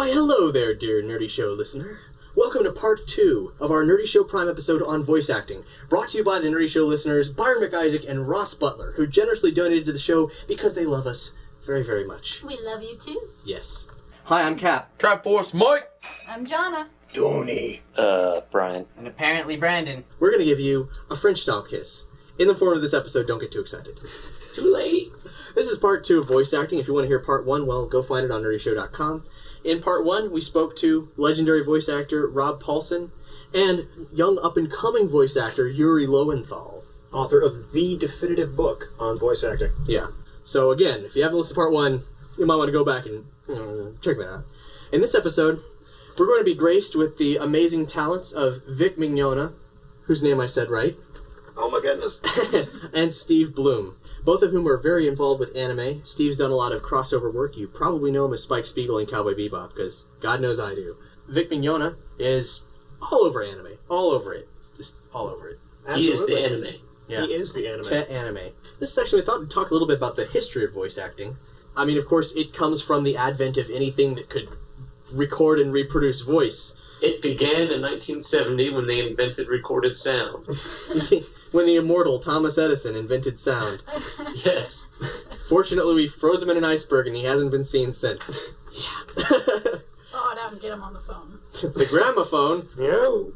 Why, hello there, dear Nerdy Show listener. Welcome to part two of our Nerdy Show Prime episode on voice acting, brought to you by the Nerdy Show listeners Byron McIsaac and Ross Butler, who generously donated to the show because they love us very, very much. We love you too. Yes. Hi, I'm Cap. Trap Force Mike! I'm Jonna. Tony. Uh, Brian. And apparently Brandon. We're going to give you a French style kiss. In the form of this episode, don't get too excited. Too late. This is part two of voice acting. If you want to hear part one, well, go find it on nerdyshow.com. In part one, we spoke to legendary voice actor Rob Paulsen and young up and coming voice actor Yuri Lowenthal. Author of the definitive book on voice acting. Yeah. So again, if you haven't listened to part one, you might want to go back and you know, check that out. In this episode, we're going to be graced with the amazing talents of Vic Mignogna, whose name I said right, Oh my goodness. and Steve Blum, both of whom are very involved with anime. Steve's done a lot of crossover work. You probably know him as Spike Spiegel in Cowboy Bebop, because God knows I do. Vic Mignogna is all over anime, all over it, just all over it. He is the anime. Yeah. He is the anime. to anime. This section, we thought we'd talk a little bit about the history of voice acting. I mean, of course, it comes from the advent of anything that could record and reproduce voice. It began in 1970 when they invented recorded sound. when the immortal Thomas Edison invented sound. Yes. Fortunately, we froze him in an iceberg and he hasn't been seen since. Yeah. oh, now get him on the phone. the gramophone. No.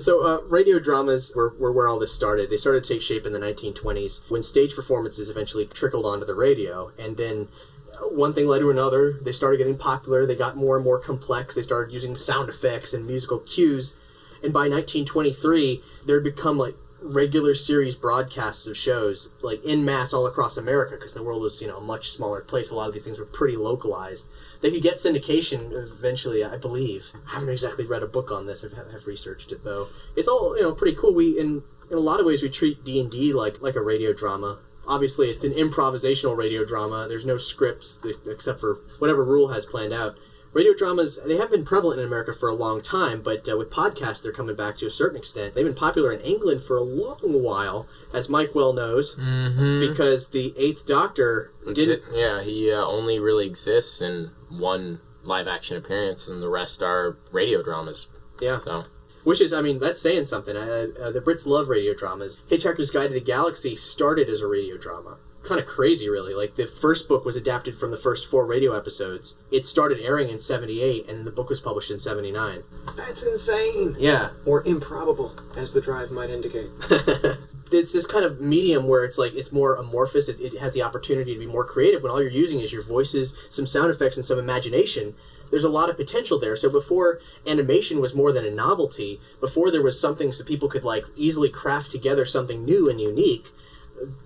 so, uh, radio dramas were, were where all this started. They started to take shape in the 1920s when stage performances eventually trickled onto the radio. And then uh, one thing led to another. They started getting popular. They got more and more complex. They started using sound effects and musical cues. And by 1923, there had become like regular series broadcasts of shows like in mass all across America because the world was you know a much smaller place. A lot of these things were pretty localized. They could get syndication eventually, I believe. I haven't exactly read a book on this. I've have researched it though. It's all you know pretty cool. We in in a lot of ways we treat D and D like like a radio drama. Obviously, it's an improvisational radio drama. There's no scripts except for whatever rule has planned out. Radio dramas, they have been prevalent in America for a long time, but uh, with podcasts, they're coming back to a certain extent. They've been popular in England for a long while, as Mike well knows, Mm-hmm. because the Eighth Doctor didn't. yeah, he uh, only really exists in one live action appearance, and the rest are radio dramas. Yeah. So, Which is, I mean, that's saying something. Uh, uh, the Brits love radio dramas. Hitchhiker's Guide to the Galaxy started as a radio drama. Kind of crazy, really. Like, the first book was adapted from the first four radio episodes. It started airing in 78, and the book was published in 79. That's insane. Yeah. Or improbable, as the drive might indicate. it's this kind of medium where it's like it's more amorphous. It, it has the opportunity to be more creative when all you're using is your voices, some sound effects, and some imagination. There's a lot of potential there. So before animation was more than a novelty, before there was something so people could like easily craft together something new and unique,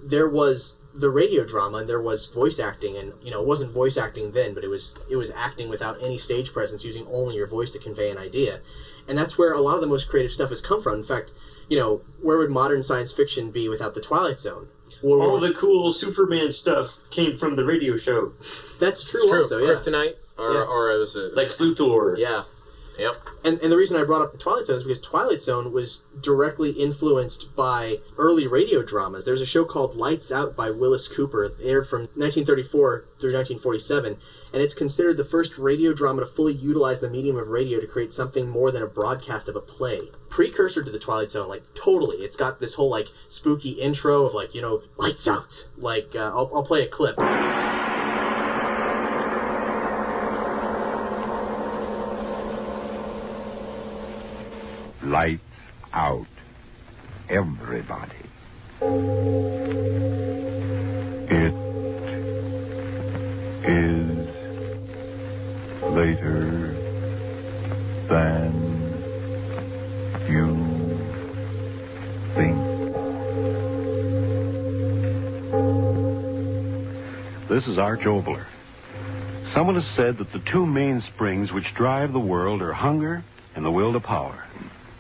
there was the radio drama and there was voice acting and you know it wasn't voice acting then but it was it was acting without any stage presence using only your voice to convey an idea and that's where a lot of the most creative stuff has come from in fact you know where would modern science fiction be without the twilight zone Or- All the cool Superman stuff came from the radio show. that's true, it's true. also yeah Kryptonite, or, Yeah. or it was a, Lex Luthor. yeah. Yep. and, and the reason I brought up the Twilight Zone is because Twilight Zone was directly influenced by early radio dramas. There's a show called Lights Out by Willis Cooper. Aired from 1934 through 1947, and it's considered the first radio drama to fully utilize the medium of radio to create something more than a broadcast of a play. Precursor to the Twilight Zone, like totally. It's got this whole like spooky intro of like you know lights out. Like uh, I'll, I'll play a clip. Lights out. Everybody. It is later than you think. This is Arch Oboler. Someone has said that the two mainsprings which drive the world are hunger and the will to power.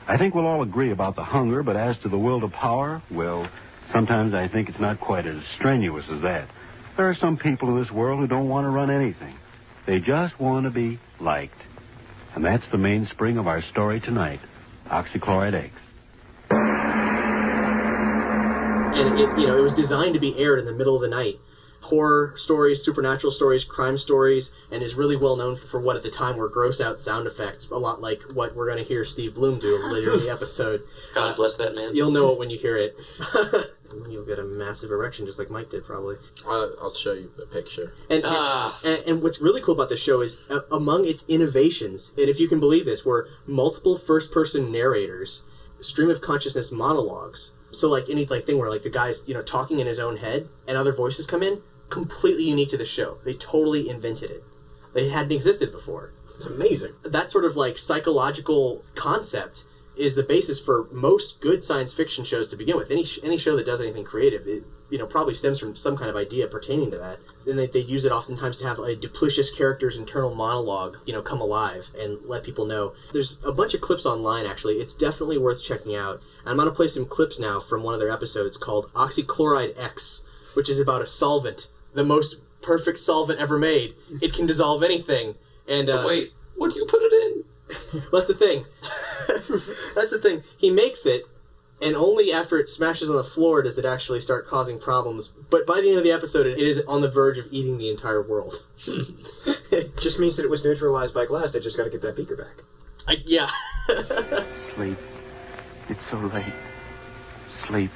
I think we'll all agree about the hunger, but as to the will to power, well, sometimes I think it's not quite as strenuous as that. There are some people in this world who don't want to run anything. They just want to be liked. And that's the mainspring of our story tonight oxychloride X. and it, you know, it was designed to be aired in the middle of the night. Horror stories, supernatural stories, crime stories, and is really well known for, for what at the time were gross out sound effects, a lot like what we're going to hear Steve Blum do later in the episode. God bless that man. You'll know it when you hear it. You'll get a massive erection just like Mike did, probably. Uh, I'll show you a picture. And, Ah. and, and what's really cool about this show is uh, among its innovations, and if you can believe this, were multiple first-person narrators, stream of consciousness monologues. So like any like thing where like the guy's you know talking in his own head and other voices come in, completely unique to the show. They totally invented it. They hadn't existed before. It's amazing. That sort of like psychological concept is the basis for most good science fiction shows to begin with. Any any show that does anything creative, it you know probably stems from some kind of idea pertaining to that. Then they they use it oftentimes to have a duplicious character's internal monologue, you know, come alive and let people know. There's a bunch of clips online actually. It's definitely worth checking out. And I'm gonna play some clips now from one of their episodes called Oxychloride X, which is about a solvent, the most perfect solvent ever made. It can dissolve anything. And uh, wait, what do you put it in? that's the thing. That's the thing. He makes it, and only after it smashes on the floor does it actually start causing problems. But by the end of the episode, it is on the verge of eating the entire world. It just means that it was neutralized by glass. They just got to get that beaker back. I, yeah. Sleep. It's so late. Sleep.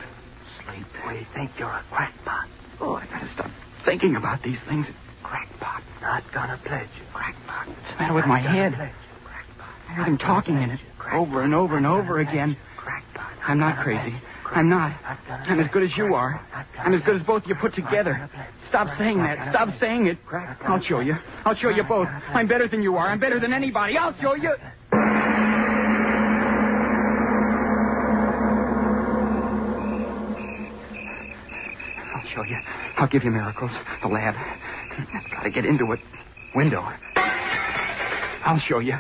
Sleep. We think you're a crackpot. Oh, I gotta stop thinking about these things. Crackpot. Not gonna pledge you. Crackpot. What's the matter with my head? I heard him talking in it over and over and over again. Crackpot. I'm not crazy. I'm not. I'm as good as you are. I'm as good as both of you put together. Stop saying that. Stop saying it. I'll show you. I'll show you both. I'm better than you are. I'm better than anybody. I'll show you. I'll show you. I'll give you miracles. The lab. I've got to get into it. Window. I'll show you.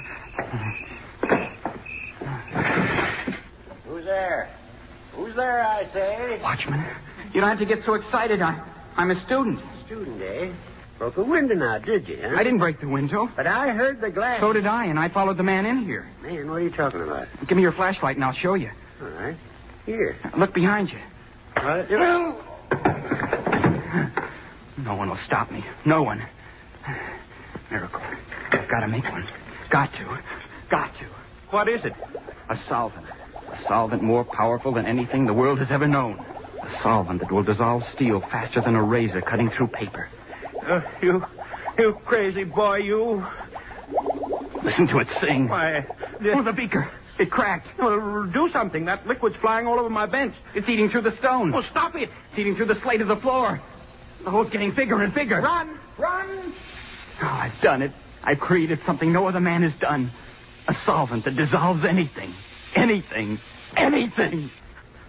Who's there? Who's there, I say? Watchman, you don't have to get so excited. I, I'm a student. Student, eh? Broke a window now, did you? Huh? I didn't break the window. But I heard the glass. So did I, and I followed the man in here. Man, what are you talking about? Give me your flashlight and I'll show you. All right. Here. Look behind you. What? No one will stop me. No one. Miracle. I've got to make one. Got to. Got to. What is it? A solvent. A solvent more powerful than anything the world has ever known. A solvent that will dissolve steel faster than a razor cutting through paper. Uh, you, you crazy boy, you. Listen to it sing. Why, Oh, the beaker. It cracked. well, do something. That liquid's flying all over my bench. It's eating through the stone. Well, stop it. It's eating through the slate of the floor. The hole's getting bigger and bigger. Run, run. Oh, I've done it. I've created something no other man has done. A solvent that dissolves anything. Anything. Anything.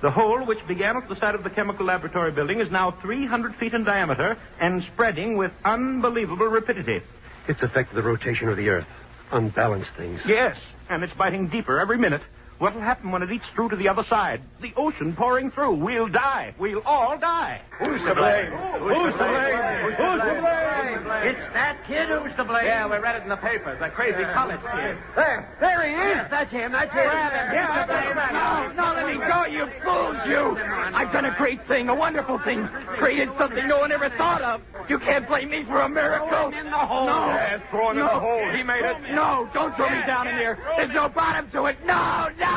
The hole, which began at the side of the chemical laboratory building, is now 300 feet in diameter and spreading with unbelievable rapidity. It's affected the rotation of the Earth. Unbalanced things. Yes, and it's biting deeper every minute. What'll happen when it eats through to the other side? The ocean pouring through. We'll die. We'll all die. Who's to blame? Who's to blame? Who's to blame? It's that kid who's to blame. Yeah, we read it in the papers. That crazy college kid. There, there he is. That's him. That's him. Yeah, no, no, let me go, you fools, you! I've done a great thing, a wonderful thing. Created something no one ever thought of. You can't blame me for a miracle. Throw him in the hole. No. Yeah, throw him in the hole. He made it. No, don't throw me down in here. There's no bottom to it. No, no!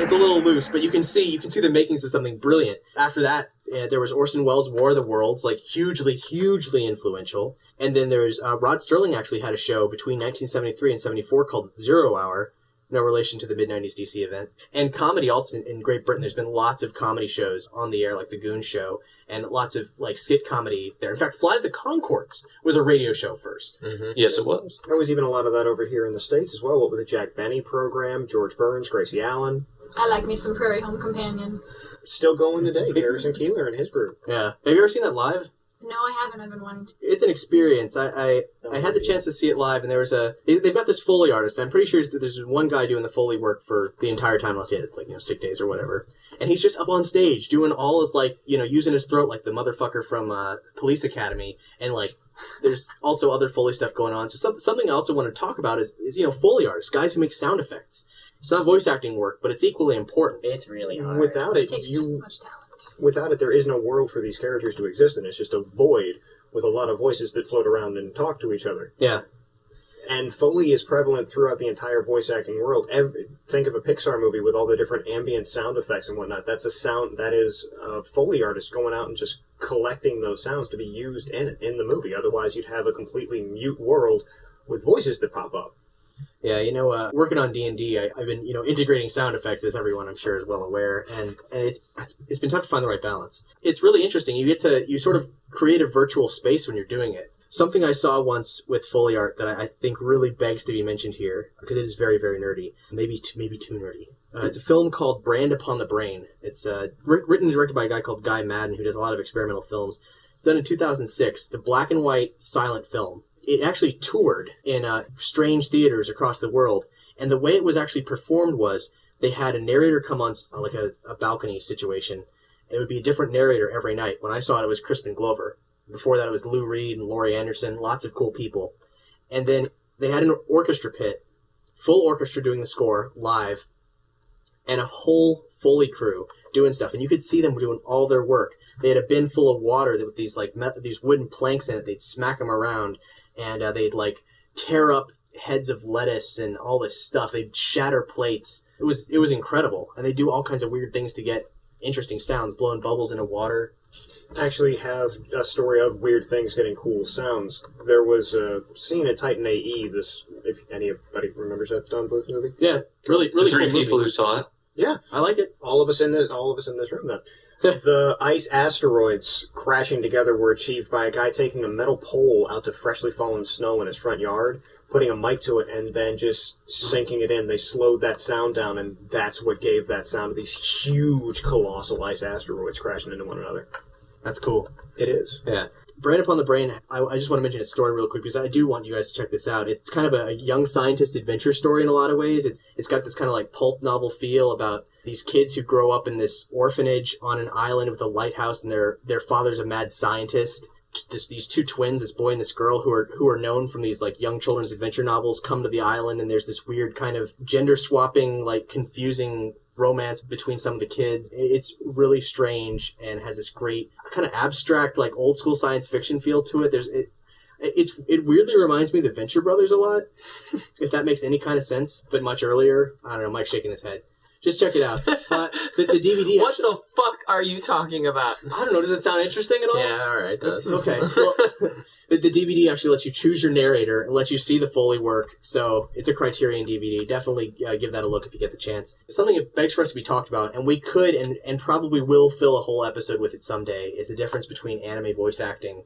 It's a little loose, but you can see you can see the makings of something brilliant. After that, uh, there was Orson Welles' War of the Worlds, like hugely, hugely influential. And then there's uh, Rod Serling actually had a show between 1973 and 74 called Zero Hour. No relation to the mid 90s DC event. And comedy also in, in Great Britain. There's been lots of comedy shows on the air, like The Goon Show, and lots of like skit comedy there. In fact, Flight of the Conchords was a radio show 1st Mm-hmm. Yes, it was. There was even a lot of that over here in the States as well. What with the Jack Benny program, George Burns, Gracie Allen. I like me some Prairie Home Companion. Still going today. Garrison Keillor and his group. Yeah. Have you ever seen that live? No, I haven't. I've been wanting to. it's an experience. I, I I had the chance to see it live, and there was a they- they've got this foley artist. I'm pretty sure there's one guy doing the foley work for the entire time, unless he had like you know sick days or whatever. And he's just up on stage doing all his like you know using his throat like the motherfucker from uh, Police Academy, and like there's also other foley stuff going on. So some, something I also want to talk about is, is you know foley artists, guys who make sound effects. It's not voice acting work, but it's equally important. It's really hard. Without It it, takes just as you much talent. Without it, there is no world for these characters to exist in. It's just a void with a lot of voices that float around and talk to each other. Yeah. And Foley is prevalent throughout the entire voice acting world. Every, think of a Pixar movie with all the different ambient sound effects and whatnot. That's a sound that is a Foley artist going out and just collecting those sounds to be used in in the movie. Otherwise, you'd have a completely mute world with voices that pop up. Yeah, you know, uh, working on D and I've been, you know, integrating sound effects, as everyone I'm sure is well aware, and and it's it's been tough to find the right balance. It's really interesting. You get to you sort of create a virtual space when you're doing it. Something I saw once with Foley art that I think really begs to be mentioned here because it is very very nerdy, maybe too, maybe too nerdy. Uh, it's a film called Brand Upon the Brain. It's uh, written and directed by a guy called Guy Maddin who does a lot of experimental films. It's done in 2006. It's a black and white silent film it actually toured in uh, strange theaters across the world. And the way it was actually performed was they had a narrator come on like a, a balcony situation. It would be a different narrator every night. When I saw it, it was Crispin Glover. Before that, it was Lou Reed and Laurie Anderson, lots of cool people. And then they had an orchestra pit, full orchestra doing the score live, and a whole Foley crew doing stuff. And you could see them doing all their work. They had a bin full of water with these like these wooden planks in it. They'd smack them around and uh, they'd like tear up heads of lettuce and all this stuff. They'd shatter plates. It was it was incredible, and they do all kinds of weird things to get interesting sounds, blowing bubbles into water. Actually, have a story of weird things getting cool sounds. There was a scene in Titan AE. This, if anybody remembers that Don Bluth movie. Yeah, really, really Three cool people movie. who saw it. Yeah, I like it. all of us in the all of us in this room then. the ice asteroids crashing together were achieved by a guy taking a metal pole out to freshly fallen snow in his front yard, putting a mic to it, and then just sinking it in. They slowed that sound down, and that's what gave that sound of these huge, colossal ice asteroids crashing into one another. That's cool. It is. Yeah. Brand Upon the Brain, I, I just want to mention its story real quick because I do want you guys to check this out. It's kind of a young scientist adventure story in a lot of ways. It's It's got this kind of like pulp novel feel about these kids who grow up in this orphanage on an island with a lighthouse and their, their father's a mad scientist. This, these two twins, this boy and this girl, who are who are known from these like young children's adventure novels, come to the island, and there's this weird kind of gender swapping, like confusing romance between some of the kids. It's really strange and has this great kind of abstract, like old school science fiction feel to it. There's it, it's it weirdly reminds me of the Venture Brothers a lot, if that makes any kind of sense. But much earlier, I don't know. Mike's shaking his head. Just check it out. Uh, the, the DVD. what actually- the fuck are you talking about? I don't know. Does it sound interesting at all? Yeah, all right, it does. Okay. Well, the, the DVD actually lets you choose your narrator and lets you see the Foley work. So it's a Criterion DVD. Definitely uh, give that a look if you get the chance. Something that begs for us to be talked about, and we could and, and probably will fill a whole episode with it someday, is the difference between anime voice acting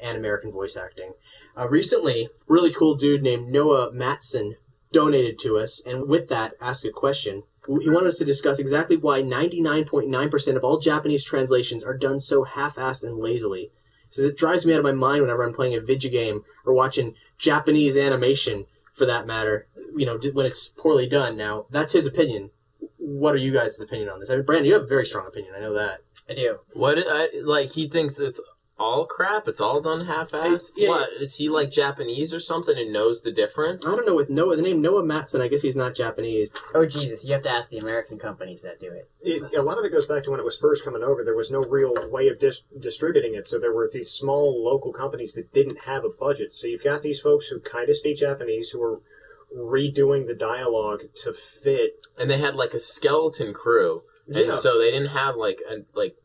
and American voice acting. Uh, recently, really cool dude named Noah Matson donated to us, and with that, asked a question. He wanted us to discuss exactly why 99.9% of all Japanese translations are done so half-assed and lazily. He says it drives me out of my mind whenever I'm playing a video game or watching Japanese animation, for that matter. You know, when it's poorly done. Now, that's his opinion. What are you guys' opinion on this? I mean, Brandon, you have a very strong opinion. I know that. I do. What? I, like he thinks it's all crap. It's all done half-assed. Yeah. What is he like Japanese or something and knows the difference? I don't know with Noah. The name Noah Matson. I guess he's not Japanese. Oh Jesus! You have to ask the American companies that do it. It, a lot of it goes back to when it was first coming over. There was no real way of dis- distributing it, so there were these small local companies that didn't have a budget. So you've got these folks who kind of speak Japanese who are redoing the dialogue to fit. And they had like a skeleton crew, and Yeah. so they didn't have like a, like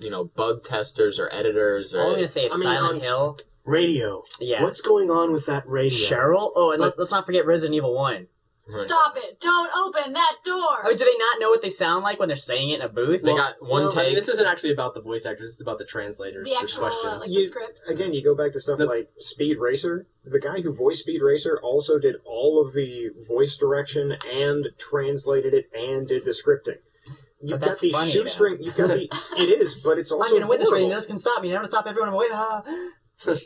you know bug testers or editors or. All I'm gonna say is I mean, Silent on- Hill. Radio. Yeah. What's going on with that radio? Cheryl? Oh, and let, let's not forget Resident Evil One. Stop it! Don't open that door! I mean, do they not know what they sound like when they're saying it in a booth? They got one Well, I mean, take. this isn't actually about the voice actors. It's about the translators. the this actual, question. uh, like You- the scripts. Again, you go back to stuff The- like Speed Racer. The guy who voiced Speed Racer also did all of the voice direction and translated it and did the scripting. You've But got that's these funny, shoestring. You've got the. It is, but it's also. I'm gonna win this race. No one can stop me. I'm gonna stop everyone. I'm away. Ah.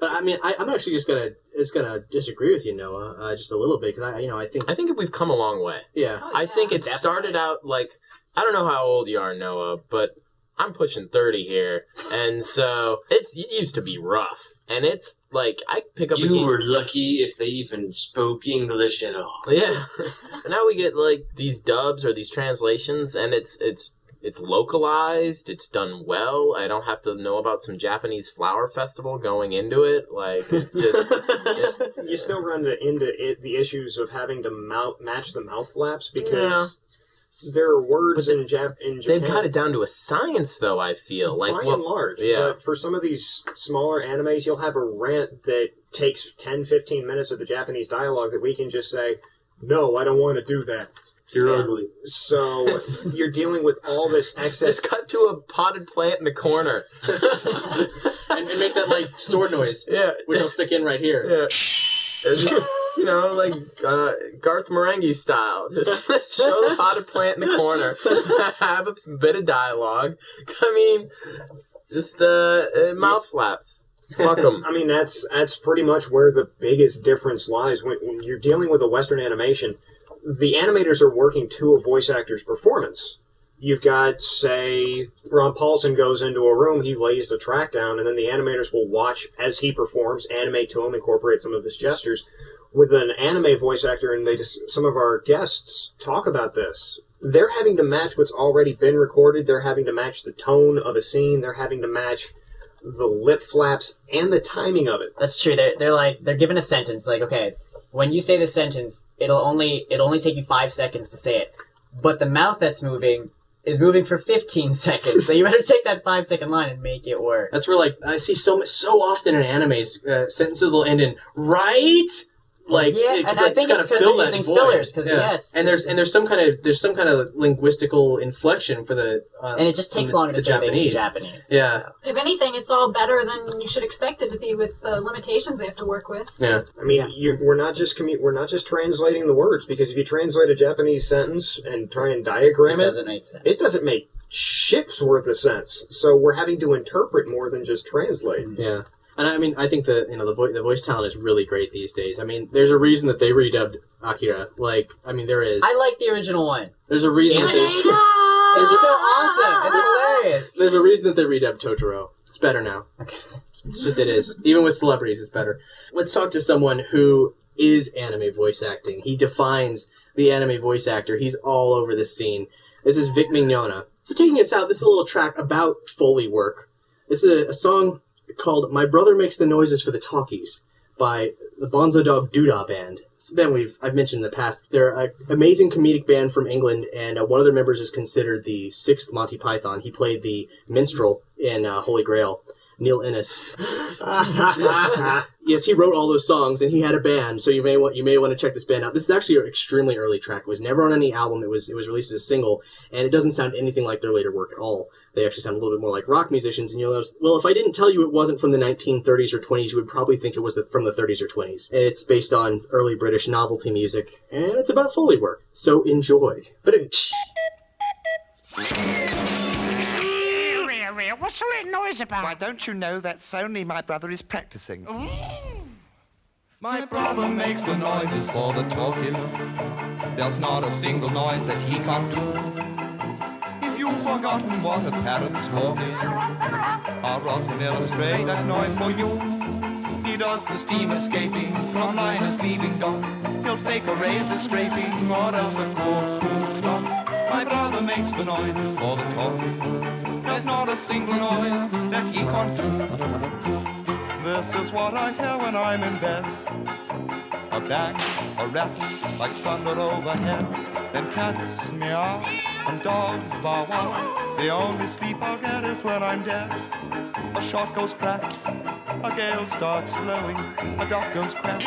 But I mean, I, I'm actually just gonna just gonna disagree with you, Noah, uh, just a little bit because I, you know, I think I think we've come a long way. yeah. Oh, I think it Definitely. started out like I don't know how old you are, Noah, but I'm pushing thirty here, and so it's it used to be rough, and it's like I pick up a You game. were lucky if they even spoke English at all. Yeah. now we get like these dubs or these translations, and it's it's it's localized. It's done well. I don't have to know about some Japanese flower festival going into it. Like just you still run into, into it, the issues of having to mouth, match the mouth flaps because there are words in, Jap- in Japan. they've got it down to a science, though. I feel like by well, and large. yeah. But for some of these smaller animes, you'll have a rant that takes 10, 15 minutes of the Japanese dialogue that we can just say, no, I don't want to do that. You're ugly. So you're dealing with all this excess. Just cut to a potted plant in the corner. and, and make that like sword noise. Yeah. Which I'll stick in right here. Yeah. And, you know, like uh, Garth Marenghi style. Just show the potted plant in the corner. Have a bit of dialogue. I mean, just uh, uh, mouth flaps. Fuck them. I mean, that's that's pretty much where the biggest difference lies. When, when you're dealing with a Western animation, the animators are working to a voice actor's performance. You've got, say, Rob Paulsen goes into a room, he lays the track down, and then the animators will watch as he performs, animate to him, incorporate some of his gestures. With an anime voice actor, and they just some of our guests talk about this. They're having to match what's already been recorded. They're having to match the tone of a scene. They're having to match the lip flaps and the timing of it. That's true. They're they're like they're given a sentence like okay, when you say the sentence, it'll only it'll only take you five seconds to say it, but the mouth that's moving is moving for 15 seconds. So you better take that five second line and make it work. That's where like I see so much so often in animes, uh, sentences will end in right. Like Yeah, it- and like, I think kinda fill they're using void. fillers, 'cause, yeah, it's- and there's it's and there's some kind of there's some kind of linguistical inflection for the uh, And it just takes the- longer to the say things in Japanese. Japanese. Yeah, If anything, it's all better than you should expect it to be with the limitations they have to work with. yeah. I mean, you, we're not just commu- we're not just translating the words because if you translate a Japanese sentence and try and diagram It it, doesn't make sense. it doesn't make shit's worth of sense. So we're having to interpret more than just translate. Yeah. And I mean, I think the you know the voice the voice talent is really great these days. I mean, there's a reason that they redubbed Akira. Like, I mean, there is. I like the original one. There's a reason that they. It's so awesome. It's hilarious. There's a reason that they redubbed Totoro. It's better now. It's just it is. Even with celebrities, it's better. Let's talk to someone who is anime voice acting. He defines the anime voice actor. He's all over the scene. This is Vic Mignogna. So taking us out, this is a little track about Foley work. This is a, a song called "My Brother Makes the Noises for the Talkies" by the Bonzo Dog Doodah Band. It's a band we've I've mentioned in the past. They're an amazing comedic band from England, and uh, one of their members is considered the sixth Monty Python. He played the minstrel in uh, Holy Grail. Neil Innes. yes, he wrote all those songs, and he had a band. So you may want you may want to check this band out. This is actually an extremely early track. It was never on any album. It was it was released as a single, and it doesn't sound anything like their later work at all. They actually sound a little bit more like rock musicians. And you'll notice, well, if I didn't tell you it wasn't from the 1930s or 20s, you would probably think it was the, from the 30s or 20s. And it's based on early British novelty music, and it's about Foley work. So enjoy. But it, What's all that noise about? Why, don't you know that's only my brother is practicing? My brother makes the noises for the talkies. There's not a single noise that he can't do. If you've forgotten what a parrot's call is, I'll rock and illustrate that noise for you. He does the steam escaping from liners leaving dock. He'll fake a razor scraping or else a cuckoo clock. My brother makes the noises for the talkies. There's not a single noise that he can't do. This is what I hear when I'm in bed. A bang, a rat, like thunder overhead. Then cats meow and dogs bow. The only sleep I'll get is when I'm dead. A shot goes crack, a gale starts blowing, a dog goes crack,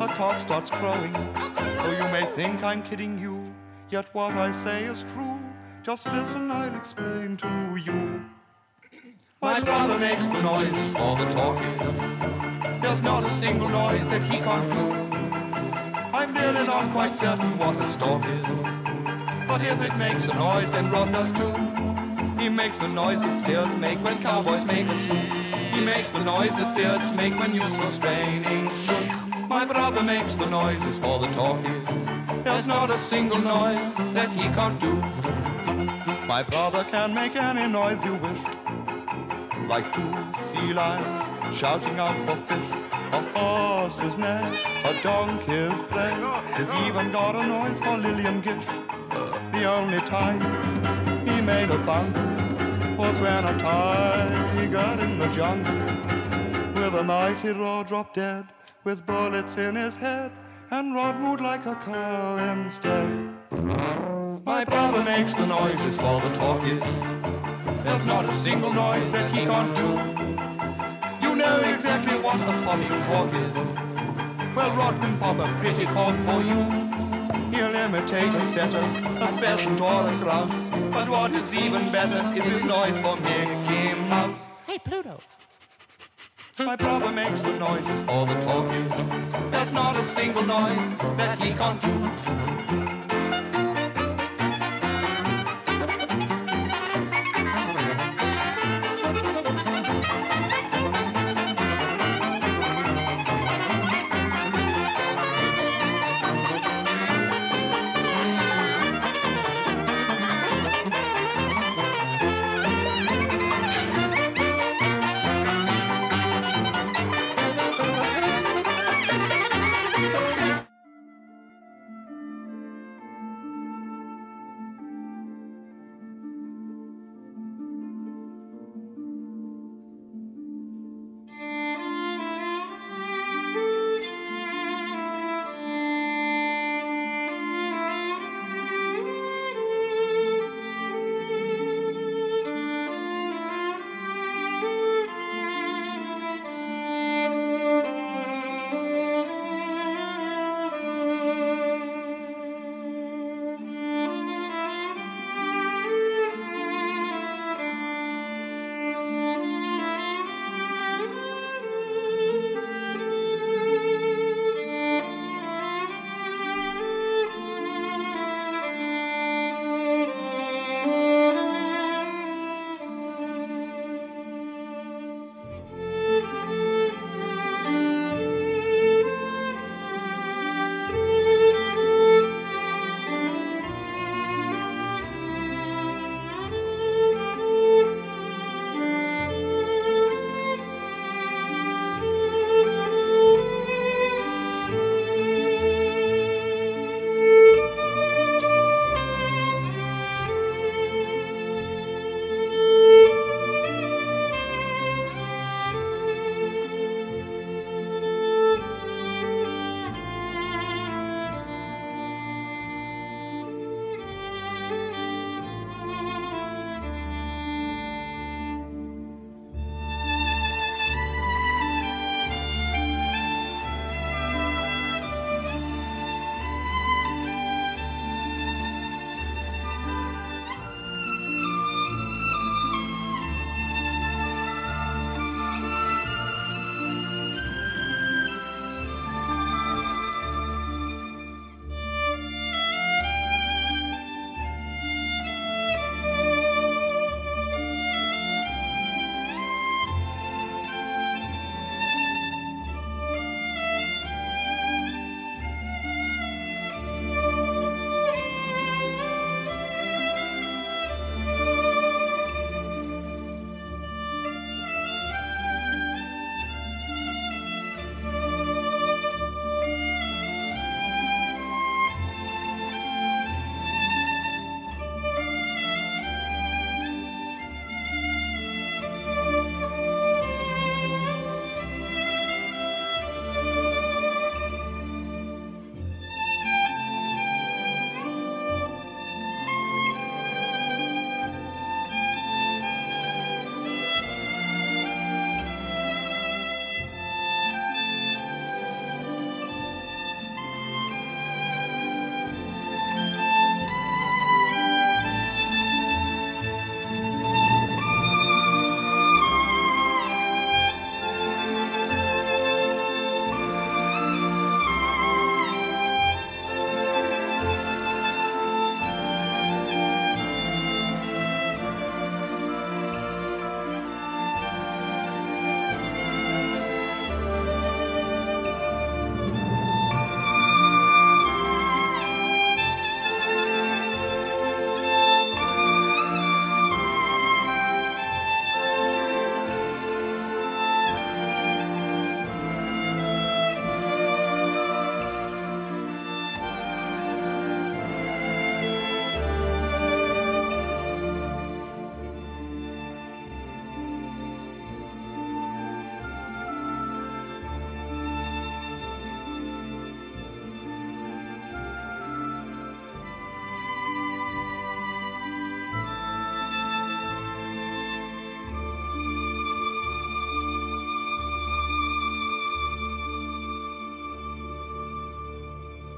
a cock starts crowing. Oh, you may think I'm kidding you, yet what I say is true. Just listen, I'll explain to you. My brother makes the noises for the talking. There's not a single noise that he can't do. I'm really not quite certain what a stork is. But if it makes a noise, then Rod does too. He makes the noise that steers make when cowboys make a swoop. He makes the noise that beards make when used for straining soup. My brother makes the noises for the talkies. There's not a single noise that he can't do. My brother can make any noise you wish like two sea lions shouting out for fish. A horse's neigh, a donkey's play. He's even got a noise for Lillian Gish. The only time he made a bunk was when a tiger in the jungle with a mighty roar dropped dead with bullets in his head and Rod mooed like a cow instead. My brother makes the noises for the talkies. There's not a single noise that he can't do. You know exactly what the popping cork is. Well, Rod can pop a pretty cork for you. He'll imitate a setter, a pheasant or a grouse. But what is even better is his noise for Mickey Mouse. Hey, Pluto. My brother makes the noises for the talkies. There's not a single noise that he can't do.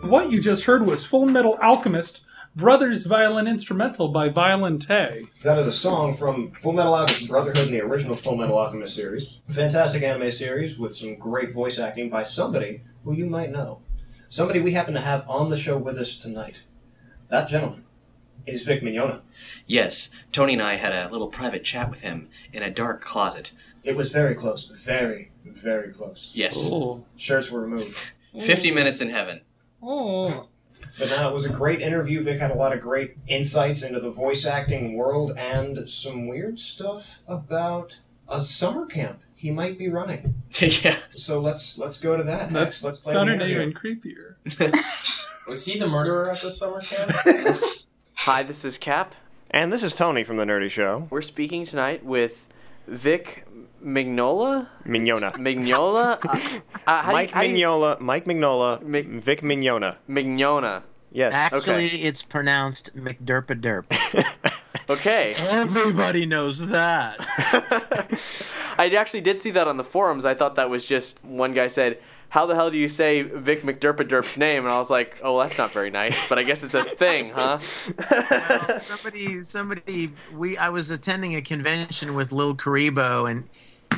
What you just heard was Full Metal Alchemist Brothers Violin Instrumental by Violente. That is a song from Full Metal Alchemist Brotherhood in the original Full Metal Alchemist series. Fantastic anime series with some great voice acting by somebody who you might know. Somebody we happen to have on the show with us tonight. That gentleman is Vic Mignogna. Yes, Tony and I had a little private chat with him in a dark closet. It was very close. Very, very close. Yes. Shirts were removed. 50 minutes in heaven. Oh. But now it was a great interview. Vic had a lot of great insights into the voice acting world and some weird stuff about a summer camp he might be running. yeah. So let's let's go to that. That's let's play the sounded interview. even creepier. Was he the murderer at the summer camp? Hi, this is Cap. And this is Tony from The Nerdy Show. We're speaking tonight with Vic Mignola? Mignona. Mignola? Uh, uh, Mike you- how do you- Mignola. Mike Mignola. Vic Mignona. Mignona. Yes. Actually, Okay. it's pronounced McDerpaderp. Okay. Everybody knows that. I actually did see that on the forums. I thought that was just one guy said, "How the hell do you say Vic McDerpaderp's name?" And I was like, "Oh, that's not very nice." But I guess it's a thing, huh? somebody, somebody, we. I was attending a convention with Lil Kuriboh, and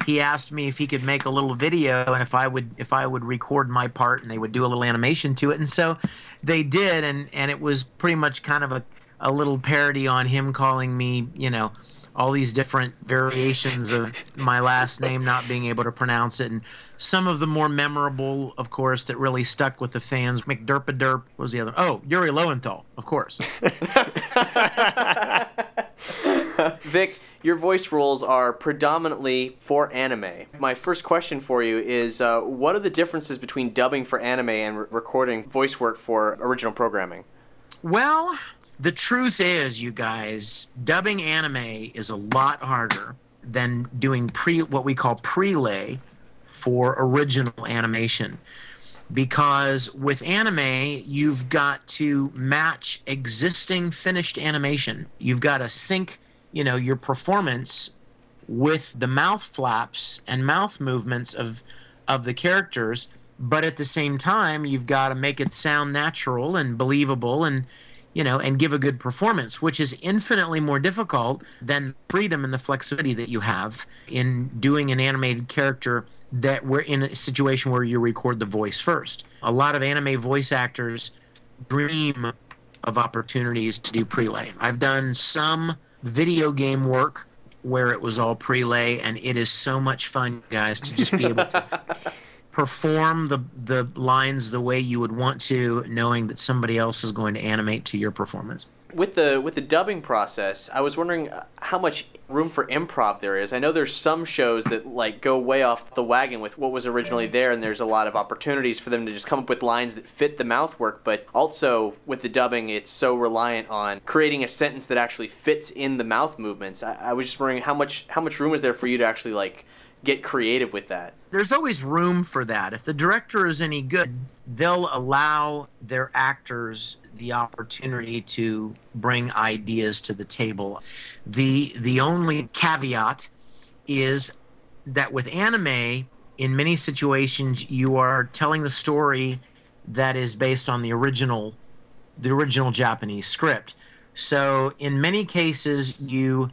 he asked me if he could make a little video, and if I would, if I would record my part, and they would do a little animation to it, and so they did, and and it was pretty much kind of a a little parody on him calling me, you know. All these different variations of my last name, not being able to pronounce it, and some of the more memorable, of course, that really stuck with the fans. McDerpaderp what was the other. Oh, Yuri Lowenthal, of course. Vic, your voice roles are predominantly for anime. My first question for you is uh, what are the differences between dubbing for anime and re- recording voice work for original programming? Well, the truth is, you guys, dubbing anime is a lot harder than doing pre what we call prelay for original animation. Because with anime, you've got to match existing finished animation. You've got to sync, you know, your performance with the mouth flaps and mouth movements of of the characters, but at the same time, you've got to make it sound natural and believable and you know, and give a good performance, which is infinitely more difficult than freedom and the flexibility that you have in doing an animated character that we're in a situation where you record the voice first. A lot of anime voice actors dream of opportunities to do prelay. I've done some video game work where it was all prelay, and it is so much fun, guys, to just be able to perform the the lines the way you would want to, knowing that somebody else is going to animate to your performance. With the with the dubbing process, I was wondering how much room for improv there is. I know there's some shows that like go way off the wagon with what was originally there, and there's a lot of opportunities for them to just come up with lines that fit the mouth work. But also with the dubbing, it's so reliant on creating a sentence that actually fits in the mouth movements. I, I was just wondering how much how much room is there for you to actually like get creative with that. There's always room for that. If the director is any good, they'll allow their actors the opportunity to bring ideas to the table. The the only caveat is that with anime, in many situations you are telling the story that is based on the original the original Japanese script. So in many cases you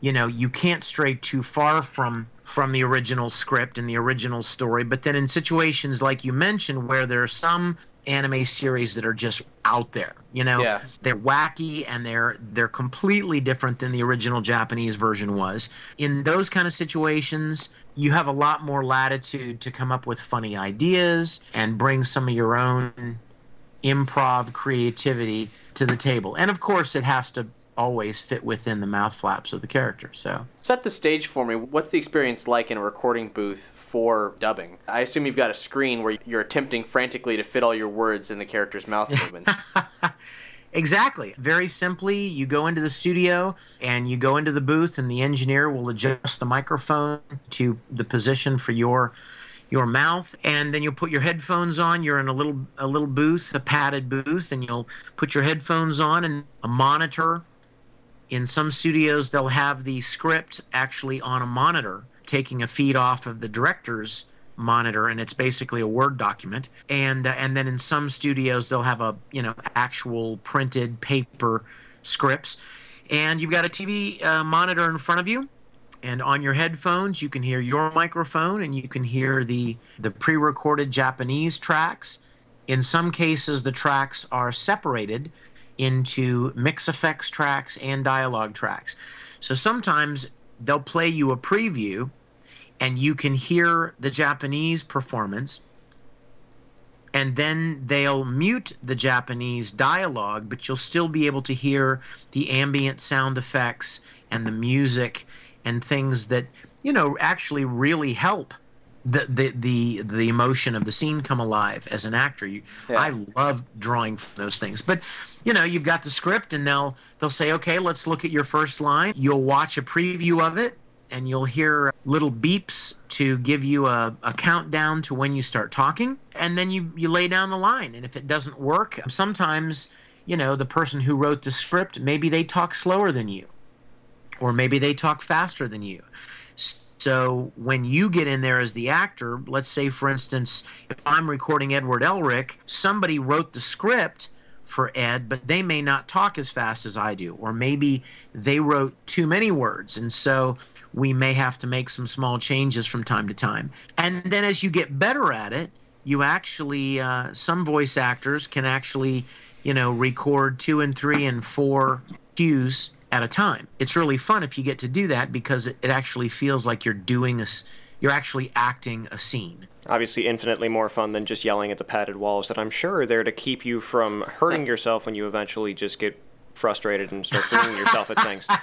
you know you can't stray too far from from the original script and the original story but then in situations like you mentioned where there are some anime series that are just out there you know? Yeah. they're wacky and they're they're completely different than the original Japanese version was. In those kind of situations you have a lot more latitude to come up with funny ideas and bring some of your own improv creativity to the table. And of course it has to always fit within the mouth flaps of the character so Set the stage for me. What's the experience like in a recording booth for dubbing? I assume you've got a screen where you're attempting frantically to fit all your words in the character's mouth movements. Exactly. Very simply, you go into the studio and you go into the booth, and the engineer will adjust the microphone to the position for your your mouth, and then you'll put your headphones on. You're in a little a little booth, a padded booth, and you'll put your headphones on and a monitor. In some studios, they'll have the script actually on a monitor, taking a feed off of the director's monitor and it's basically a word document. And uh, and then in some studios they'll have a you know actual printed paper scripts. And you've got a TV uh, monitor in front of you and on your headphones you can hear your microphone and you can hear the the pre-recorded Japanese tracks. In some cases the tracks are separated into mix effects tracks and dialogue tracks. So sometimes they'll play you a preview and you can hear the Japanese performance and then they'll mute the Japanese dialogue, but you'll still be able to hear the ambient sound effects and the music and things that you know actually really help the the the, the emotion of the scene come alive as an actor. You, Yeah. I love drawing from those things, but you know you've got the script and they'll they'll say, okay, let's look at your first line. You'll watch a preview of it. And you'll hear little beeps to give you a, a countdown to when you start talking. And then you, you lay down the line. And if it doesn't work, sometimes, you know, the person who wrote the script, maybe they talk slower than you or maybe they talk faster than you. So when you get in there as the actor, let's say for instance, if I'm recording Edward Elric, somebody wrote the script for Ed, but they may not talk as fast as I do, or maybe they wrote too many words, and so we may have to make some small changes from time to time. And then as you get better at it, you actually uh, some voice actors can actually, you know, record two and three and four cues at a time. It's really fun if you get to do that because it, it actually feels like you're doing a, you're actually acting a scene. Obviously, infinitely more fun than just yelling at the padded walls that I'm sure are there to keep you from hurting yourself when you eventually just get frustrated and start flinging yourself at things.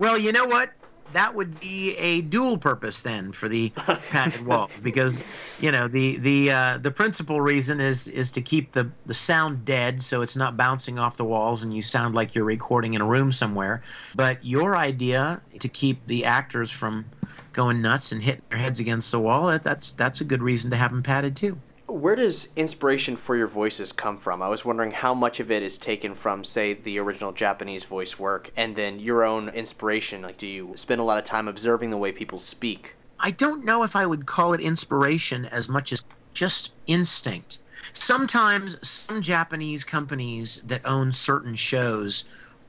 Well, you know what? That would be a dual purpose then for the padded wall because you know the the uh, the principal reason is is to keep the the sound dead so it's not bouncing off the walls and you sound like you're recording in a room somewhere. But your idea to keep the actors from going nuts and hitting their heads against the wall that, that's that's a good reason to have them padded too. Where does inspiration for your voices come from? I was wondering how much of it is taken from, say, the original Japanese voice work, and then your own inspiration. Like, do you spend a lot of time observing the way people speak? I don't know if I would call it inspiration as much as just instinct. Sometimes some Japanese companies that own certain shows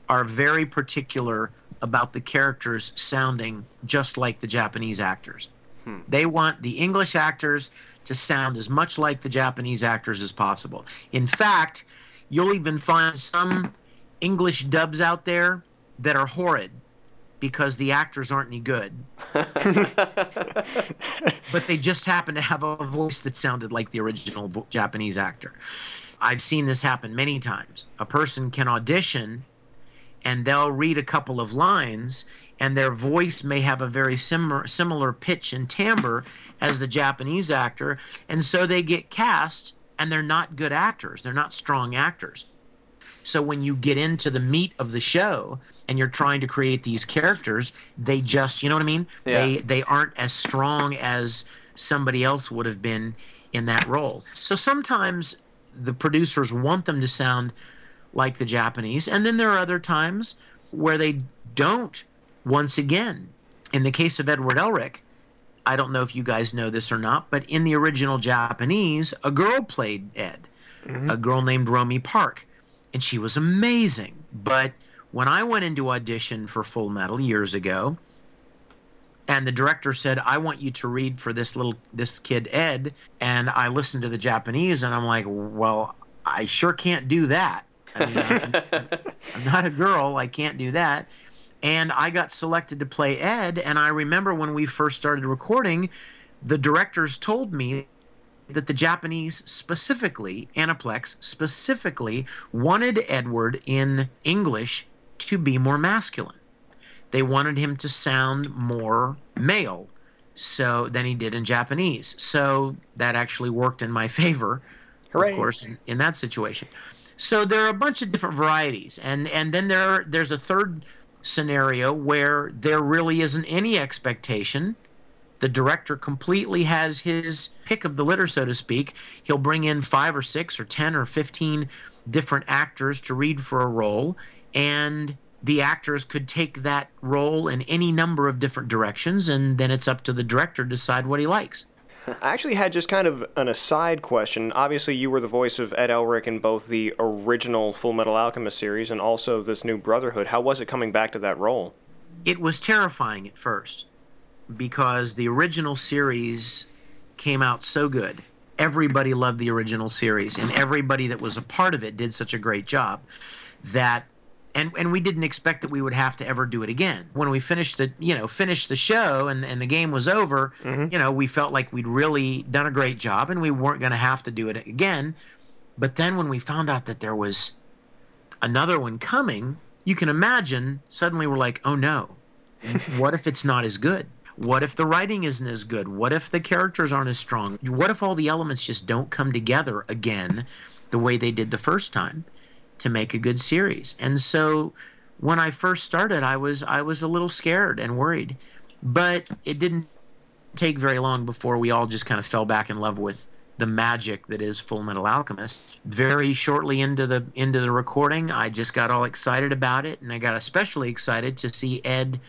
are very particular about the characters sounding just like the Japanese actors. Hmm. They want the English actors to sound as much like the Japanese actors as possible. In fact, you'll even find some English dubs out there that are horrid because the actors aren't any good. but they just happen to have a voice that sounded like the original Japanese actor. I've seen this happen many times. A person can audition and they'll read a couple of lines and their voice may have a very similar similar pitch and timbre as the Japanese actor and so they get cast and they're not good actors. They're not strong actors. So when you get into the meat of the show and you're trying to create these characters, they just, you know what I mean? Yeah. They they aren't as strong as somebody else would have been in that role. So sometimes the producers want them to sound like the Japanese, and then there are other times where they don't. Once again, in the case of Edward Elric, I don't know if you guys know this or not, but in the original Japanese, a girl played Ed, mm-hmm. a girl named Romi Park, and she was amazing. But when I went into audition for Full Metal years ago, and the director said, "I want you to read for this little this kid Ed," and I listened to the Japanese, and I'm like, "Well, I sure can't do that. I mean, I'm, I'm not a girl. I can't do that." And I got selected to play Ed, and I remember when we first started recording, the directors told me that the Japanese specifically, Aniplex specifically, wanted Edward in English to be more masculine. They wanted him to sound more male so than he did in Japanese. So that actually worked in my favor, Hooray. of course, in, in that situation. So there are a bunch of different varieties, and and then there there's a third scenario where there really isn't any expectation. The director completely has his pick of the litter, so to speak. He'll bring in five or six or ten or fifteen different actors to read for a role, and the actors could take that role in any number of different directions, and then it's up to the director to decide what he likes. I actually had just kind of an aside question. Obviously, you were the voice of Ed Elric in both the original Full Metal Alchemist series and also this new Brotherhood. How was it coming back to that role? It was terrifying at first because the original series came out so good. Everybody loved the original series, and everybody that was a part of it did such a great job that and and we didn't expect that we would have to ever do it again. When we finished the you know finished the show and and the game was over, mm-hmm. you know we felt like we'd really done a great job and we weren't going to have to do it again. But then when we found out that there was another one coming, you can imagine suddenly we're like, oh no, what if it's not as good? What if the writing isn't as good? What if the characters aren't as strong? What if all the elements just don't come together again the way they did the first time to make a good series? And so when I first started, I was I was a little scared and worried. But it didn't take very long before we all just kind of fell back in love with the magic that is Full Metal Alchemist. Very shortly into the into the recording, I just got all excited about it, and I got especially excited to see Ed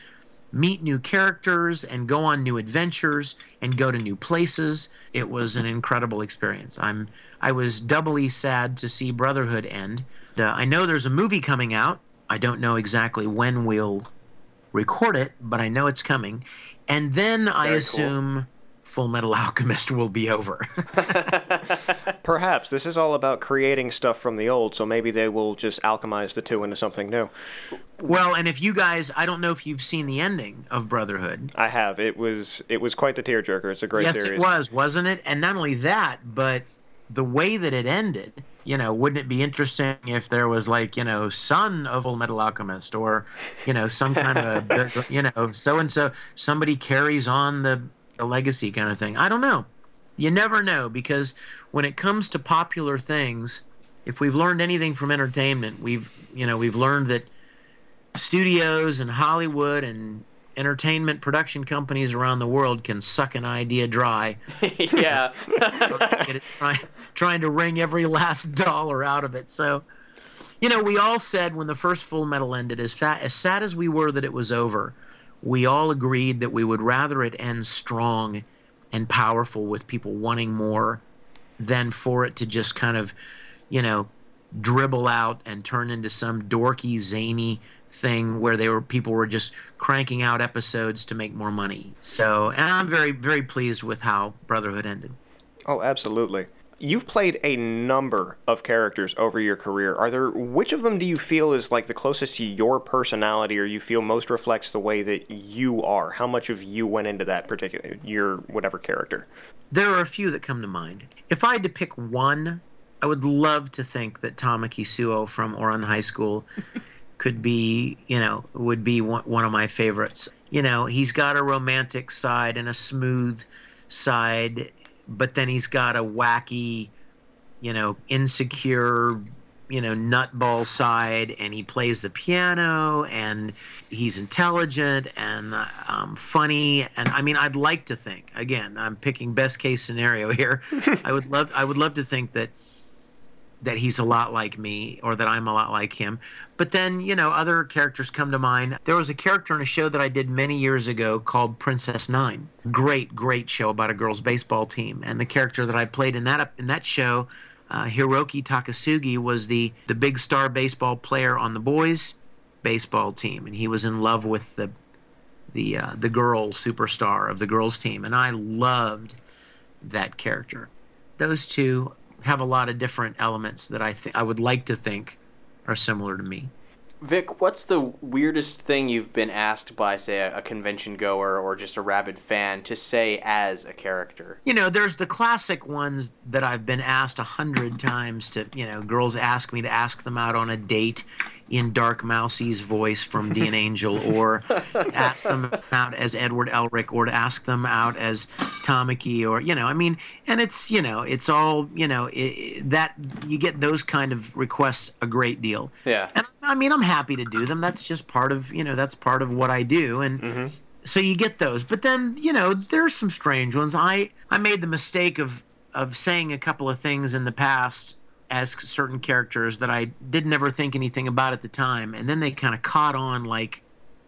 meet new characters and go on new adventures and go to new places. It was an incredible experience. I'm I was doubly sad to see Brotherhood end. Uh, I know there's a movie coming out. I don't know exactly when we'll record it, but I know it's coming. And then I Very cool. assume Full Metal Alchemist will be over. Perhaps this is all about creating stuff from the old, so maybe they will just alchemize the two into something new. Well, and if you guys, I don't know if you've seen the ending of Brotherhood. I have. It was it was quite the tearjerker. It's a great yes, series. it was, wasn't it? And not only that, but the way that it ended. You know, wouldn't it be interesting if there was like, you know, son of Full Metal Alchemist, or, you know, some kind of, a, you know, so and so, somebody carries on the, the legacy kind of thing. I don't know. You never know because when it comes to popular things, if we've learned anything from entertainment, we've, you know, we've learned that studios and Hollywood and entertainment production companies around the world can suck an idea dry. yeah. trying, trying to wring every last dollar out of it. So, you know, we all said when the first Full Metal ended, as sad, as sad as we were that it was over, we all agreed that we would rather it end strong and powerful with people wanting more than for it to just kind of, you know, dribble out and turn into some dorky, zany thing where they were people were just cranking out episodes to make more money. So, and I'm very very pleased with how Brotherhood ended. Oh, absolutely. You've played a number of characters over your career. Are there which of them do you feel is like the closest to your personality or you feel most reflects the way that you are? How much of you went into that particular your whatever character? There are a few that come to mind. If I had to pick one, I would love to think that Tamaki Suoh from Ouran High School could be, you know, would be one, one of my favorites. You know, he's got a romantic side and a smooth side, but then he's got a wacky, you know, insecure, you know, nutball side, and he plays the piano, and he's intelligent and um, funny, and I mean, I'd like to think. Again, I'm picking best case scenario here. I would love, I would love to think that that he's a lot like me or that I'm a lot like him. But then, you know, other characters come to mind. There was a character in a show that I did many years ago called Princess Nine. Great, great show about a girls' baseball team. And the character that I played in that in that show, uh, Hiroki Takasugi, was the the big star baseball player on the boys' baseball team, and he was in love with the the uh, the girl superstar of the girls' team, and I loved that character. Those two have a lot of different elements that I think I would like to think are similar to me. Vic, what's the weirdest thing you've been asked by, say, a, a convention goer or just a rabid fan to say as a character? You know, there's the classic ones that I've been asked a hundred times to, you know, girls ask me to ask them out on a date in Dark Mousy's voice from D.N.Angel, or ask them out as Edward Elric, or to ask them out as Tamaki, or you know, I mean, and it's you know, it's all you know, it, that you get those kind of requests a great deal. Yeah. And I mean, I'm happy to do them. That's just part of you know, that's part of what I do, and mm-hmm. so you get those. But then you know, there's some strange ones. I I made the mistake of of saying a couple of things in the past as certain characters that I didn't ever think anything about at the time, and then they kind of caught on like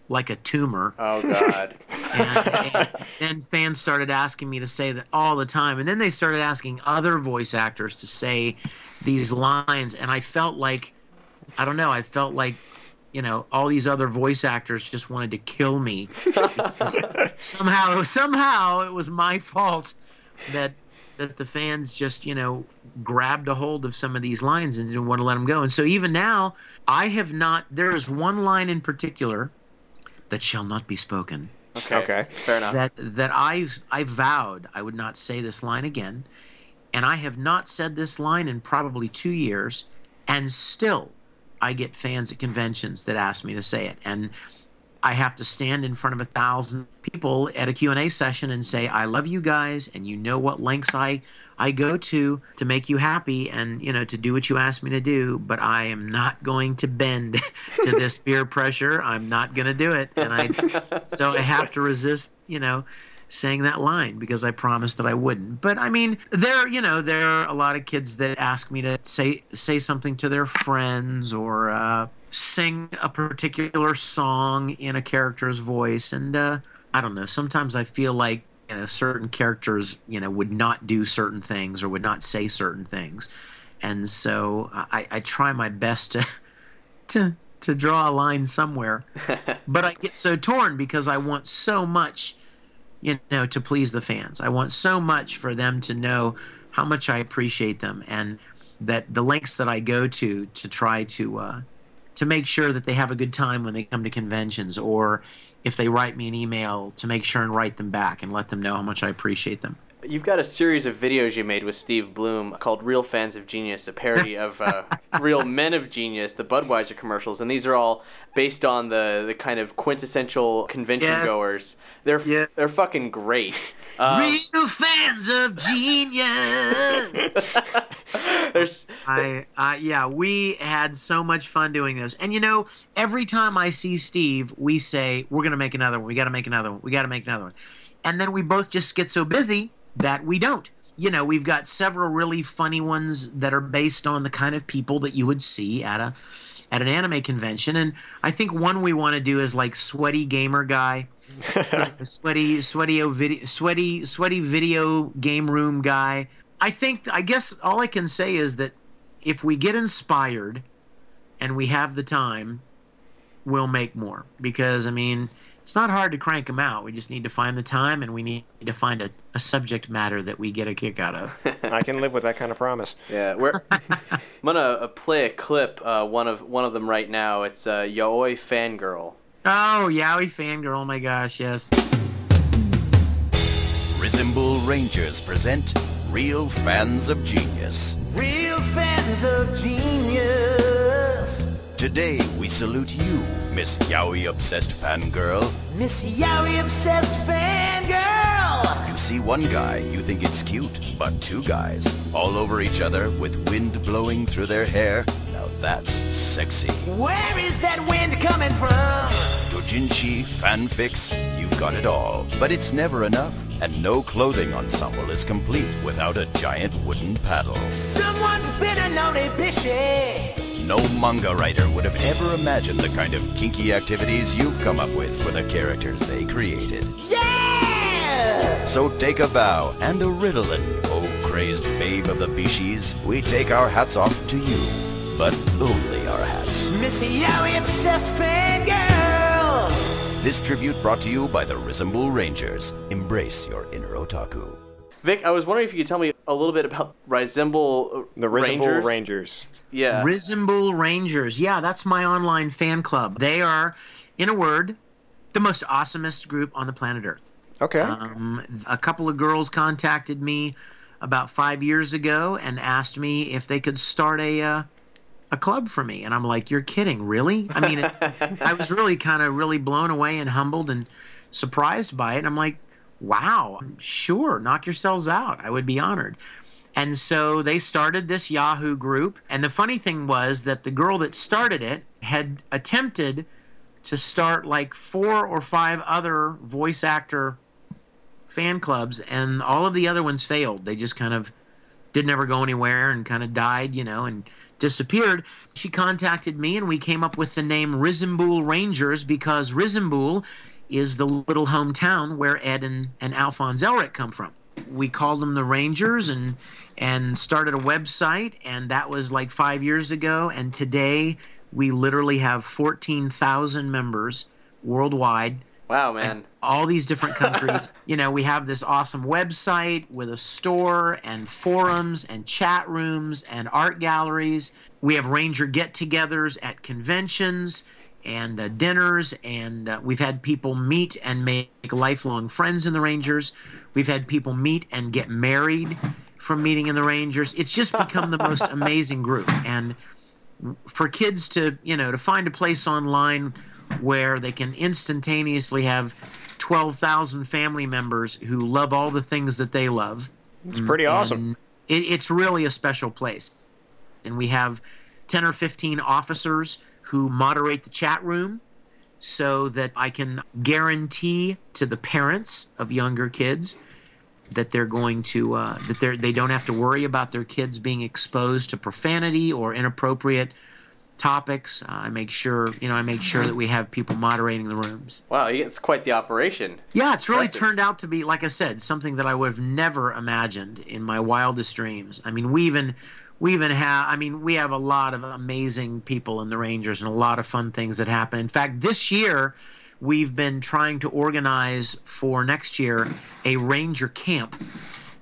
like a tumor. Oh God. and, and then fans started asking me to say that all the time and then they started asking other voice actors to say these lines and i felt like i don't know i felt like you know all these other voice actors just wanted to kill me somehow somehow it was my fault that that the fans just you know grabbed a hold of some of these lines and didn't want to let them go and so even now i have not there is one line in particular that shall not be spoken Okay. Okay. Fair enough. that that I I vowed I would not say this line again, and I have not said this line in probably two years, and still I get fans at conventions that ask me to say it, and I have to stand in front of a thousand people at a Q&A session and say I love you guys, and you know what lengths I I go to to make you happy and you know to do what you ask me to do, but I am not going to bend to this peer pressure. I'm not going to do it, and I so I have to resist, you know, saying that line because I promised that I wouldn't. But I mean, there, you know, there are a lot of kids that ask me to say say something to their friends or uh, sing a particular song in a character's voice, and uh, I don't know. Sometimes I feel like you know certain characters, you know, would not do certain things or would not say certain things, and so I, I try my best to to to draw a line somewhere but I get so torn because I want so much, you know, to please the fans. I want so much for them to know how much I appreciate them and that the lengths that I go to to try to uh, to make sure that they have a good time when they come to conventions or if they write me an email to make sure and write them back and let them know how much I appreciate them. You've got a series of videos you made with Steve Blum called Real Fans of Genius, a parody of uh, Real Men of Genius, the Budweiser commercials, and these are all based on the, the kind of quintessential convention Yeah. goers. They're they're fucking great. Um, Real fans of genius. There's I, I, yeah, we had so much fun doing those. And you know, every time I see Steve, we say, we're going to make another one. We got to make another one. We got to make another one. And then we both just get so busy that we don't. You know, we've got several really funny ones that are based on the kind of people that you would see at a at an anime convention. And I think one we want to do is like sweaty gamer guy. sweaty sweaty video sweaty sweaty video game room guy. I think I guess all I can say is that if we get inspired and we have the time, we'll make more because I mean it's not hard to crank them out. We just need to find the time and we need to find a, a subject matter that we get a kick out of. I can live with that kind of promise. Yeah, we're. I'm gonna uh, play a clip. Uh, one of one of them right now. It's uh, Yaoi Fangirl. Oh, Yaoi fangirl! Oh my gosh, yes. Resembool Rangers present Real Fans of Genius. Real fans of genius. Today we salute you, Miss Yaoi Obsessed Fangirl. Miss Yaoi obsessed fangirl. You see one guy, you think it's cute, but two guys, all over each other with wind blowing through their hair. Now that's sexy. Where is that wind coming from? Dojinshi, fanfics, you've got it all. But it's never enough, and no clothing ensemble is complete without a giant wooden paddle. Someone's been a naughty bishy. No manga writer would have ever imagined the kind of kinky activities you've come up with for the characters they created. Yeah! So take a bow and a Ritalin, oh crazed babe of the Bishis. We take our hats off to you, but only our hats. Miss Yaoi obsessed fangirl. This tribute brought to you by the Resembool Rangers. Embrace your inner otaku. Vic, I was wondering if you could tell me a little bit about Resembool The Resembool Rangers. Rangers. Yeah. Resembool Rangers. Yeah, that's my online fan club. They are, in a word, the most awesomest group on the planet Earth. Okay. Um, a couple of girls contacted me about five years ago and asked me if they could start a uh, a club for me, and I'm like, "You're kidding, really?" I mean, it, I was really kind of really blown away and humbled and surprised by it. And I'm like, "Wow, sure, knock yourselves out. I would be honored." And so they started this Yahoo group, and the funny thing was that the girl that started it had attempted to start like four or five other voice actor fan clubs, and all of the other ones failed. They just kind of didn't ever go anywhere and kind of died, you know, and disappeared, she contacted me and we came up with the name Resembool Rangers because Resembool is the little hometown where Ed and, and Alphonse Elric come from. We called them the Rangers and and started a website and that was like 5 years ago and today we literally have 14,000 members worldwide Wow, man. all these different countries. you know, we have this awesome website with a store and forums and chat rooms and art galleries. We have Ranger get togethers at conventions and uh, dinners, and uh, we've had people meet and make lifelong friends in the Rangers. We've had people meet and get married from meeting in the Rangers. It's just become the most amazing group. And for kids to, you know, to find a place online where they can instantaneously have 12,000 family members who love all the things that they love. It's pretty awesome. It, it's really a special place. And we have 10 or 15 officers who moderate the chat room so that I can guarantee to the parents of younger kids that they're going to uh, that they they don't have to worry about their kids being exposed to profanity or inappropriate topics. Uh, I make sure you know I make sure that we have people moderating the rooms. Wow, it's quite the operation. Yeah, it's really Impressive. turned out to be, like I said, something that I would have never imagined in my wildest dreams. I mean, we even we even have I mean, we have a lot of amazing people in the Rangers and a lot of fun things that happen. In fact, this year we've been trying to organize for next year a Ranger camp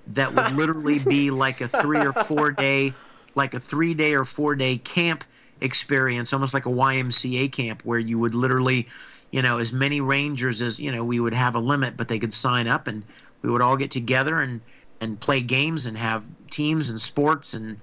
that would literally be like a 3 or 4 day like a 3 day or 4 day camp experience, almost like a YMCA camp where you would literally, you know, as many rangers as, you know, we would have a limit, but they could sign up and we would all get together and and play games and have teams and sports and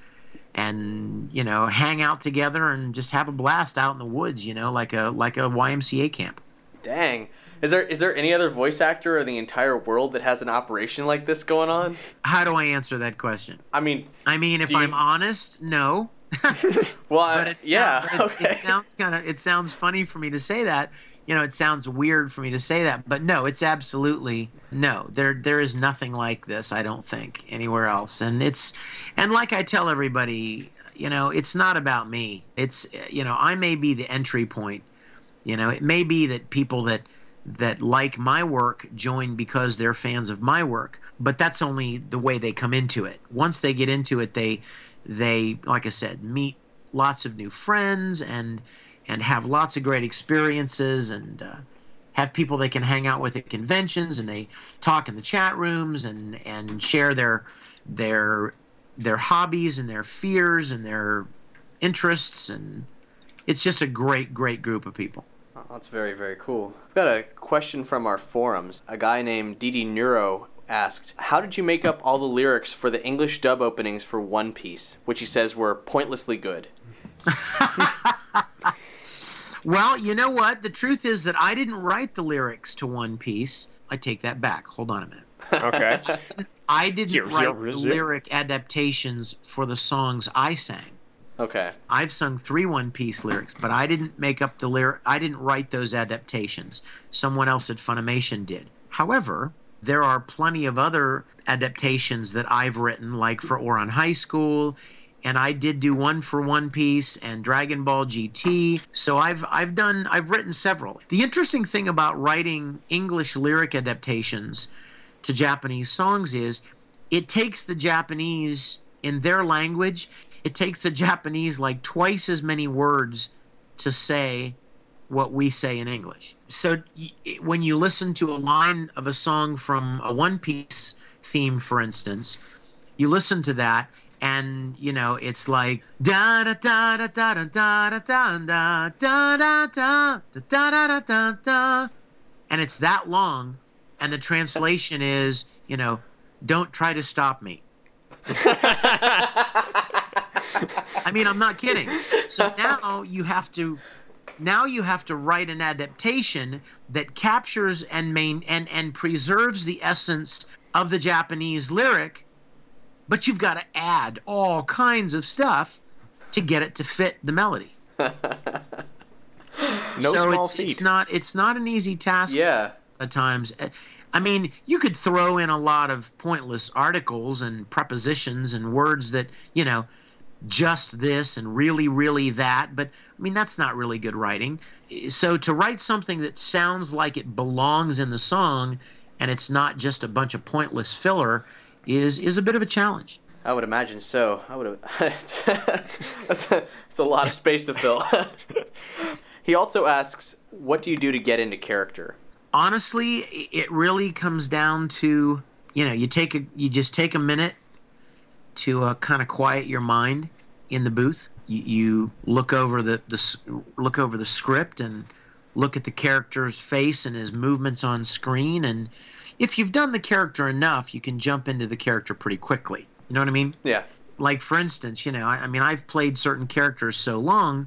and you know hang out together and just have a blast out in the woods you know like a like a YMCA camp Dang. Is there is there any other voice actor in the entire world that has an operation like this going on? how do I answer that question I mean, I mean if you- I'm honest no well, but it, yeah, but okay. it sounds kind of it sounds funny for me to say that you know it sounds weird for me to say that but no it's absolutely no. There there is nothing like this i don't think anywhere else. And it's and like i tell everybody you know it's not about me. It's you know i may be the entry point. You know it may be that people that that like my work join because they're fans of my work but that's only the way they come into it. Once they get into it they they like i said meet lots of new friends and and have lots of great experiences and uh, have people they can hang out with at conventions and they talk in the chat rooms and and share their their their hobbies and their fears and their interests and it's just a great great group of people Oh, that's very, very cool. We've got a question from our forums. A guy named Didi Neuro asked, How did you make up all the lyrics for the English dub openings for One Piece, which he says were pointlessly good? Well, you know what? The truth is that I didn't write the lyrics to One Piece. I take that back. Hold on a minute. Okay. I didn't Here- write here the lyric adaptations for the songs I sang. Okay. I've sung three One Piece lyrics, but I didn't make up the lyric. I didn't write those adaptations. Someone else at Funimation did. However, there are plenty of other adaptations that I've written, like for Ouran High School, and I did do one for One Piece and Dragon Ball GT. So I've I've done I've written several. The interesting thing about writing English lyric adaptations to Japanese songs is it takes the Japanese in their language, it takes the Japanese like twice as many words to say what we say in English. So when you listen to a line of a song from a One Piece theme, for instance, you listen to that and you know it's like da da da da da da da da da da da da da da da da da da and it's that long and the translation is you know don't try to stop me I mean, I'm not kidding. So now you have to now you have to write an adaptation that captures and main and and preserves the essence of the Japanese lyric, but you've got to add all kinds of stuff to get it to fit the melody. No so small it's, feat. it's not it's not an easy task Yeah. at times. Uh, I mean, you could throw in a lot of pointless articles and prepositions and words that, you know, just this and really, really that. But I mean, that's not really good writing. So to write something that sounds like it belongs in the song and it's not just a bunch of pointless filler is is a bit of a challenge. I would imagine so. I would have. that's, a, that's a lot of space to fill. he also asks, "What do you do to get into character?" Honestly, it really comes down to you know you take a you just take a minute to uh, kind of quiet your mind in the booth. You, you look over the, the look over the script and look at the character's face and his movements on screen and if you've done the character enough, you can jump into the character pretty quickly. You know what I mean? Yeah. Like for instance, you know, I, I mean, I've played certain characters so long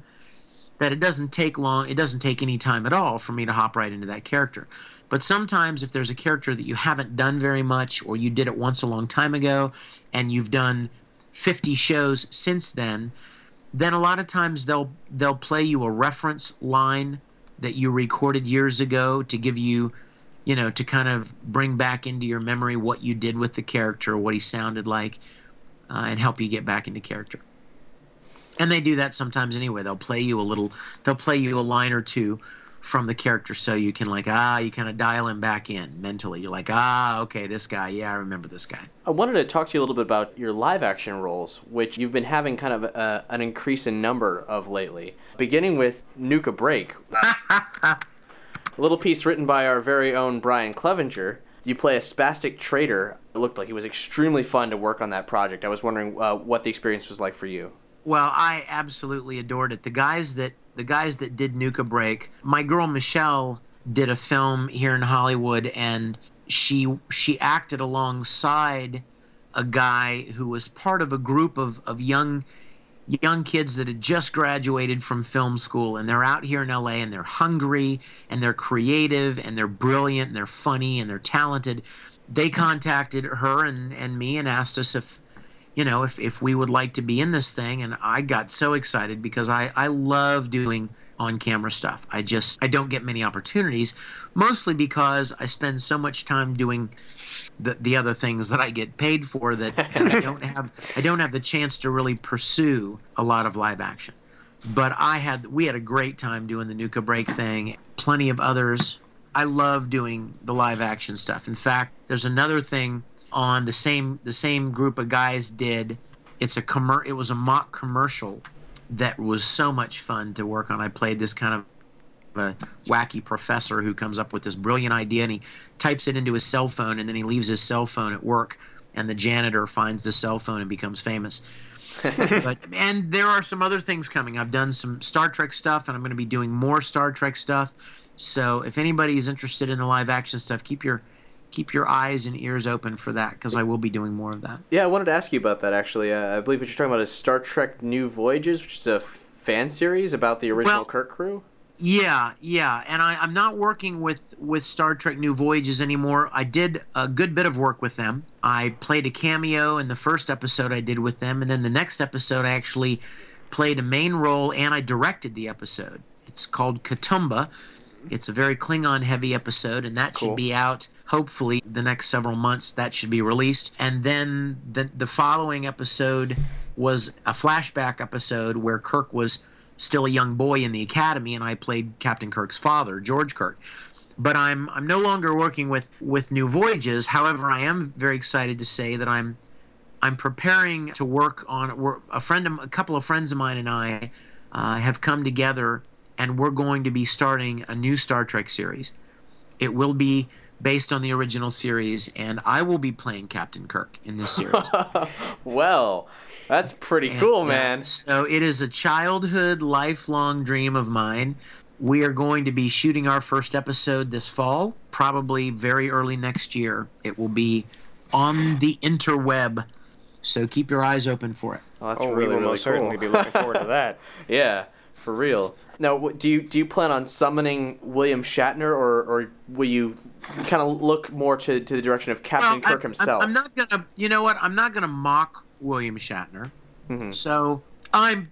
that it doesn't take long. It doesn't take any time at all for me to hop right into that character. But sometimes, if there's a character that you haven't done very much, or you did it once a long time ago, and you've done 50 shows since then, then a lot of times they'll they'll play you a reference line that you recorded years ago to give you you know, to kind of bring back into your memory what you did with the character, what he sounded like, uh, and help you get back into character. And they do that sometimes anyway. They'll play you a little, they'll play you a line or two from the character so you can, like, ah, you kind of dial him back in mentally. You're like, ah, okay, this guy, yeah, I remember this guy. I wanted to talk to you a little bit about your live action roles, which you've been having kind of a, an increase in number of lately. Beginning with Nuka Break, a little piece written by our very own Brian Clevenger. You play a spastic trader. It looked like it was extremely fun to work on that project. I was wondering uh, what the experience was like for you. Well, I absolutely adored it. The guys that the guys that did Nuka Break, my girl Michelle did a film here in Hollywood, and she she acted alongside a guy who was part of a group of, of young young kids that had just graduated from film school and they're out here in LA and they're hungry and they're creative and they're brilliant and they're funny and they're talented. They contacted her and, and me and asked us if you know if, if we would like to be in this thing and I got so excited because I, I love doing on camera stuff. I just I don't get many opportunities, mostly because I spend so much time doing the the other things that I get paid for that, that I don't have I don't have the chance to really pursue a lot of live action. But I had we had a great time doing the Nuka Break thing. Plenty of others. I love doing the live action stuff. In fact, there's another thing on the same the same group of guys did. It's a commer- it was a mock commercial that was so much fun to work on. I played this kind of a wacky professor who comes up with this brilliant idea and he types it into his cell phone and then he leaves his cell phone at work and the janitor finds the cell phone and becomes famous. but and there are some other things coming. I've done some Star Trek stuff and I'm going to be doing more Star Trek stuff. So if anybody is interested in the live action stuff, keep your keep your eyes and ears open for that because I will be doing more of that. Yeah, I wanted to ask you about that actually. Uh, I believe what you're talking about is Star Trek New Voyages, which is a fan series about the original Well- Kirk crew. Yeah, yeah, and I, I'm not working with with Star Trek New Voyages anymore. I did a good bit of work with them. I played a cameo in the first episode I did with them, and then the next episode I actually played a main role and I directed the episode. It's called Kitumba. It's a very Klingon heavy episode, and that Cool. should be out hopefully the next several months. That should be released, and then the the following episode was a flashback episode where Kirk was still a young boy in the academy, and I played Captain Kirk's father, George Kirk. But I'm I'm no longer working with with New Voyages. However, I am very excited to say that I'm I'm preparing to work on we're, a friend of, a couple of friends of mine and I uh, have come together and we're going to be starting a new Star Trek series. It will be based on the original series and I will be playing Captain Kirk in this series. well, that's pretty And, cool, uh, man. so it is a childhood, lifelong dream of mine. We are going to be shooting our first episode this fall, probably very early next year. It will be on the interweb, so keep your eyes open for it. Oh, that's Oh, we really, will really most certainly cool. be looking forward to that. yeah, for real. Now, do you do you plan on summoning William Shatner, or, or will you kind of look more to, to the direction of Captain Well, Kirk I'm- himself? I'm, not gonna. You know what? I'm not gonna mock William Shatner. Mhm. So I'm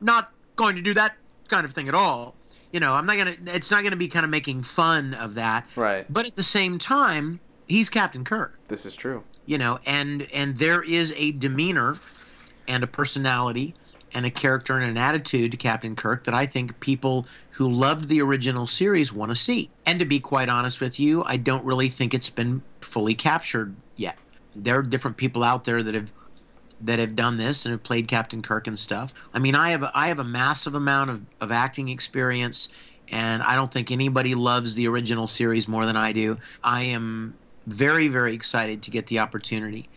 not going to do that kind of thing at all. You know, I'm not gonna. It's not gonna be kind of making fun of that. Right. But at the same time, he's Captain Kirk. This is true. You know, and and there is a demeanor and a personality and a character and an attitude to Captain Kirk that I think people who loved the original series want to see. And to be quite honest with you, I don't really think it's been fully captured yet. There are different people out there that have that have done this and have played Captain Kirk and stuff. I mean, I have I have a massive amount of, of acting experience, and I don't think anybody loves the original series more than I do. I am very very excited to get the opportunity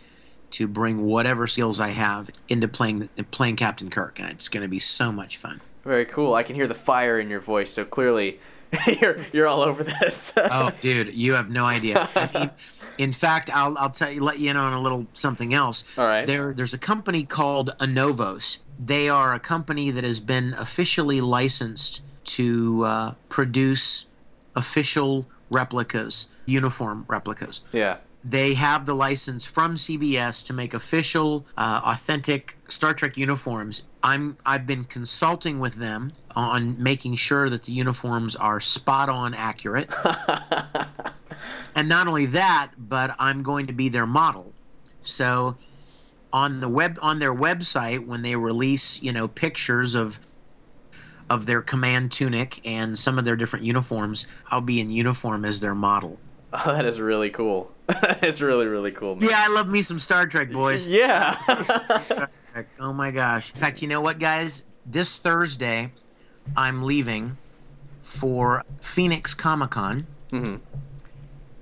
to bring whatever skills I have into playing playing Captain Kirk, and it's going to be so much fun. Very cool. I can hear the fire in your voice, so clearly you're you're all over this. oh, dude, you have no idea. I mean, in fact, I'll I'll tell you, let you in on a little something else. All right. There, there's a company called Anovos. They are a company that has been officially licensed to uh, produce official replicas, uniform replicas. Yeah. They have the license from CBS to make official, uh, authentic Star Trek uniforms. I'm I've been consulting with them on making sure that the uniforms are spot on accurate. and not only that, but I'm going to be their model. So on the web on their website when they release, you know, pictures of of their command tunic and some of their different uniforms, I'll be in uniform as their model. Oh, that is really cool. that is really really cool. Man. Yeah, I love me some Star Trek, boys. Yeah. oh my gosh. In fact, you know what, guys? This Thursday, I'm leaving for Phoenix Comic Con. hmm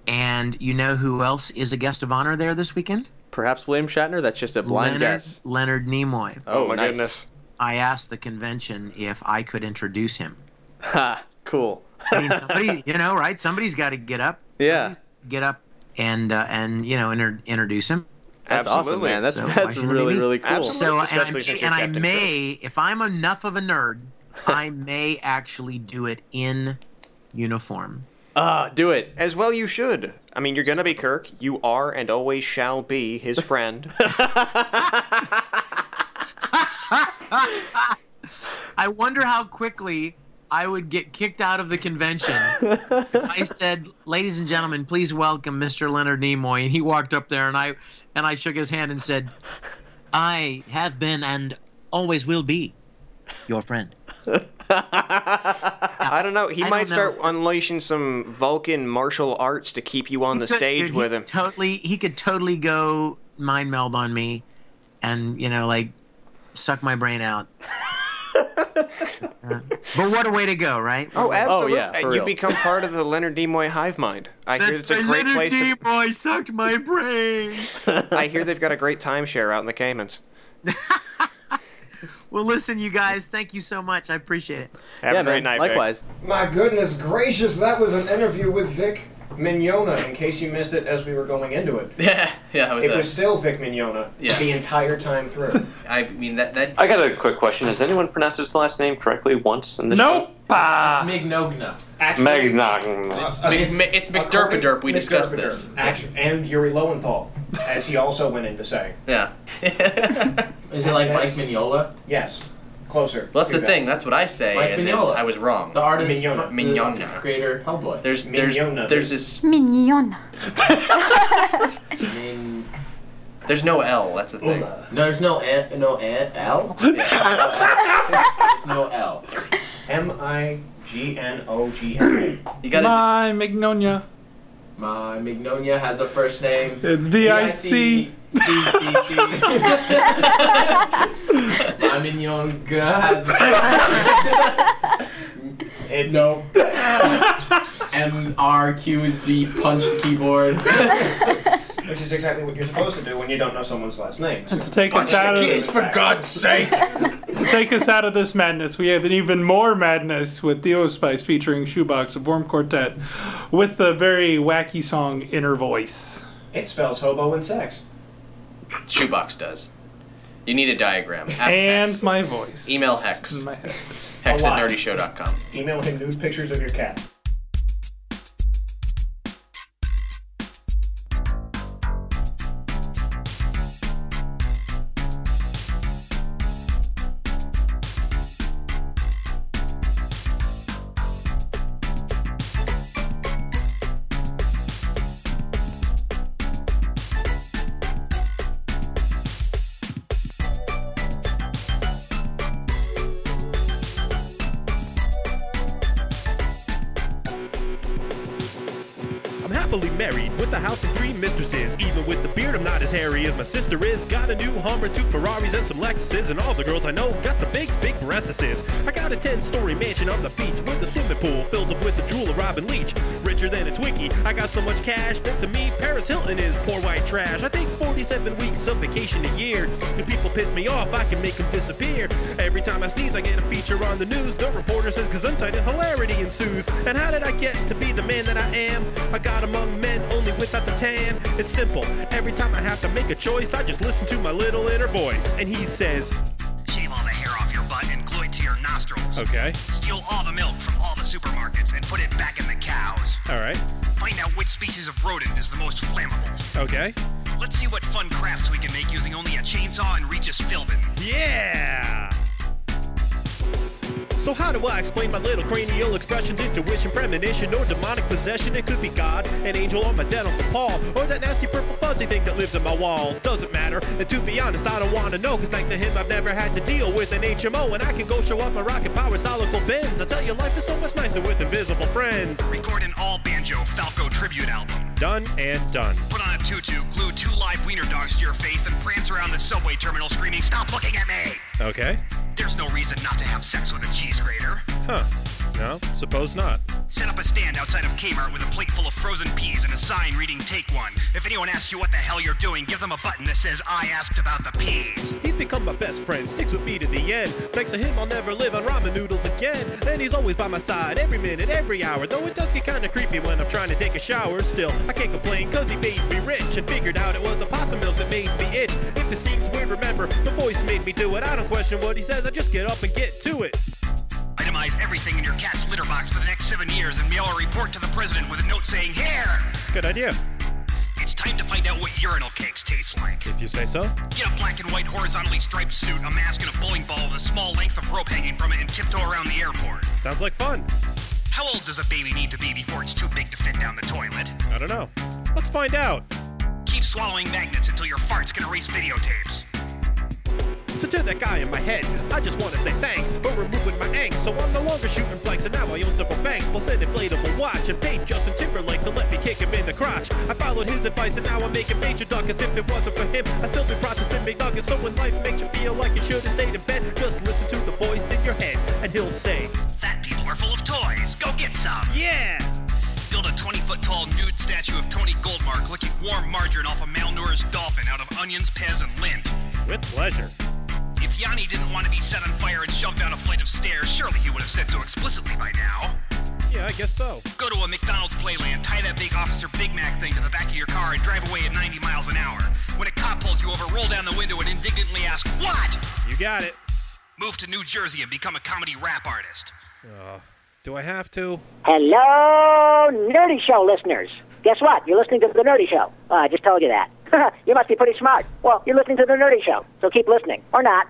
And you know who else is a guest of honor there this weekend? Perhaps William Shatner. That's just a blind Leonard, guess. Leonard Nimoy. Oh, my nice. goodness. I asked the convention if I could introduce him. Ha, cool. I mean, somebody, you know, right? Somebody's got to get up. Yeah. Somebody's Get up and uh, and you know inter- introduce him. That's awesome, Absolutely. man. That's So that's really really cool. Absolutely. So and, I'm, and I Captain may, if I'm enough of a nerd, I may actually do it in uniform. Ah, do it. As well, you should. I mean, you're gonna be Kirk. You are and always shall be his friend. I wonder how quickly I would get kicked out of the convention I said, "Ladies and gentlemen, please welcome Mr. Leonard Nimoy," and he walked up there and I and I shook his hand and said, "I have been and always will be your friend." I don't know. He I might know. start unleashing some Vulcan martial arts to keep you on the Could- stage dude, with him. Totally, he could totally go mind meld on me, and you know, like suck my brain out. Uh, but what a way to go, right? Oh, absolutely. yeah, for you real. become part of the Leonard Nimoy hive mind. I hear it's a great Leonard place to. Nimoy sucked my brain. I hear they've got a great timeshare out in the Caymans. Well, listen, you guys, thank you so much. I appreciate it. Have yeah, a great man. night, Vic. Likewise. My goodness gracious, that was an interview with Vic Mignogna, in case you missed it as we were going into it. Yeah, yeah, was It a- was still Vic Mignona Yeah. the entire time through. I mean that that. I got a quick question. Has anyone pronounced his last name correctly once in the show? Nope. Ah. Mignogna. Actually, Magnog. It's, it's, Mi- it's McDerpaderp. We discussed this. Actually, and Yuri Lowenthal, as he also went in to say. Yeah. Is it like Mike Mignola? Yes, closer. Well, that's the that. thing. That's what I say, Mike and then Mignola. I was wrong. The artist, Mignogna. from- Mignogna. the creator Hellboy. There's there's Mignogna. there's this Mignona. I there's no L. That's the thing. no, there's no N, no N, L. there's no L. M I G N O G N A. You gotta My Magnolia. My Mignonia has a first name. It's V-I-C. My Mignonga has a It's No. M R Q Z punch keyboard. which is exactly what you're supposed to do when you don't know someone's last name. So To take us out of for God's sake. to take us out of this madness, we have an even more madness with Theo Spice featuring Shoebox, a Worm Quartet, with the very wacky song Inner Voice. It spells hobo and sex. Shoebox does. You need a diagram. Ask and Hex. my voice. Email Hex. My head. Hex at nerdyshow.com. Email him nude pictures of your cat. Cash that to me, Paris Hilton is poor white trash. I take 47 weeks of vacation a year. When people piss me off, I can make them disappear. Every time I sneeze, I get a feature on the news. The reporter says gesundheit and hilarity ensues. And how did I get to be the man that I am? I got among men only without the tan. It's simple. Every time I have to make a choice, I just listen to my little inner voice. And he says, Shave all the hair off your butt and glue it to your nostrils. Okay. Steal all the milk from all the supermarkets and put it back in the cows. All right. Find out which species of rodent is the most flammable. Okay. Let's see what fun crafts we can make using only a chainsaw and Regis Philbin. Yeah! So how do I explain my little cranial expressions, intuition, premonition, or demonic possession? It could be God, an angel, or my dead Uncle Paul, or that nasty purple fuzzy thing that lives in my wall. Doesn't matter, and to be honest, I don't want to know, cause thanks to him I've never had to deal with an HMO, and I can go show off my rocket power solical bins. I tell you, life is so much nicer with invisible friends. Record an all banjo Falco tribute album. Done and done. Put on a tutu, glue two live wiener dogs to your face, and prance around the subway terminal screaming, Stop looking at me! Okay. There's no reason not to have sex with a cheese grater. Huh. No, suppose not. Set up a stand outside of Kmart with a plate full of frozen peas and a sign reading Take One. If anyone asks you what the hell you're doing, give them a button that says I asked about the peas. He's become my best friend, sticks with me to the end. Thanks to him, I'll never live on ramen noodles again. And he's always by my side, every minute, every hour. Though it does get kinda creepy when I'm trying to take a shower. Still, I can't complain, cause he made me rich and figured out it was the possum mills that made me itch. If this seems weird, remember, the voice made me do it. I don't question what he says, I just get up and get to it. Itemize everything in your cat's litter box for the next seven years and mail a report to the president with a note saying, Here! Good idea. It's time to find out what urinal cakes taste like. If you say so. Get a black and white horizontally striped suit, a mask, and a bowling ball with a small length of rope hanging from it and tiptoe around the airport. Sounds like fun. How old does a baby need to be before it's too big to fit down the toilet? I don't know. Let's find out. Keep swallowing magnets until your farts can erase videotapes. So to that guy in my head, I just want to say thanks for removing my angst. So I'm no longer shooting blanks, and now I own several banks. Plus an inflatable watch, and paid Justin Timberlake to let me kick him in the crotch. I followed his advice, and now I'm making major duck. As if it wasn't for him, I still be processing big nuggets. So when life makes you feel like you should have stayed in bed, just listen to the voice in your head, and he'll say, Fat people are full of toys. Go get some. Yeah! Build a 20 foot tall nude statue of Tony Goldmark licking warm margarine off a malnourished dolphin out of onions, pez, and lint. With pleasure. If Yanni didn't want to be set on fire and shoved down a flight of stairs, surely he would have said so explicitly by now. Yeah, I guess so. Go to a McDonald's playland, tie that big Officer Big Mac thing to the back of your car, and drive away at 90 miles an hour. When a cop pulls you over, roll down the window and indignantly ask, What? You got it. Move to New Jersey and become a comedy rap artist. Uh, do I have to? Hello, Nerdy Show listeners. Guess what? You're listening to The Nerdy Show. Oh, I just told you that. you must be pretty smart. Well, you're listening to The Nerdy Show, so keep listening. Or not.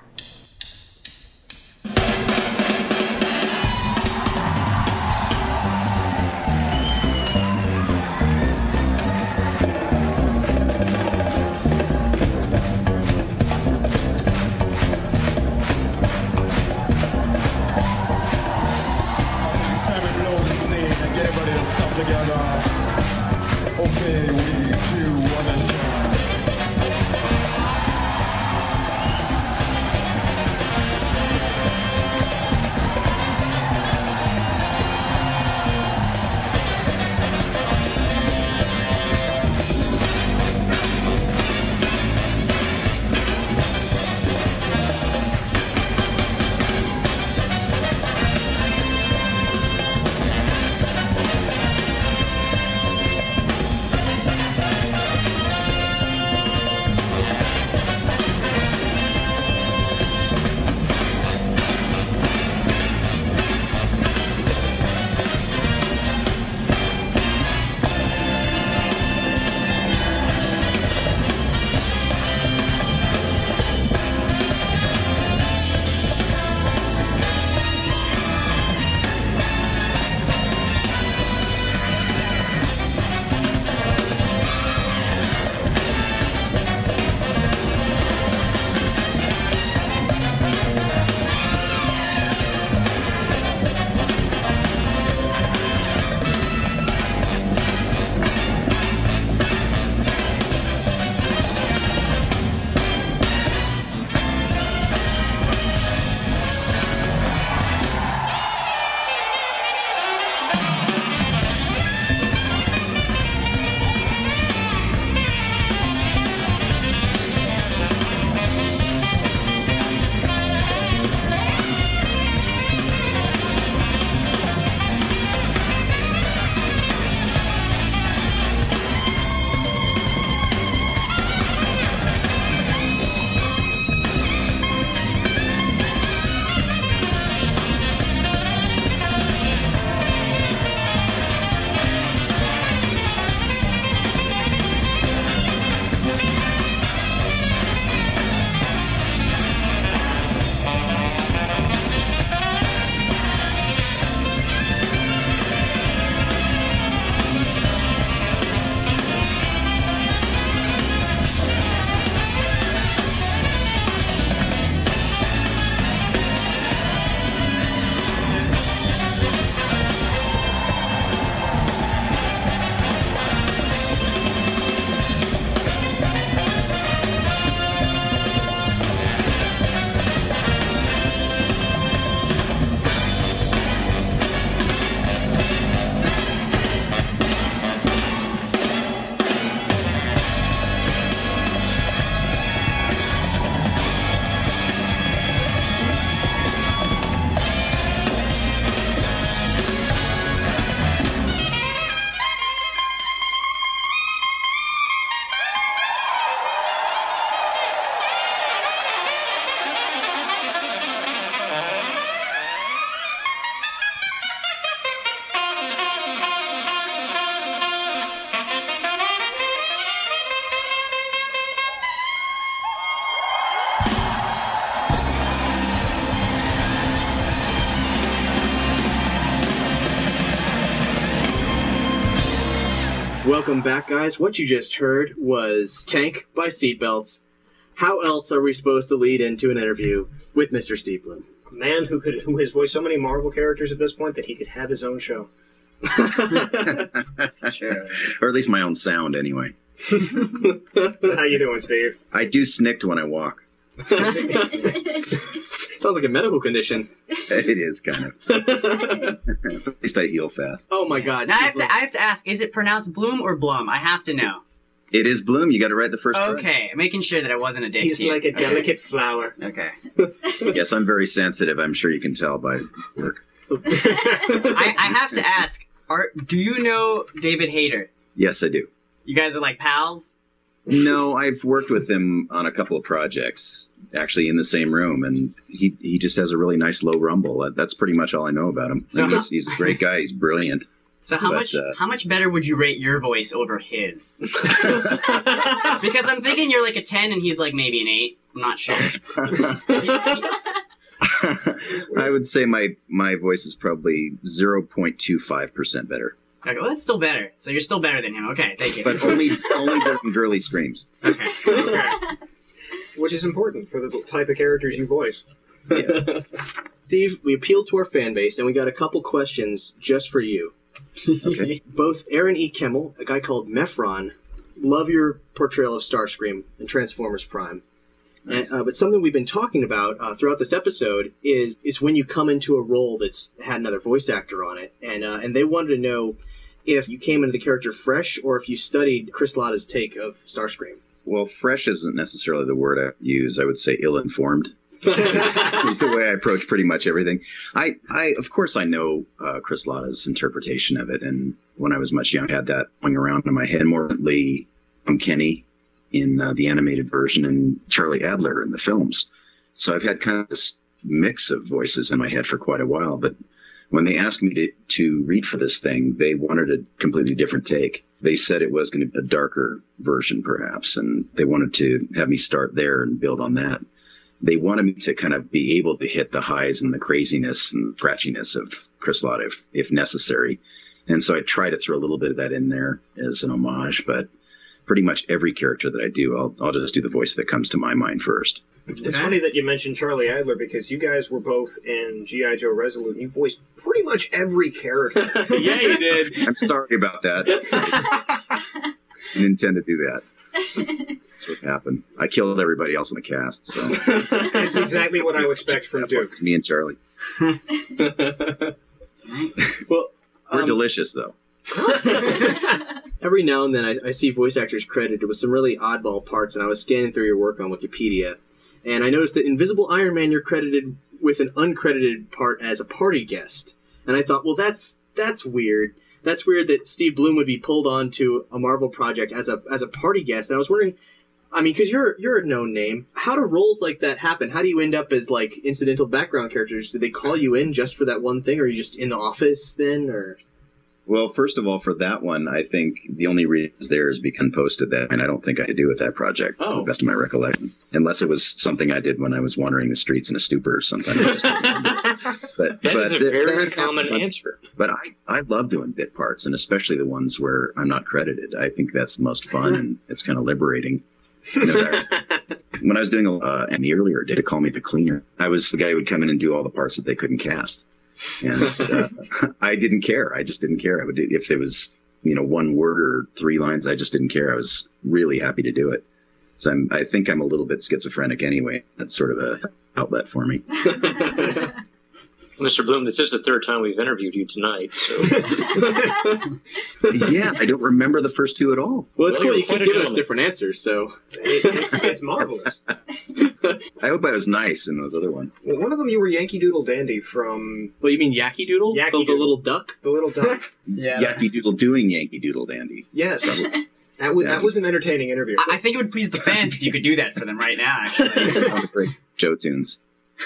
Welcome back, guys. What you just heard was Tank by Seatbelts. How else are we supposed to lead into an interview with Mr. Steve Blum? A man who could who has voiced so many Marvel characters at this point that he could have his own show. That's true. or at least my own sound, anyway. How you doing, Steve? I do snicked when I walk. Sounds like a medical condition. It is kind of. at least I heal fast. Oh my god. Now I have to I have to ask, is it pronounced Bloom or Blum? I have to know. It is Bloom. You got to write the first word. Okay, making sure that I wasn't a dick He's to you. like a Okay. delicate flower. Okay. Yes, I'm very sensitive. I'm sure you can tell by work. I, I have to ask, are do you know David Hayter? Yes, I do. You guys are like pals? No, I've worked with him on a couple of projects, actually in the same room, and he he just has a really nice low rumble. That's pretty much all I know about him. I mean, how- he's, he's a great guy. He's brilliant. So how But, much uh, how much better would you rate your voice over his? because I'm thinking you're like a ten and he's like maybe an eight. I'm not sure. I would say my my voice is probably 0.25 percent better, Okay, well that's still better. So you're still better than him. Okay, thank you. but only only during girly screams. Okay. Which is important for the type of characters you voice. Yes. Steve, we appealed to our fan base and we got a couple questions just for you. Okay. Both Aaron E. Kimmel, a guy called Mephron, love your portrayal of Starscream in Transformers Prime. And, uh, but something we've been talking about uh, throughout this episode is is when you come into a role that's had another voice actor on it, and uh, and they wanted to know if you came into the character fresh or if you studied Chris Latta's take of Starscream. Well, fresh isn't necessarily the word I use. I would say ill-informed. is the way I approach pretty much everything. I, I of course, I know uh, Chris Latta's interpretation of it, and when I was much young, I had that going around in my head. More recently, um, Kenny in uh, the animated version, and Charlie Adler in the films. So I've had kind of this mix of voices in my head for quite a while. But when they asked me to, to read for this thing, they wanted a completely different take. They said it was going to be a darker version, perhaps, and they wanted to have me start there and build on that they wanted me to kind of be able to hit the highs and the craziness and scratchiness of Chris Latta if, if necessary. And so I try to throw a little bit of that in there as an homage, but pretty much every character that I do, I'll, I'll just do the voice that comes to my mind first. It's funny that you mentioned Charlie Adler because you guys were both in G.I. Joe Resolute. and You voiced pretty much every character. yeah, you did. I'm sorry about that. I didn't intend to do that. That's what happened. I killed everybody else in the cast, so That's exactly what I would expect from Duke. it's me and Charlie. well, We're um, delicious, though. Every now and then, I, I see voice actors credited with some really oddball parts, and I was scanning through your work on Wikipedia, and I noticed that Invincible Iron Man, you're credited with an uncredited part as a party guest, and I thought, well, that's that's weird. That's weird that Steve Blum would be pulled onto a Marvel project as a as a party guest, and I was wondering. I mean, because you're you're a known name. How do roles like that happen? How do you end up as like incidental background characters? Do they call you in just for that one thing, or are you just in the office then, or? Well, first of all, for that one, I think the only reason it's there is because I posted that, and I don't think I could do with that project, to the best of my recollection, unless it was something I did when I was wandering the streets in a stupor or something. I just don't remember. but That but is a th- very common happens. answer. But I, I love doing bit parts, and especially the ones where I'm not credited. I think that's the most fun, and it's kind of liberating. You know, when I was doing uh, in the earlier, did they call me the cleaner? I was the guy who would come in and do all the parts that they couldn't cast, and uh, I didn't care. I just didn't care. I would if there was you know one word or three lines. I just didn't care. I was really happy to do it. So I'm, I think I'm a little bit schizophrenic anyway. That's sort of a outlet for me. Mr. Blum, this is the third time we've interviewed you tonight, so yeah, I don't remember the first two at all. Well, it's Well, cool. you're You keep giving us different answers, so it's, it's marvelous. I hope I was nice in those other ones. Well, one of them you were Yankee Doodle Dandy from. Well, you mean Yankee Doodle? Yankee the, the little duck? The little duck. Yeah. Yankee Doodle doing Yankee Doodle Dandy. Yes. That was, that was an entertaining interview. I, I think it would please the fans if you could do that for them right now. Actually. The great Joe tunes.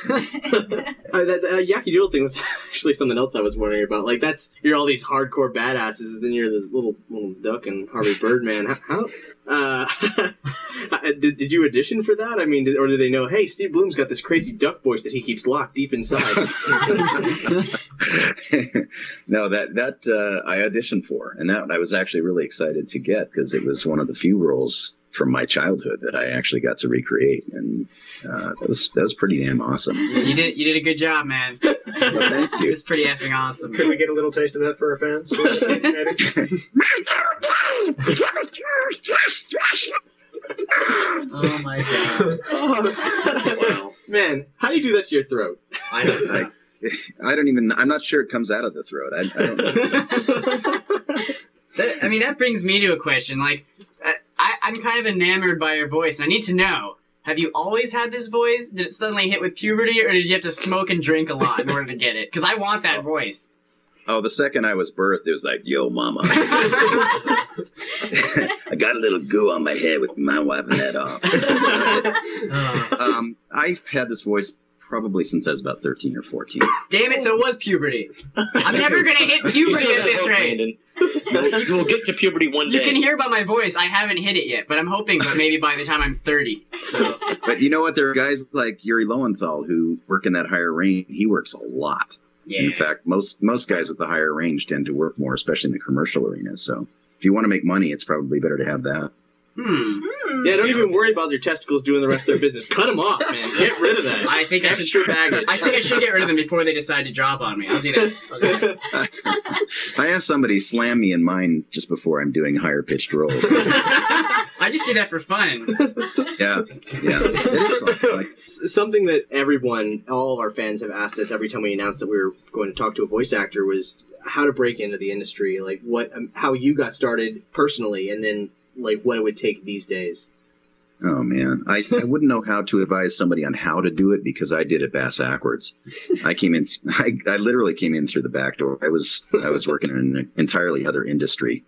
Uh, that uh, Yankee Doodle thing was actually something else I was wondering about. Like, that's you're all these hardcore badasses, and then you're the little little duck and Harvey Birdman. How? how uh, Uh, did, did you audition for that? I mean, did, or did they know, hey, Steve Blum's got this crazy duck voice that he keeps locked deep inside? no, that that uh, I auditioned for, and that I was actually really excited to get because it was one of the few roles from my childhood that I actually got to recreate, and uh, that was that was pretty damn awesome. You did you did a good job, man. thank you. It's pretty effing awesome. Could we get a little taste of that for our fans? Oh my god. Wow, Man, how do you do that to your throat? I don't. I, I don't even. I'm not sure it comes out of the throat. I, I don't know. That, I mean, that brings me to a question. Like, uh, I, I'm kind of enamored by your voice, and I need to know: Have you always had this voice? Did it suddenly hit with puberty, or did you have to smoke and drink a lot in order to get it? Because I want that voice. Oh, the second I was birthed, it was like, "Yo, mama." I got a little goo on my head with my wiping that off. um, I've had this voice probably since I was about 13 or 14. Damn it! So it was puberty. I'm never gonna hit puberty at this rate. We'll, we'll get to puberty one day. You can hear by my voice. I haven't hit it yet, but I'm hoping that maybe by the time I'm 30. So But you know what? There are guys like Yuri Lowenthal who work in that higher range. He works a lot. Yeah. In fact, most most guys with the higher range tend to work more, especially in the commercial arena. So if you want to make money, it's probably better to have that. Hmm. Yeah, don't even worry about your testicles doing the rest of their business. Cut them off, man. Get rid of that. I think I extra should, baggage. I think I should get rid of them before they decide to drop on me. I'll do that. I'll do that. I have somebody slam me in mine just before I'm doing higher pitched rolls. I just do that for fun. yeah, yeah, it is fun. Like, Something that everyone, all of our fans have asked us every time we announced that we were going to talk to a voice actor was how to break into the industry, like what, um, how you got started personally, and then like what it would take these days. Oh man, I, I wouldn't know how to advise somebody on how to do it because I did it bass backwards. I came in, I, I literally came in through the back door. I was I was working in an entirely other industry,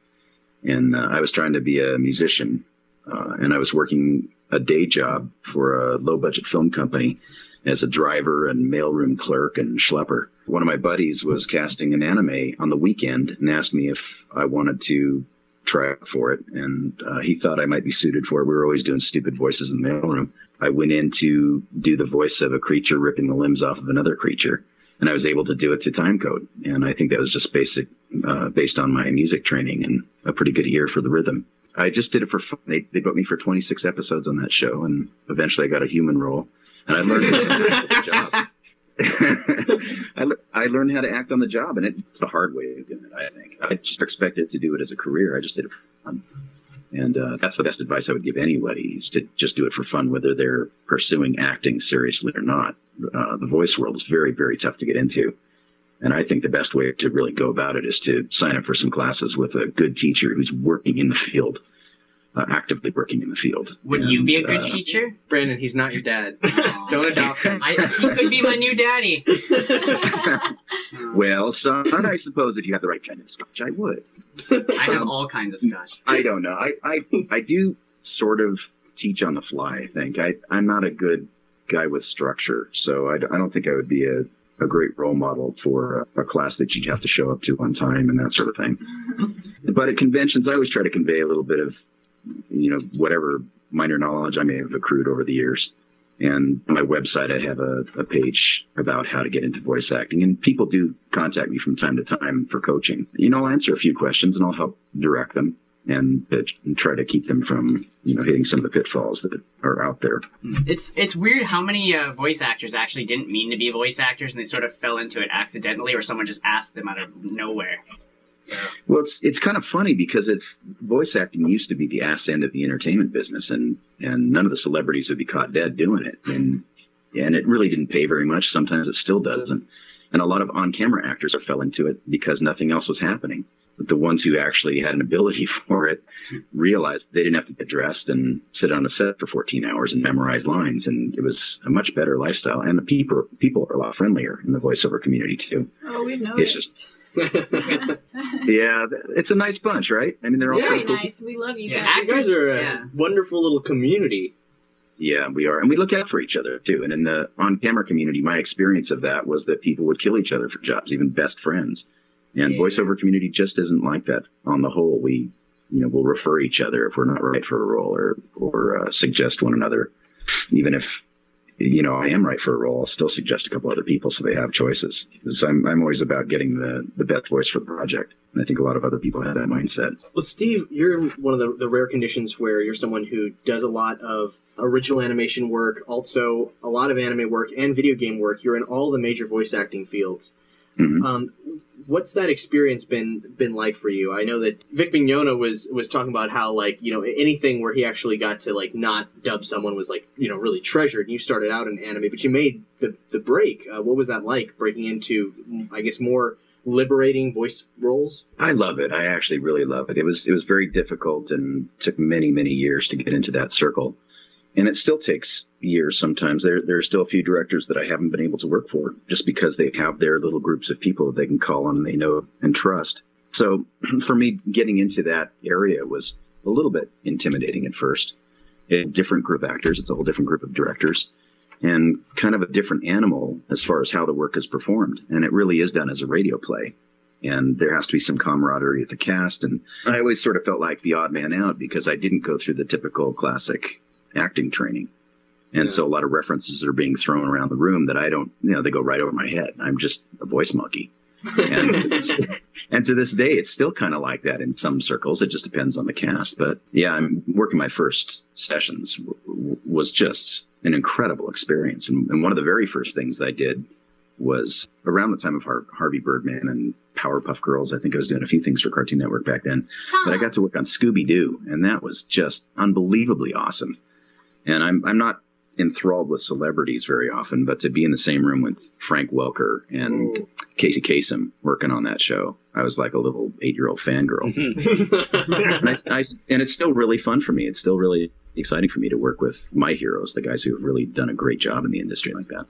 and uh, I was trying to be a musician, uh, and I was working a day job for a low budget film company as a driver and mailroom clerk and schlepper. One of my buddies was casting an anime on the weekend and asked me if I wanted to out for it, and uh, he thought I might be suited for it. We were always doing stupid voices in the mailroom. I went in to do the voice of a creature ripping the limbs off of another creature, and I was able to do it to time code. And I think that was just basic, uh, based on my music training and a pretty good ear for the rhythm. I just did it for fun. They, they booked me for 26 episodes on that show, and eventually I got a human role, and I learned I, le- I learned how to act on the job, and it's the hard way of doing it. I think I just expected to do it as a career. I just did it for fun, and uh, that's the best advice I would give anybody: is to just do it for fun, whether they're pursuing acting seriously or not. Uh, the voice world is very, very tough to get into. And I think the best way to really go about it is to sign up for some classes with a good teacher who's working in the field, uh, actively working in the field. Would you be a good uh, teacher? Brandon, he's not your dad. Don't adopt him. I, he could be my new daddy. Well, son, I suppose if you have the right kind of scotch, I would. I have all kinds of scotch. I don't know. I, I, I do sort of teach on the fly, I think. I, I'm not a good guy with structure, so I, I don't think I would be a, a great role model for a, a class that you'd have to show up to on time and that sort of thing. but at conventions, I always try to convey a little bit of, you know, whatever minor knowledge I may have accrued over the years. And my website, I have a, a page about how to get into voice acting. And people do contact me from time to time for coaching. You know, I'll answer a few questions and I'll help direct them and, try to keep them from, you know, hitting some of the pitfalls that are out there. It's it's weird how many uh, voice actors actually didn't mean to be voice actors and they sort of fell into it accidentally, or someone just asked them out of nowhere. Well, it's it's kind of funny because it's voice acting used to be the ass end of the entertainment business, and and none of the celebrities would be caught dead doing it, and and it really didn't pay very much. Sometimes it still doesn't, and a lot of on-camera actors are fell into it because nothing else was happening. But the ones who actually had an ability for it realized they didn't have to get dressed and sit on a set for 14 hours and memorize lines, and it was a much better lifestyle. And the people people are a lot friendlier in the voiceover community too. Oh, we've It's just yeah, it's a nice bunch, right? I mean, they're all Very pretty cool nice. We love you Yeah, guys. you guys are a wonderful little community. Yeah, we are, and we look out for each other too. And in the on-camera community, my experience of that was that people would kill each other for jobs, even best friends. And voiceover community just isn't like that. On the whole, we you know we'll refer each other if we're not right for a role or or uh, suggest one another. Even if you know I am right for a role, I'll still suggest a couple other people so they have choices. Because I'm I'm always about getting the the best voice for the project, and I think a lot of other people have that mindset. Well, Steve, you're one of the, the rare conditions where you're someone who does a lot of original animation work, also a lot of anime work and video game work. You're in all the major voice acting fields. Um, what's that experience been been like for you? I know that Vic Mignogna was was talking about how like you know anything where he actually got to like not dub someone was like you know really treasured. And You started out in anime, but you made the the break. Uh, what was that like breaking into I guess more liberating voice roles? I love it. I actually really love it. It was it was very difficult and took many many years to get into that circle, and it still takes years sometimes. There there are still a few directors that I haven't been able to work for just because they have their little groups of people they can call on and they know and trust. So for me, getting into that area was a little bit intimidating at first. A different group of actors. It's a whole different group of directors. And kind of a different animal as far as how the work is performed. And it really is done as a radio play and there has to be some camaraderie with the cast. And I always sort of felt like the odd man out because I didn't go through the typical classic acting training. And so a lot of references are being thrown around the room that I don't, you know, they go right over my head. I'm just a voice monkey. and, and to this day, it's still kind of like that in some circles. It just depends on the cast. But yeah, I'm working my first sessions w- w- was just an incredible experience. And, and one of the very first things I did was around the time of Har- Harvey Birdman and Powerpuff Girls. I think I was doing a few things for Cartoon Network back then. Ah. But I got to work on Scooby Doo, and that was just unbelievably awesome. And I'm I'm not enthralled with celebrities very often, but to be in the same room with Frank Welker and Casey Kasem working on that show, I was like a little eight year old fangirl. and, I, I- and it's still really fun for me. It's still really exciting for me to work with my heroes, the guys who have really done a great job in the industry like that.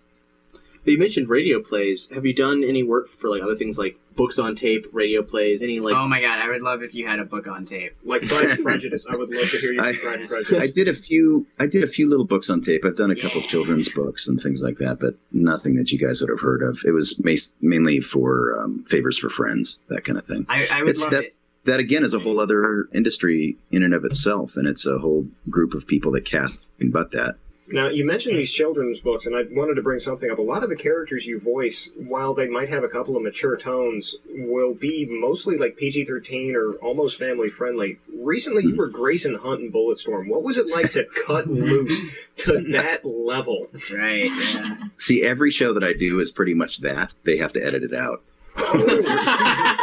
But you mentioned radio plays. Have you done any work for like other things like books on tape, radio plays, any like? oh my god, I would love if you had a book on tape. Like Pride and Prejudice. I would love to hear you I, Pride and Prejudice. I did a few. I did a few little books on tape. I've done a couple of children's books and things like that, but nothing that you guys would have heard of. It was mas- mainly for um, favors for friends, that kind of thing. I, I would it's love that, it. That again is a whole other industry in and of itself, and it's a whole group of people that cast and but that. Now, you mentioned these children's books, and I wanted to bring something up. A lot of the characters you voice, while they might have a couple of mature tones, will be mostly like PG 13 or almost family friendly. Recently, you were Grayson Hunt in Bulletstorm. What was it like to cut loose to that level? That's right, yeah. See, every show that I do is pretty much that. They have to edit it out.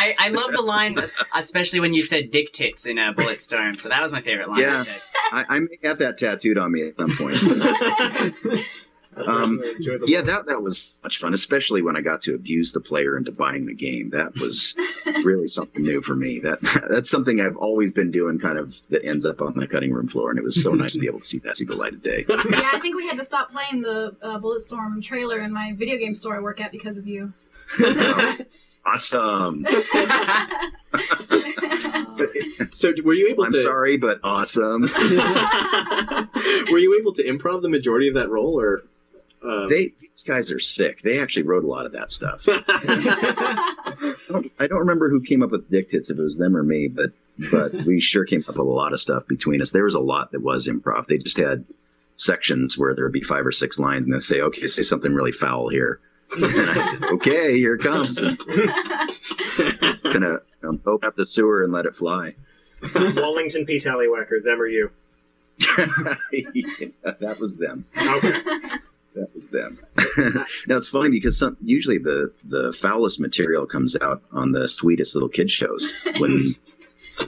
I, I love the line, especially when you said dick tits in uh, Bulletstorm. So that was my favorite line. Yeah. I, I may have that tattooed on me at some point. Um, yeah, that that was much fun, especially when I got to abuse the player into buying the game. That was really something new for me. That that's something I've always been doing, kind of that ends up on the cutting room floor, and it was so nice to be able to see that see the light of day. yeah, I think we had to stop playing the uh, Bulletstorm trailer in my video game store I work at because of you. Awesome. so were you able I'm to? sorry, but awesome. were you able to improv the majority of that role, or? Um... They these guys are sick. They actually wrote a lot of that stuff. I don't, I don't remember who came up with dick tits, if it was them or me, but but we sure came up with a lot of stuff between us. There was a lot that was improv. They just had sections where there would be five or six lines, and they'd say, "Okay, say something really foul here." And I said, "Okay, here it comes." And just gonna um, open up the sewer and let it fly. Wallington P. Tallywhacker, them or you? Yeah, that was them. Okay. That was them. now it's funny because some, usually the the foulest material comes out on the sweetest little kid shows. When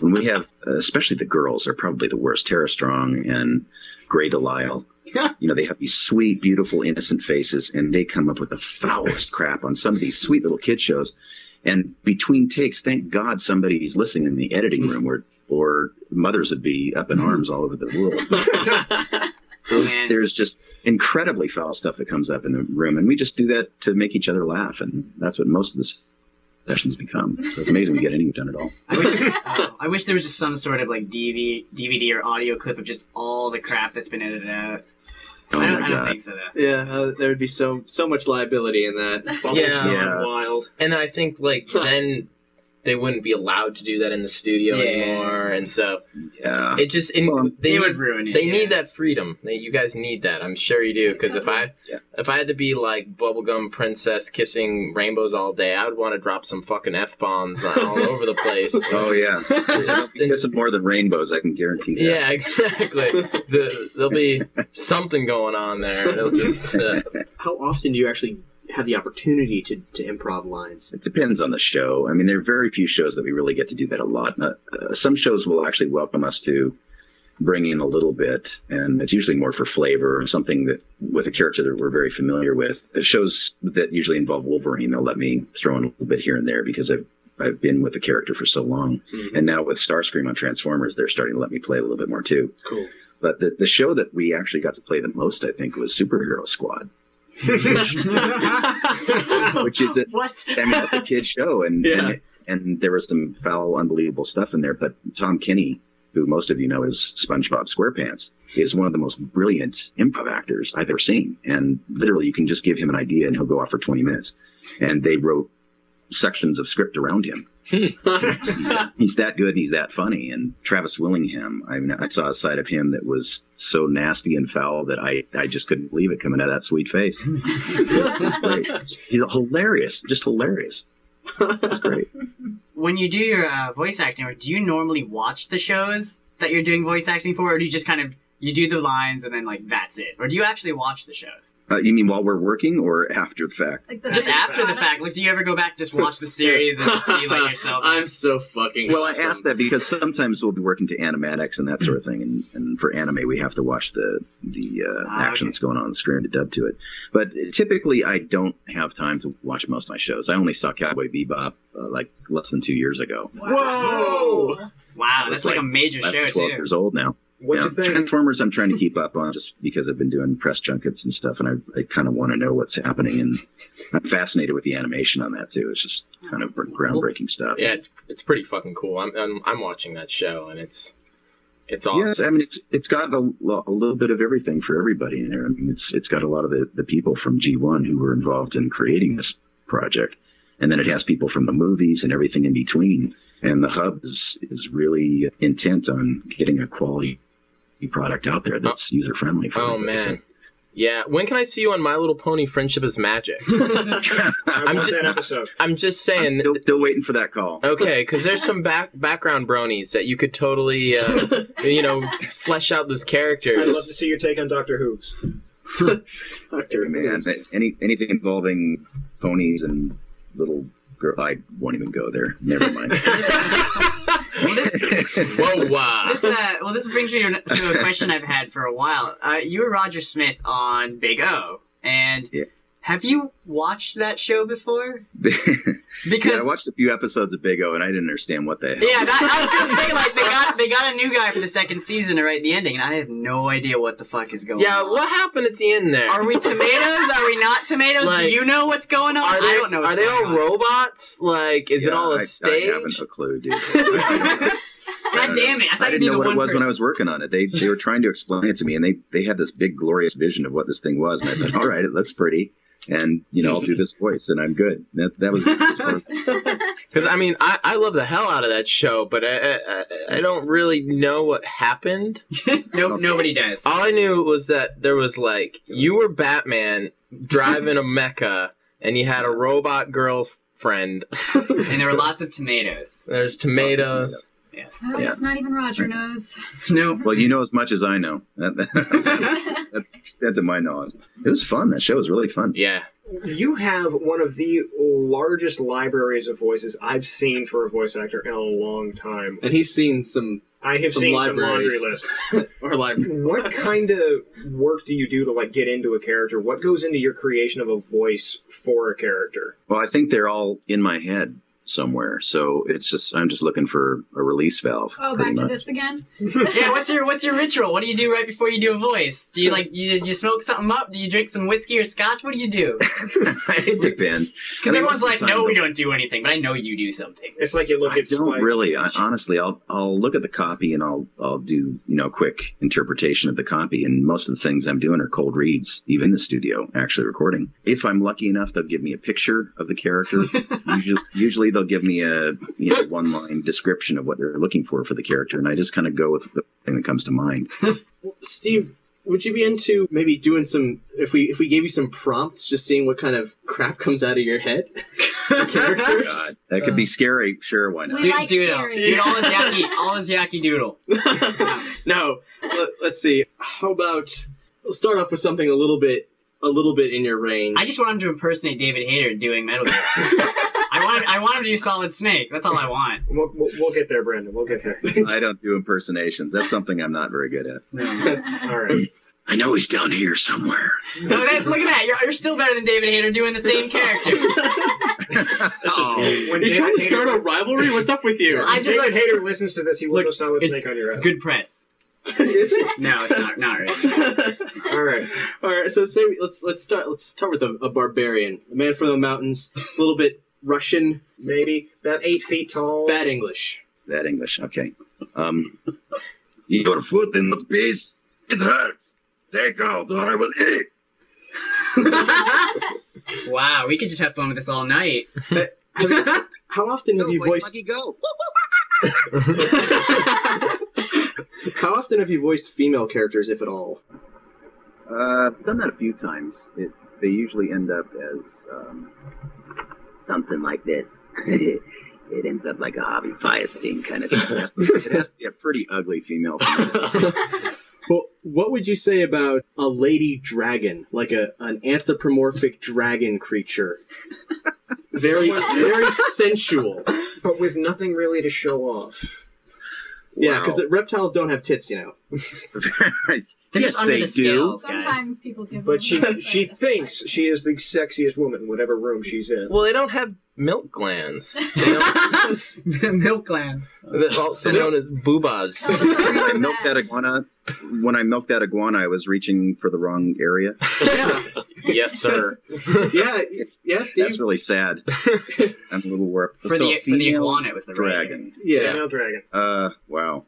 when we have, uh, especially the girls, are probably the worst. Tara Strong and Grey DeLisle. You know, they have these sweet, beautiful, innocent faces, and they come up with the foulest crap on some of these sweet little kid shows. And between takes, thank God somebody's listening in the editing room, or or mothers would be up in arms all over the world. There's, there's just incredibly foul stuff that comes up in the room, and we just do that to make each other laugh, and that's what most of the sessions become. So it's amazing we get anything done at all. I wish, uh, I wish there was just some sort of like DVD, DVD or audio clip of just all the crap that's been edited out. Oh I don't, I don't think so though. Yeah, uh, there would be so so much liability in that. Yeah. Wild. And I think like then they wouldn't be allowed to do that in the studio Yeah. anymore, and so yeah, it just it, they It would need- ruin it, They yeah. need that freedom. They, you guys need that. I'm sure you do. Because if I if I had to be like bubblegum princess kissing rainbows all day, I would want to drop some fucking f bombs all over the place. Oh yeah, There's more than rainbows. I can guarantee that. Yeah, exactly. the, there'll be something going on there. It'll just. Uh, How often do you actually have the opportunity to, to improv lines? It depends on the show. I mean, there are very few shows that we really get to do that a lot. Uh, uh, some shows will actually welcome us to bring in a little bit, and it's usually more for flavor or something that with a character that we're very familiar with. The shows that usually involve Wolverine, they'll let me throw in a little bit here and there because I've I've been with the character for so long, and now with Starscream on Transformers, they're starting to let me play a little bit more too. Cool. But the the show that we actually got to play the most, I think, was Superhero Squad. which is a, what? I mean, it's a kid show, and, Yeah. and and there was some foul, unbelievable stuff in there. But Tom Kenny, who most of you know as SpongeBob SquarePants, is one of the most brilliant improv actors I've ever seen. And literally, you can just give him an idea, and he'll go off for 20 minutes. And they wrote sections of script around him. he's that good and he's that funny. And Travis Willingham, I mean, I saw a side of him that was so nasty and foul that I, I just couldn't believe it coming out of that sweet face. He's hilarious, just hilarious. When you do your uh, voice acting, do you normally watch the shows that you're doing voice acting for, or do you just kind of you do the lines and then like that's it, or do you actually watch the shows? Uh, you mean while we're working or after the fact? just after the fact, like do you ever go back just watch the series and just see like yourself? I'm so fucking. Well, I asked that because sometimes we'll be working to animatics and that sort of thing, and, and for anime we have to watch the the uh, Ah, action that's going on on the screen to dub to it. But typically, I don't have time to watch most of my shows. I only saw Cowboy Bebop uh, like less than two years ago. Whoa! Wow, that's like a major 11, show 12 years old now. What's Yeah, your thing? Transformers, I'm trying to keep up on just because I've been doing press junkets and stuff, and I, I kind of want to know what's happening, and I'm fascinated with the animation on that too. It's just kind of groundbreaking stuff. Yeah, it's it's pretty fucking cool. I'm I'm, I'm watching that show and it's it's awesome. Yes, I mean it's it's got a, a little bit of everything for everybody in there. I mean it's it's got a lot of the, the people from G1 who were involved in creating this project, and then it has people from the movies and everything in between. And the hub is is really intent on getting a quality product out there that's user friendly. Oh everybody. man. Yeah, when can I see you on My Little Pony Friendship is Magic? I'm just, that episode. I'm just saying. Still, still waiting for that call. Okay, because there's some back background bronies that you could totally, uh, you know, flesh out those characters. I'd love to see your take on Doctor Whooves. Doctor man, any anything involving ponies and little girl, I won't even go there. Never mind. Whoa, wow. This, uh, well, this brings me to to a question I've had for a while. Uh, you were Roger Smith on Big O, and have you watched that show before? yeah, I watched a few episodes of Big O and I didn't understand what the hell. Yeah, that, I was gonna say like they got they got a new guy for the second season to write the ending, and I have no idea what the fuck is going Yeah, on. Yeah, what happened at the end there? Are we tomatoes? Are we not tomatoes? Like, Do you know what's going on? Are they, I don't know. What's Are they all on. robots? Like, is it all a I- stage? I haven't a clue, dude. God damn it! I thought I you'd didn't be know the what it one was when. I was working on it. They they were trying to explain it to me, and they they had this big glorious vision of what this thing was, and I thought, all right, it looks pretty, and you know, I'll do this voice, and I'm good. That that was. as far as- Because I mean, I, I love the hell out of that show, but I, I I- I don't really know what happened. no, nobody does. All I knew was that there was like you were Batman driving a mecha, and you had a robot girlfriend. and there were lots of tomatoes. There's tomatoes. Yes. Oh, Yeah. it's not even Roger knows. No. Well, you know as much as I know. That, that- that's the extent of my knowledge. It was fun. That show was really fun. Yeah. You have one of the largest libraries of voices I've seen for a voice actor in a long time. And he's seen some. I have some seen libraries. some laundry lists. or library. what kind of work do you do to like get into a character? What goes into your creation of a voice for a character? Well, I think they're all in my head somewhere. So it's just I'm just looking for a release valve. Oh, pretty back to this again? yeah, what's your what's your ritual? What do you do right before you do a voice? Do you like you, do you smoke something up? Do you drink some whiskey or scotch? What do you do? it depends. Because I mean, everyone's like, of the time, no, we don't do anything, but I know you do something. It's like you look I at don't Spike- really. I, honestly, I'll I'll look at the copy and I'll I'll do you know quick interpretation of the copy. And most of the things I'm doing are cold reads, even in the studio, actually recording. If I'm lucky enough, they'll give me a picture of the character. usually, usually they'll they'll give me a you know one line description of what they're looking for for the character, and I just kind of go with the thing that comes to mind. Steve, would you be into maybe doing some if we if we gave you some prompts, just seeing what kind of crap comes out of your head? characters. God, that could be scary. Sure, why not? Dude, doodle. Dude, all his yaki, all his yaki doodle. no, let, let's see. How about we'll start off with something a little bit a little bit in your range. I just want him to impersonate David Hayter doing Metal Gear. I want, I want him to do Solid Snake. That's all I want. We'll, we'll, we'll get there, Brandon. We'll get there. I don't do impersonations. That's something I'm not very good at. All right. I know he's down here somewhere. No, that, look at that. You're, you're still better than David Hayter doing the same character. oh, When you're trying David to start a rivalry? What's up with you? I just David like- Hayter listens to this. He will go solid snake on your ass. It's good press. Is it? No, it's not. Not really. All right. All right. So say let's let's start let's start with a, a barbarian, a man from the mountains, a little bit Russian, maybe about eight feet tall. Bad English. Bad English. Okay. Um, your foot in the piece. It hurts. Take out, or I will eat. Wow, we could just have fun with this all night. How often have you voiced? go. How often have you voiced female characters, if at all? Uh, I've done that a few times. It, they usually end up as um, something like this. it ends up like a Harvey Fierstein kind of thing. It has, to, it has to be a pretty ugly female. Well, what would you say about a lady dragon, like a an anthropomorphic dragon creature? Very, very sensual. But with nothing really to show off. Yeah, Wow. because reptiles don't have tits, you know. They're just under the scales, guys. Sometimes people give But them she she thinks she is the sexiest woman, in whatever room she's in. Well, they don't have milk glands. Milk gland. They're also known as boobas. when I milked that iguana, when I milked that iguana, I was reaching for the wrong area. yes, sir. yeah, yeah, Steve. That's really sad. I'm a little warped. For so the- for the iguana, it was the right dragon. Yeah. Female dragon. Uh, wow.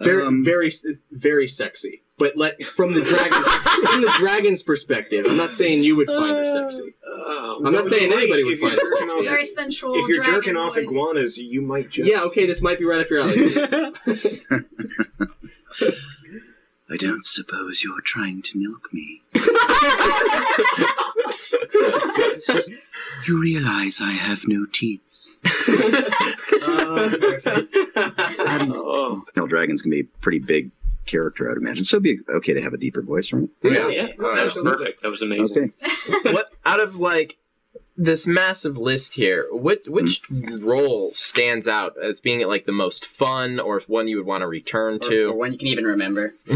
Very, Um, very, very sexy. But let from the dragon's from the dragon's perspective, I'm not saying you would find her sexy. I'm not saying anybody would If find her sexy. off- Very sensual. If you're dragon jerking off voice. iguanas, you might just. Yeah, okay, this might be right up your alley. I don't suppose you're trying to milk me. you realize I have no teats. Um, oh. Male dragons can be a pretty big character, I'd imagine. So it'd be okay to have a deeper voice, right? Yeah, yeah. Oh, that was absolutely. perfect. That was amazing. Okay. what out of like this massive list here, which which role stands out as being like the most fun or one you would want to return Or, to? or one you can even remember.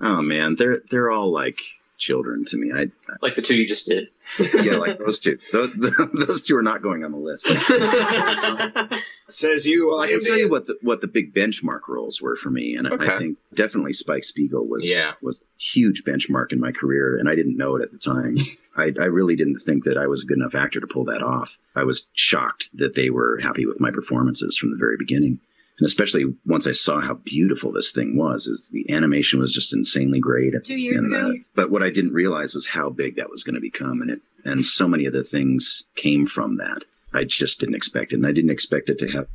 oh man, they're they're all like children to me. I Like the two you just did. yeah, like those two. Those, those two are not going on the list. Says you. Well, I can tell you what the what the big benchmark roles were for me, and Okay. I think definitely Spike Spiegel was Yeah. was a huge benchmark in my career, and I didn't know it at the time. I, I really didn't think that I was a good enough actor to pull that off. I was shocked that they were happy with my performances from the very beginning, and especially once I saw how beautiful this thing was. Is the animation was just insanely great. Two years and, ago. uh, but what I didn't realize was how big that was going to become, and it and so many of the things came from that. I just didn't expect it, and I didn't expect it to have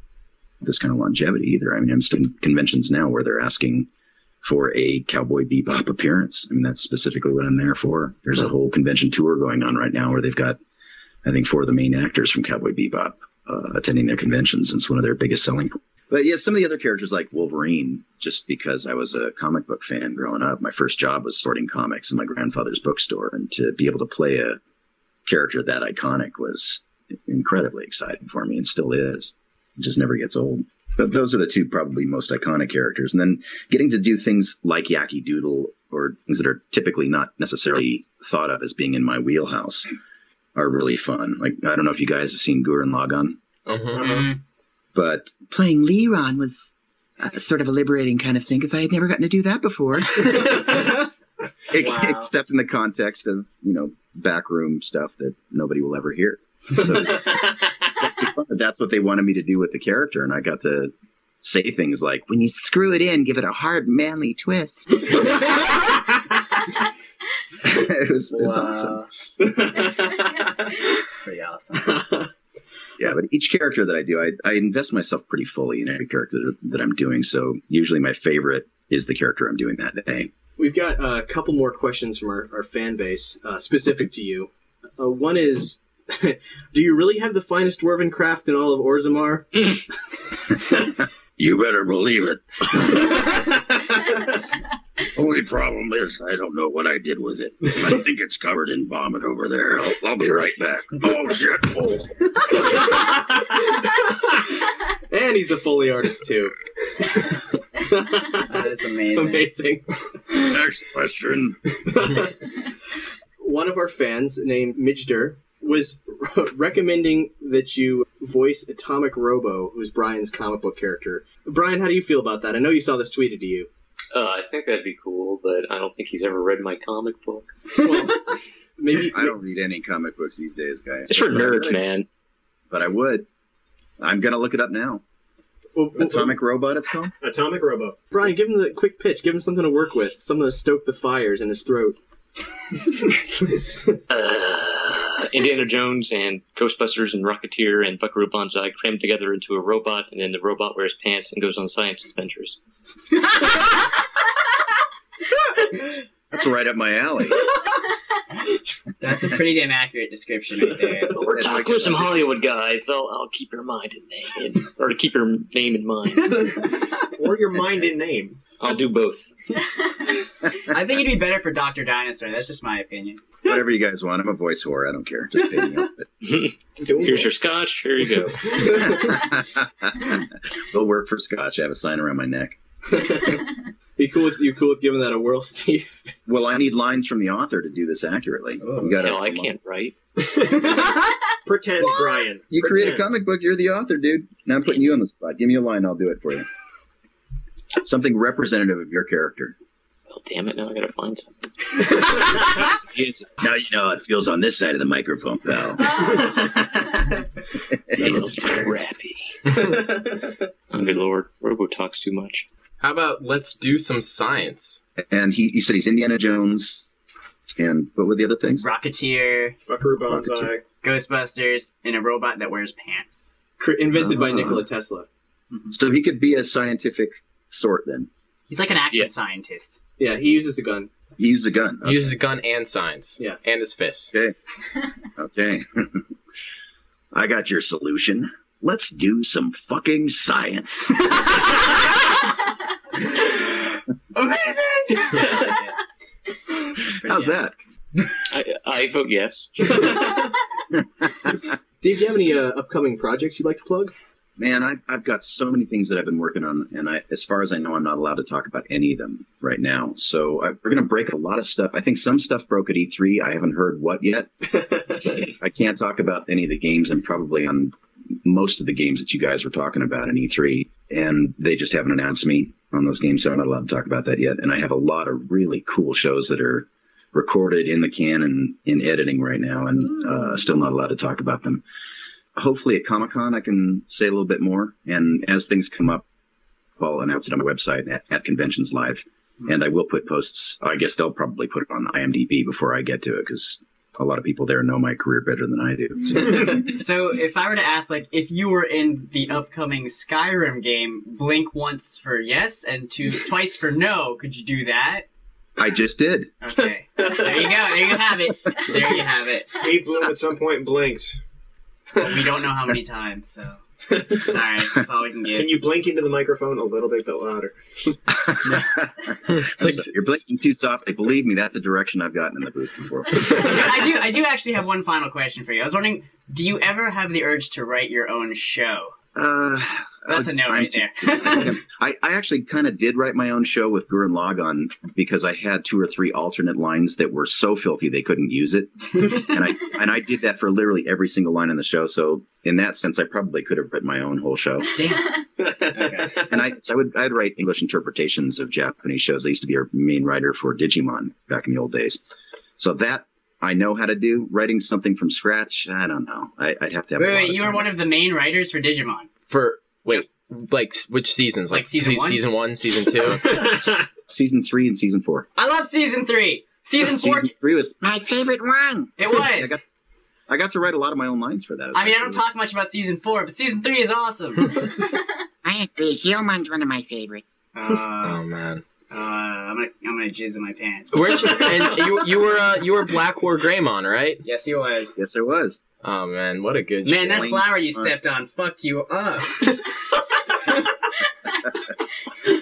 this kind of longevity either. I mean, I'm still in conventions now where they're asking for a Cowboy Bebop appearance. I mean, that's specifically what I'm there for. There's a whole convention tour going on right now where they've got, I think, four of the main actors from Cowboy Bebop uh, attending their conventions. It's one of their biggest selling. But yeah, some of the other characters like Wolverine, just because I was a comic book fan growing up, my first job was sorting comics in my grandfather's bookstore, and to be able to play a character that iconic was incredibly exciting for me, and still is. It just never gets old. But those are the two probably most iconic characters. And then getting to do things like Yakky Doodle or things that are typically not necessarily thought of as being in my wheelhouse are really fun. Like I don't know if you guys have seen Gurren Lagann, Mhm. But playing Leeron was uh, sort of a liberating kind of thing because I had never gotten to do that before. Wow. Except in the context of you know backroom stuff that nobody will ever hear. So that's what they wanted me to do with the character, and I got to say things like, "When you screw it in, give it a hard, manly twist." it was, it was awesome. It's pretty awesome. Yeah, but each character that I do, I, I invest myself pretty fully in every character that I'm doing. So usually my favorite is the character I'm doing that day. We've got uh, a couple more questions from our, our fan base uh, specific to you. Uh, one is Do you really have the finest dwarven craft in all of Orzammar? You better believe it. Only problem is, I don't know what I did with it. I think it's covered in vomit over there. I'll, I'll be right back. Oh, shit. Oh. and he's a Foley artist too. that is amazing. Amazing. Next question. One of our fans named Mijder was recommending that you voice Atomic Robo, who's Brian's comic book character. Brian, how do you feel about that? I know you saw this tweeted to you. Uh, I think that'd be cool, but I don't think he's ever read my comic book. Maybe I don't read any comic books these days, guys. It's for But nerds, would. man. But I would. I'm gonna look it up now. Atomic Robot, it's called. Atomic Robo. Brian, give him the quick pitch. Give him something to work with. Something to stoke the fires in his throat. Uh, Indiana Jones and Ghostbusters and Rocketeer and Buckaroo Banzai crammed together into a robot, and then the robot wears pants and goes on science adventures. That's right up my alley. That's a pretty damn accurate description right there. We're talking with some Hollywood guys. I'll, I'll keep your mind in name, or to keep your name in mind. or your mind in name. I'll do both. I think it'd be better for Dr. Dinosaur. That's just my opinion. Whatever you guys want. I'm a voice whore. I don't care. Just pay me off. Here's your scotch. Here you go. They'll work for Scotch. I have a sign around my neck. You cool with you cool with giving that a whirl, Steve? Well, I need lines from the author to do this accurately. Oh. you gotta, Hell, I can't write. Pretend, Brian. You create a comic book, you're the author, dude. Now I'm putting you on the spot. Give me a line, I'll do it for you. Something representative of your character. Well, damn it! Now I gotta find something. Now you know how it feels on this side of the microphone, pal. Feels crappy. oh, good lord, Robo talks too much. How about let's do some science? And he, he said he's Indiana Jones. And what were the other things? Rocketeer, Buckaroo Banzai. Ghostbusters, and a robot that wears pants. Cr- Invented by Ah. Nikola Tesla. So he could be a scientific sort then. He's like an action scientist. Yeah, he uses a gun. He used a gun. He uses a gun and science. Yeah. And his fists. Okay. Okay. I got your solution. Let's do some fucking science. How's that? I, I vote yes. Steve, do you have any uh, upcoming projects you'd like to plug? Man, I've, I've got so many things that I've been working on, and I, as far as I know, I'm not allowed to talk about any of them right now. So I, we're going to break a lot of stuff. I think some stuff broke at E3. I haven't heard what yet. I can't talk about any of the games. I'm probably on most of the games that you guys were talking about in E3, and they just haven't announced me on those games, so I'm not allowed to talk about that yet. And I have a lot of really cool shows that are recorded in the can and in editing right now, and uh, still not allowed to talk about them hopefully at Comic Con I can say a little bit more. And as things come up, I'll announce it on my website at, at Conventions Live. And I will put posts. I guess they'll probably put it on IMDb before I get to it because a lot of people there know my career better than I do. So. so if I were to ask, like, if you were in the upcoming Skyrim game, blink once for yes and two twice for no, could you do that? I just did. Okay. There you go. There you have it. There you have it. Steve Blum at some point blinked. We don't know how many times, so sorry. That's all we can get. Can you blink into the microphone a little bit louder? I'm You're blinking too softly. Believe me, that's the direction I've gotten in the booth before. I do. I do actually have one final question for you. I was wondering, do you ever have the urge to write your own show? Uh, That's a no I'm right there. I, I actually kind of did write my own show with Gurren Lagann because I had two or three alternate lines that were so filthy they couldn't use it, and I and I did that for literally every single line in the show. So in that sense, I probably could have written my own whole show. Damn. And I so I would I'd write English interpretations of Japanese shows. I used to be a main writer for Digimon back in the old days, so that I know how to do. Writing something from scratch, I don't know. I, I'd have to have. Wait, a lot wait. of You were one of the main writers for Digimon. For wait, like which seasons? Like season se- one? season one, season two. season three and season four. I love season three. Season four. Season three was. My favorite one. It was. I got, I got to write a lot of my own lines for that. I mean, I don't talk much about season four, but season three is awesome. I agree. Guilmon's one of my favorites. Uh, oh man. Uh, I'm gonna I'm gonna jizz in my pants. Weren't you? And you you were uh, you were Black War Greymon, right? Yes, he was. Yes, I was. Oh man, what a good Man, show. that flower you stepped on fucked you up.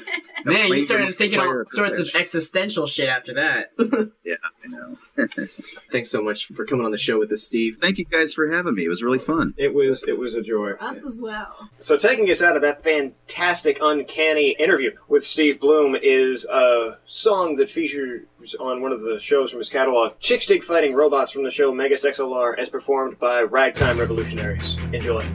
Man, you started thinking all fire sorts of existential shit after that. Yeah, I know. Thanks so much for coming on the show with us, Steve. Thank you guys for having me. It was really fun. It was it was a joy. Us as well. So taking us out of that fantastic, uncanny interview with Steve Blum is a song that features on one of the shows from his catalog, Chicks Dig Fighting Robots from the show Megas XLR, as performed by Ragtime Revolutionaries. Enjoy.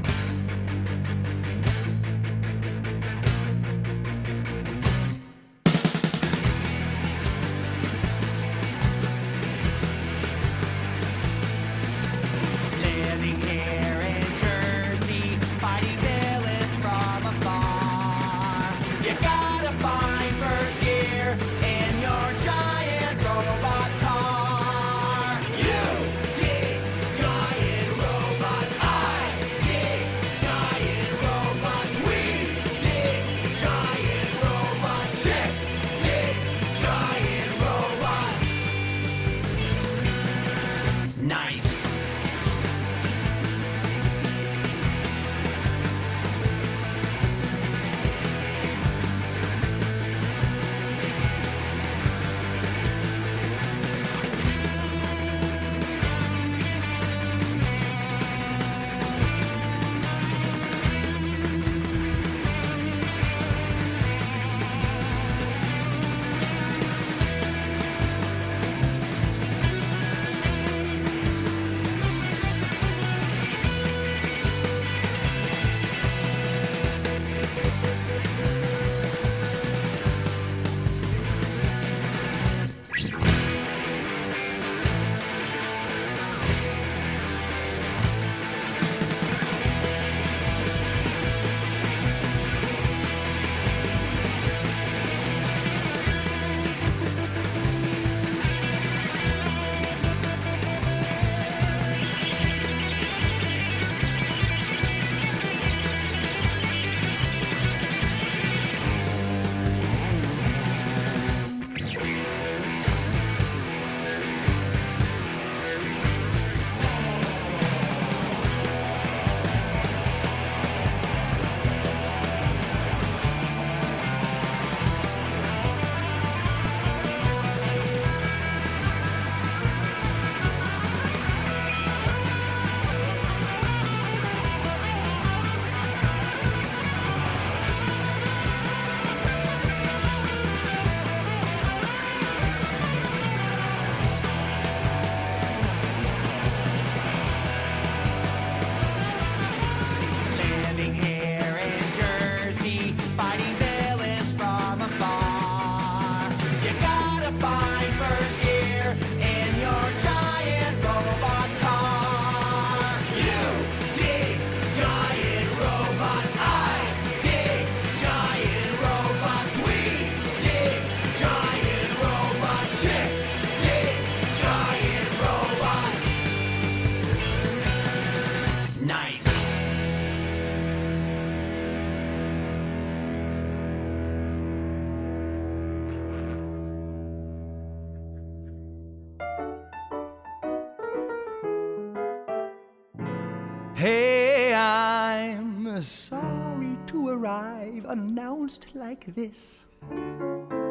Like this.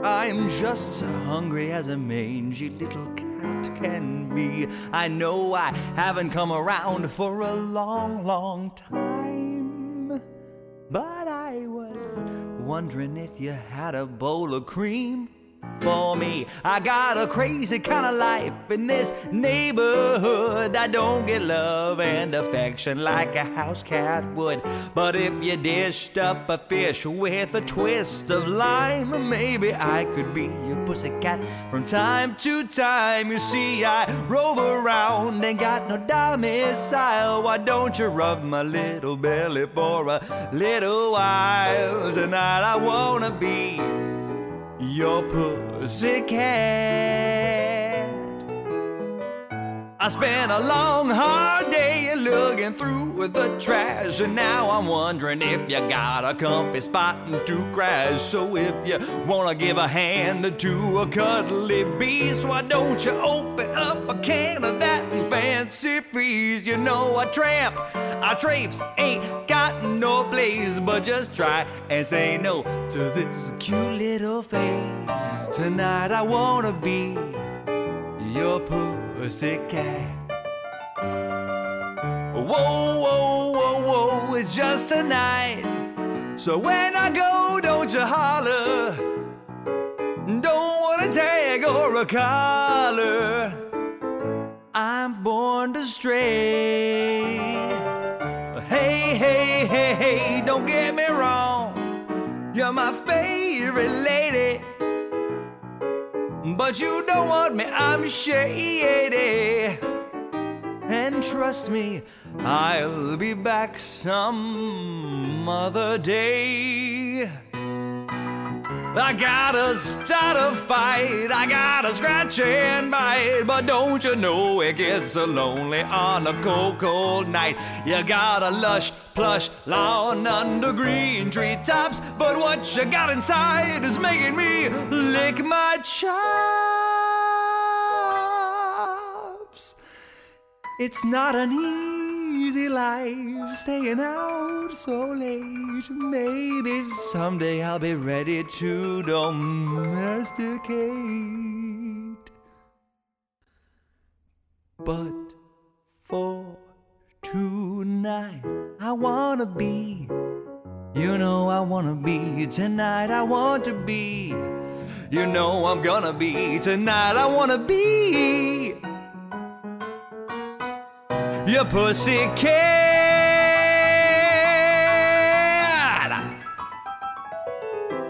I'm just so hungry as a mangy little cat can be. I know I haven't come around for a long, long time. But I was wondering if you had a bowl of cream for me. I got a crazy kind of life in this neighborhood. I don't get love and affection like a house cat would. But if you dished up a fish with a twist of lime, maybe I could be your pussycat from time to time. You see, I rove around and got no domicile. Why don't you rub my little belly for a little while? Tonight I wanna be your pussycat. I spent a long, hard day looking through the trash, and now I'm wondering if you got a comfy spot to crash. So if you wanna give a hand to a cuddly beast, why don't you open up a can of that fancy freeze? You know a tramp, a traipse ain't got no place, but just try and say no to this cute little face. Tonight I wanna be your pussycat. Whoa, whoa, whoa, whoa, it's just a night. So when I go, don't you holler. Don't want a tag or a collar. I'm born to stray. Hey, hey, hey, hey, don't get me wrong. You're my favorite lady. But you don't want me, I'm shady. And trust me, I'll be back some other day. I gotta start a fight, I gotta scratch and bite. But don't you know it gets so lonely on a cold, cold night? You got a lush, plush lawn under green treetops. But what you got inside is making me lick my chops. It's not an easy life staying out so late. Maybe someday I'll be ready to domesticate. But for tonight, I wanna be. You know I wanna be tonight. I want to be. You know I'm gonna be tonight. I wanna be your pussy cat.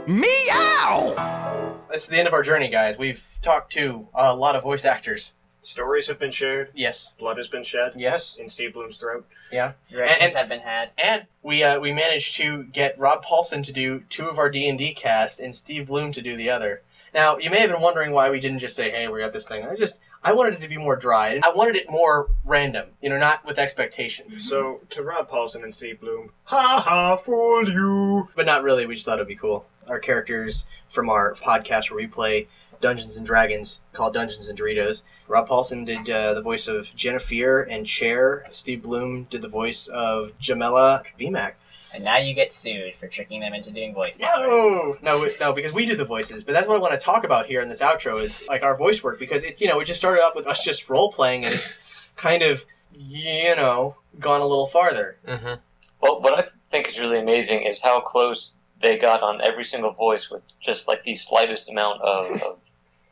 Meow! That's the end of our journey, guys. We've talked to a lot of voice actors. Stories have been shared. Yes. Blood has been shed. Yes. In Steve Blum's throat. Yeah. Directions have been had. And we uh, we managed to get Rob Paulsen to do two of our D and D cast and Steve Blum to do the other. Now you may have been wondering why we didn't just say, "Hey, we got this thing." I just I wanted it to be more dry. I wanted it more random, you know, not with expectation. So to Rob Paulsen and Steve Blum, ha ha, fooled you. But not really. We just thought it'd be cool. Our characters from our podcast where we play Dungeons and Dragons called Dungeons and Doritos. Rob Paulsen did uh, the voice of Jennifer and Chair. Steve Blum did the voice of Jamela VMAC. And now you get sued for tricking them into doing voices. No, no, no, because we do the voices. But that's what I want to talk about here in this outro is like our voice work because it, you know, it just started off with us just role playing, and it's kind of, you know, gone a little farther. Mm-hmm. Well, what I think is really amazing is how close they got on every single voice with just like the slightest amount of, of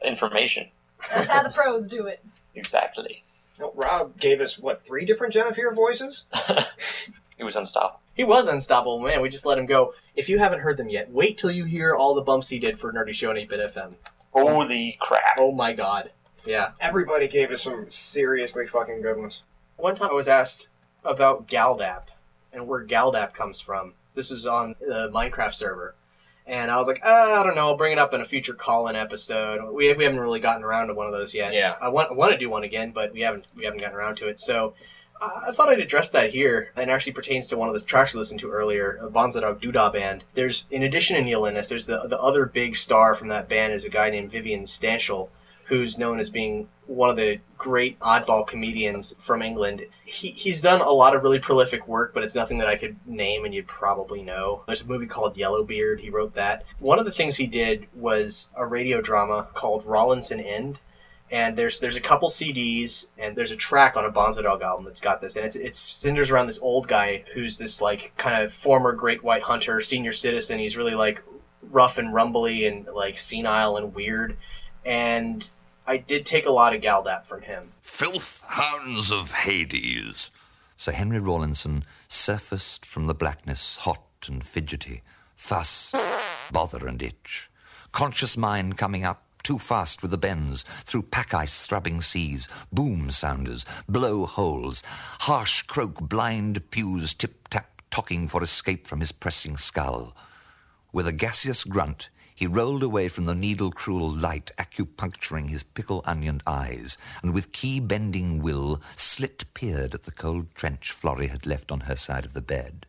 information. That's how the pros do it. Exactly. No, Rob gave us what three different Jennifer voices? It was unstoppable. He was unstoppable, man. We just let him go. If you haven't heard them yet, wait till you hear all the bumps he did for Nerdy Show and 8-Bit FM. Holy crap! Oh my god. Yeah. Everybody gave us some seriously fucking good ones. One time I was asked about Galdap and where Galdap comes from. This is on the Minecraft server. And I was like, uh, I don't know. I'll bring it up in a future call-in episode. We, we haven't really gotten around to one of those yet. Yeah. I want I want to do one again, but we haven't we haven't gotten around to it. So I thought I'd address that here, and actually pertains to one of the tracks we listened to earlier, uh, Bonzo Dog Doodah Band. There's, in addition to Neil Innes, there's the the other big star from that band is a guy named Vivian Stanshall, who's known as being one of the great oddball comedians from England. He, he's done a lot of really prolific work, but it's nothing that I could name and you'd probably know. There's a movie called Yellowbeard. He wrote that. One of the things he did was a radio drama called Rawlinson End. And there's there's a couple CDs and there's a track on a Bonzo Dog album that's got this, and it's it centers around this old guy who's this like kind of former great white hunter, senior citizen. He's really like rough and rumbly and like senile and weird. And I did take a lot of Galdap from him. Filth hounds of Hades. Sir Henry Rawlinson surfaced from the blackness, hot and fidgety. Fuss, bother and itch. Conscious mind coming up too fast with the bends, through pack ice throbbing seas, boom sounders, blow holes, harsh croak blind pews tip tap talking for escape from his pressing skull. With a gaseous grunt, He rolled away from the needle cruel light acupuncturing his pickle onioned eyes, and with key bending will, slit peered at the cold trench Florrie had left on her side of the bed.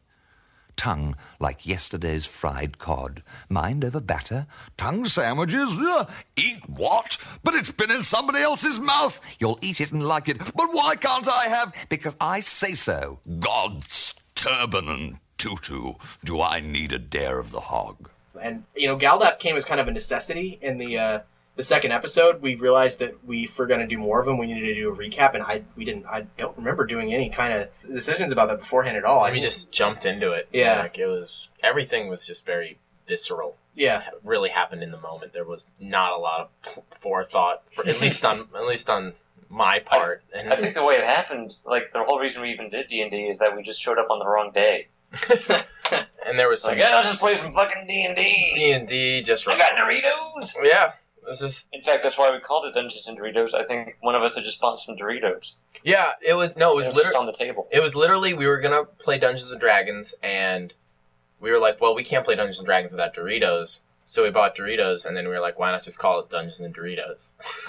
Tongue like yesterday's fried cod. Mind over batter? Tongue sandwiches? Ugh. Eat what? But it's been in somebody else's mouth. You'll eat it and like it. But why can't I have? Because I say so. Gods, turban and tutu. Do I need a dare of the hog? and you know Galdap came as kind of a necessity in the uh, the second episode. We realized that we if we're going to do more of them, we needed to do a recap, and I we didn't. I don't remember doing any kind of decisions about that beforehand at all. I we mean, just jumped into it. Yeah. Like it was everything was just very visceral. Yeah. It really happened in the moment. There was not a lot of forethought, for, at least on at least on my part. and I think the way it happened, like the whole reason we even did D and D is that we just showed up on the wrong day. and there was some Like, yeah, let's just play some fucking D and D. D and D just. I got Doritos. Yeah. This is In fact, that's why we called it Dungeons and Doritos. I think one of us had just bought some Doritos. Yeah, it was no, it was was literally on the table. It was literally we were gonna play Dungeons and Dragons, and we were like, well, we can't play Dungeons and Dragons without Doritos. So we bought Doritos, and then we were like, why not just call it Dungeons and Doritos?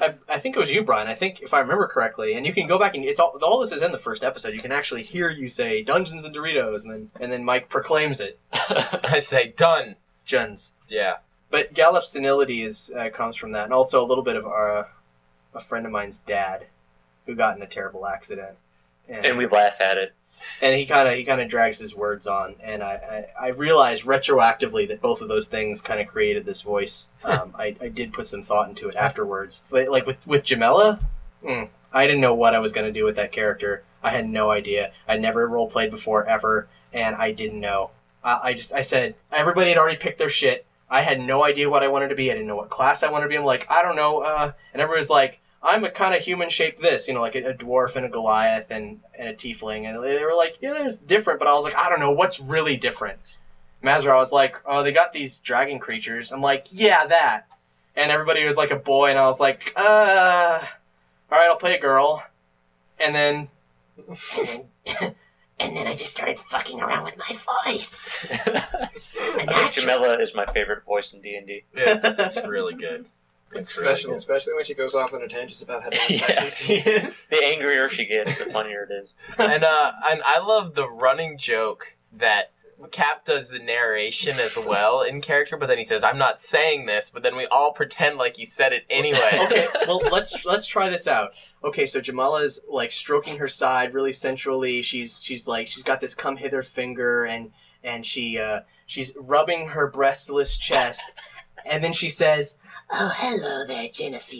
I, I think it was you, Brian. I think if I remember correctly, and you can go back and it's all all this is in the first episode. You can actually hear you say Dungeons and Doritos, and then and then Mike proclaims it. I say done. Juns. Yeah. But Galdap's senility is uh, comes from that, and also a little bit of our, a friend of mine's dad, who got in a terrible accident, And we laugh at it. and he kind of he kind of drags his words on, and I, I I realized retroactively that both of those things kind of created this voice. Um, I I did put some thought into it afterwards, but like with with Jamela, mm, I didn't know what I was gonna do with that character. I had no idea. I never role played before ever, and I didn't know. I, I just I said everybody had already picked their shit. I had no idea what I wanted to be. I didn't know what class I wanted to be. I'm like I don't know, uh, and everybody was like. I'm a kind of human shaped this, you know, like a, a dwarf and a Goliath and, and a tiefling. And they were like, yeah, there's different, but I was like, I don't know, what's really different? Mazra was like, oh, they got these dragon creatures. I'm like, yeah, that. And everybody was like a boy, and I was like, uh, all right, I'll play a girl. And then, And then I just started fucking around with my voice. I think Jamila is my favorite voice in D and D. It's, it's really good. It's really Especially, good. especially when she goes off on a tangent about how bad Yeah. she is. The angrier she gets, the funnier it is. and uh, and I love the running joke that Cap does the narration as well in character, but then he says, "I'm not saying this," but then we all pretend like he said it anyway. okay, well let's let's try this out. Okay, so Jamala is like stroking her side really sensually. She's she's like she's got this come hither finger and and she uh she's rubbing her breastless chest, and then she says, Oh, hello there, Jennifer.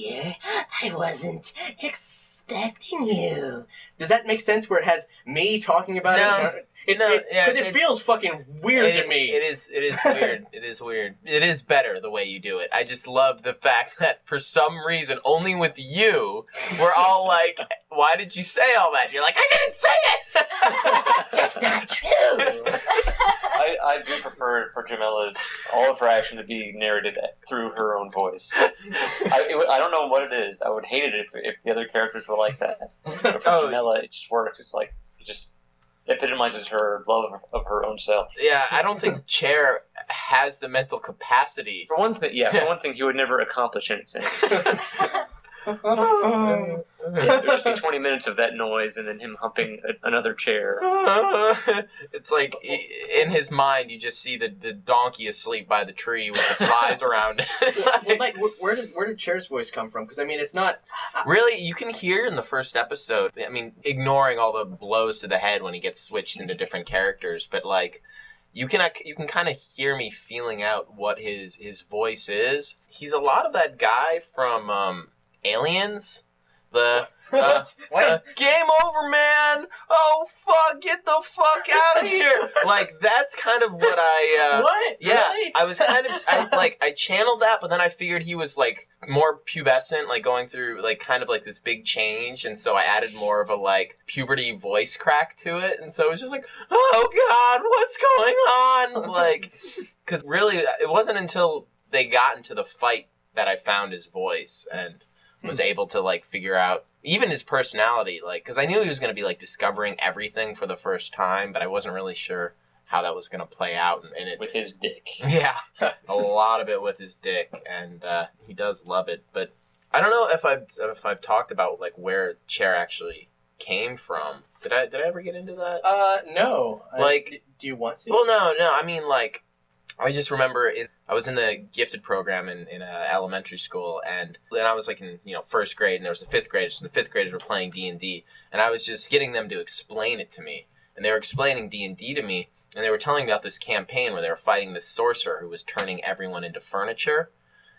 I wasn't expecting you. "Does that make sense?" Where it has me talking about No. it. It's, No, it, yeah, 'cause it it's- feels fucking weird It- to me. It is. It is weird. it is weird. It is better the way you do it. I just love the fact that for some reason, only with you, we're all like, "Why did you say all that?" You're like, "I didn't say it." it's Just not true. I, I do prefer for Jamila's all of her action to be narrated through her own voice. I, it, I don't know what it is. I would hate it if, if the other characters were like that. But for Oh. Jamila, it just works. It's like it just epitomizes her love of her own self. Yeah, I don't think Chair has the mental capacity. For one thing, yeah, for one thing, he would never accomplish anything. Yeah, there'd just be 20 minutes of that noise and then him humping a, another chair. it's like in his mind, you just see the, the donkey asleep by the tree with the flies around it. well, Mike, wh- where did where did Chair's voice come from? Because I mean, it's not. Really, you can hear in the first episode. I mean, ignoring all the blows to the head when he gets switched into different characters, but like, you can you can kind of hear me feeling out what his his voice is. He's a lot of that guy from um, Aliens. The uh, uh, game over, man! Oh fuck, get the fuck out of here! Like that's kind of what I. Uh, What? Yeah, Really? I was kind of I, like I channeled that, but then I figured he was like more pubescent, like going through like kind of like this big change, and so I added more of a like puberty voice crack to it, and so it was just like, oh god, what's going on? Like, because really, it wasn't until they got into the fight that I found his voice and was able to like figure out even his personality like because i knew he was going to be like discovering everything for the first time but i wasn't really sure how that was going to play out and, and it With his dick. yeah a lot of it with his dick, and uh, he does love it. But I don't know if I've if I've talked about like where chair actually came from. Did I did I ever get into that? Uh, no. I- Like- do you want to? Well, no, no. I mean, like, I just remember in, I was in the gifted program in in uh, elementary school, and then I was like in you know first grade, and there was the fifth graders, and the fifth graders were playing D and D, and I was just getting them to explain it to me, and they were explaining D and D to me, and they were telling me about this campaign where they were fighting this sorcerer who was turning everyone into furniture,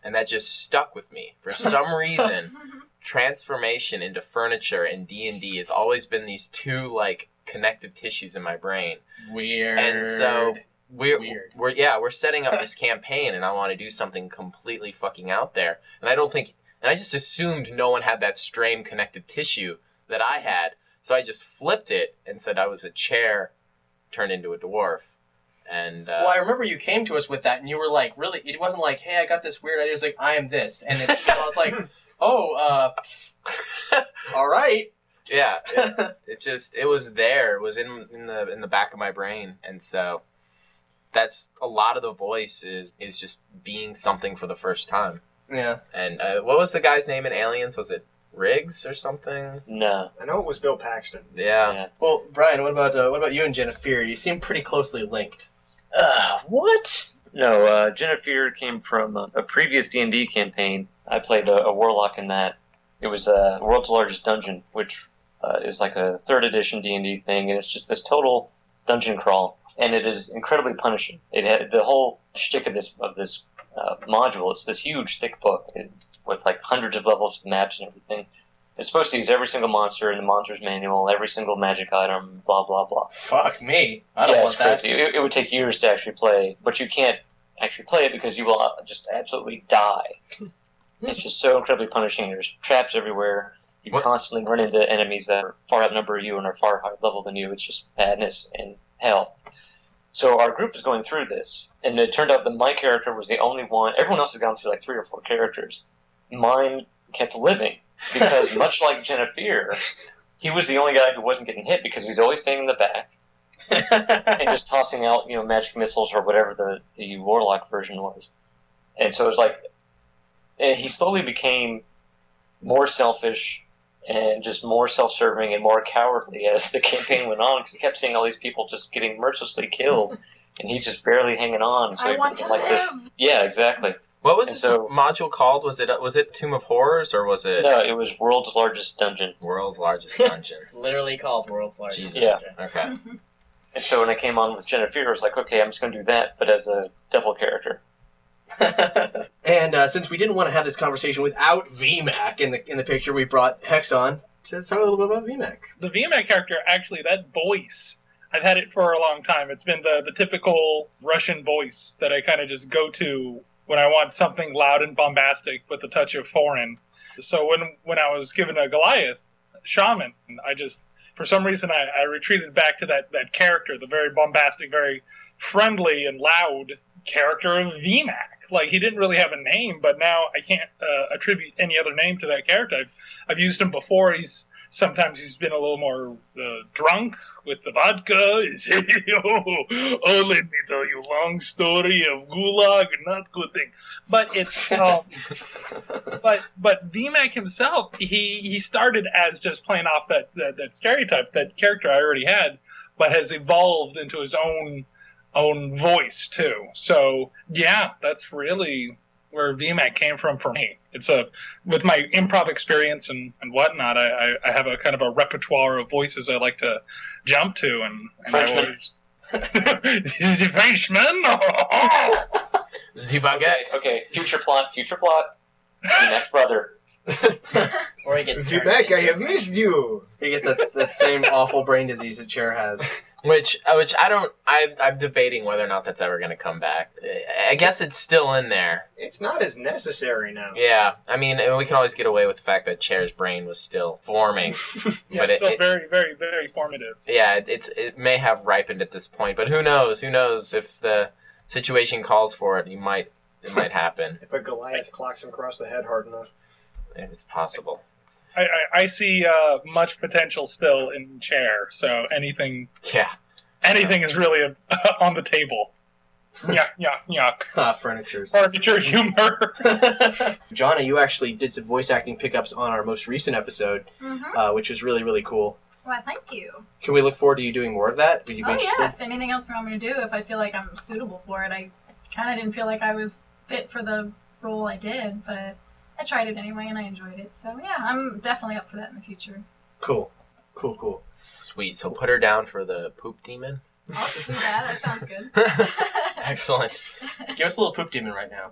and that just stuck with me for some reason. Transformation into furniture in D and D has always been these two like connective tissues in my brain. Weird. And so we're Weird. we're yeah we're setting up this campaign, and I want to do something completely fucking out there, and I don't think, and I just assumed no one had that strained connective tissue that I had, so I just flipped it and said I was a chair turned into a dwarf, and uh, Well, I remember you came to us with that, and you were like, really, it wasn't like, hey, I got this weird idea. It was like, I am this. And it's, I was like, oh, uh, all right. yeah, it, it just it was there, it was in in the in the back of my brain, and so that's a lot of the voice is is just being something for the first time. Yeah. And uh, what was the guy's name in Aliens? Was it Riggs or something? No. I know it was Bill Paxton. Yeah. Well, Brian, what about uh, what about you and Jennifer? You seem pretty closely linked. Uh, what? No, uh, Jennifer came from a, a previous D and D campaign. I played a, a warlock in that. It was uh, World's Largest Dungeon, which uh, is like a third edition D and D thing, and it's just this total dungeon crawl, and it is incredibly punishing. It had the whole shtick of this of this uh, module. It's this huge, thick book it, with like hundreds of levels of maps and everything. It's supposed to use every single monster in the monster's manual, every single magic item, blah blah blah. Fuck me. I don't yeah, want it's that. crazy. It, it would take years to actually play, but you can't actually play it because you will uh, just absolutely die. it's just so incredibly punishing. There's traps everywhere. You constantly run into enemies that are far outnumber you and are far higher level than you. It's just madness and hell. So our group is going through this, and it turned out that my character was the only one. Everyone else had gone through like three or four characters. Mine kept living because, much like Jennifer, he was the only guy who wasn't getting hit because he was always staying in the back and just tossing out, you know, magic missiles or whatever the, the warlock version was. And so it was like, and he slowly became more selfish and just more self-serving and more cowardly as the campaign went on because he kept seeing all these people just getting mercilessly killed, and he's just barely hanging on. So I he want to like this. live. Yeah, exactly. What was And this so- module called? Was it was it Tomb of Horrors or was it No, it was world's largest dungeon. World's largest dungeon? Literally called World's Largest. Jesus. Yeah. Okay. And so when I came on with Jennifer, I was like, okay, I'm just going to do that, but as a devil character. And uh, since we didn't want to have this conversation without VMAC in the in the picture, we brought Hex on to talk a little bit about VMAC. the VMAC character, actually, that voice, I've had it for a long time. It's been the, the typical Russian voice that I kind of just go to when I want something loud and bombastic with a touch of foreign. So when when I was given a Goliath shaman, I just for some reason I, I retreated back to that that character, the very bombastic, very friendly and loud character of VMAC. Like he didn't really have a name, but now I can't uh, attribute any other name to that character. I've, I've used him before. He's sometimes he's been a little more uh, drunk with the vodka. He's, oh, oh, let me tell you long story of gulag, not good thing. But it's um, but but VMAC himself, he he started as just playing off that, that that stereotype, that character I already had, but has evolved into his own own voice too. So yeah, that's really where VMAC came from for me. It's a with my improv experience and, and whatnot, I, I, I have a kind of a repertoire of voices I like to jump to and, and I Frenchman. always the Frenchman. The baguette. Okay, okay, future plot, future plot. The next brother. Or he gets turned VMAC, I have missed you. He gets that that same awful brain disease that Chair has. Which, uh, which I don't. I, I'm debating whether or not that's ever going to come back. I- guess it's still in there. It's not as necessary now. Yeah, I mean, and we can always get away with the fact that Chair's brain was still forming, yeah, but it, still it- very, very, very formative. yeah, it, it's it may have ripened at this point. But who knows? Who knows if the situation calls for it? You might. It might happen. If a Goliath clocks him across the head hard enough. It's possible. I, I, I see uh, much potential still in chair, so anything Yeah. anything is really a, on the table. Yuck, yuck, yuck. Ah, furnitures. Furniture humor. Jonna, you actually did some voice acting pickups on our most recent episode, Mm-hmm. uh, which was really, really cool. Well, thank you. Can we look forward to you doing more of that? Would you be Oh interested? yeah. If anything else you want me to do, if I feel like I'm suitable for it, I kind of didn't feel like I was fit for the role I did, but I tried it anyway and I enjoyed it. So yeah, I'm definitely up for that in the future. Cool. Cool, cool. Sweet. So put her down for the poop demon. I'll do that. That sounds good. Excellent. Give us a little poop demon right now.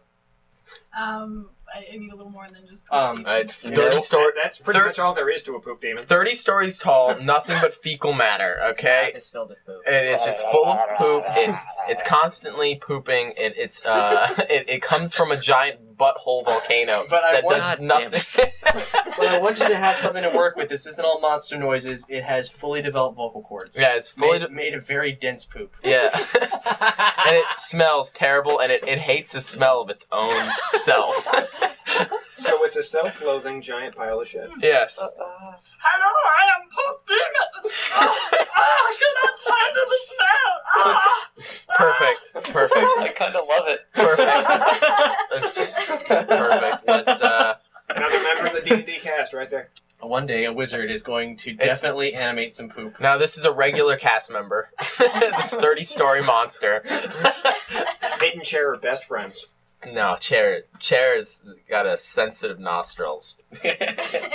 Um, I, I need a little more than just. Um, Uh, it's No, 30 stories. That's pretty much all there is to a poop demon. 30 stories tall, nothing but fecal matter, okay? It's filled with poop. It is just full of poop. It, it's constantly pooping. It, it's uh, it, it comes from a giant butthole volcano But I that want- does nothing. but I want you to have something to work with. This isn't all monster noises. It has fully developed vocal cords. Yeah, it's fully made, made of very dense poop. yeah, and it smells terrible, and it, it hates the smell of its own self. So it's a self-loathing giant pile of shit. Yes. Hello, I am Poop Demon. Ah, I cannot handle the smell. Ah. Perfect. Perfect. I kind of love it. Perfect. Perfect. Let's uh. Another member of the D&D cast right there. One day, a wizard is going to definitely animate some poop. Now this is a regular cast member. this 30-story monster. Mate and Chair are best friends. No, Chair. Chair's got a sensitive nostrils.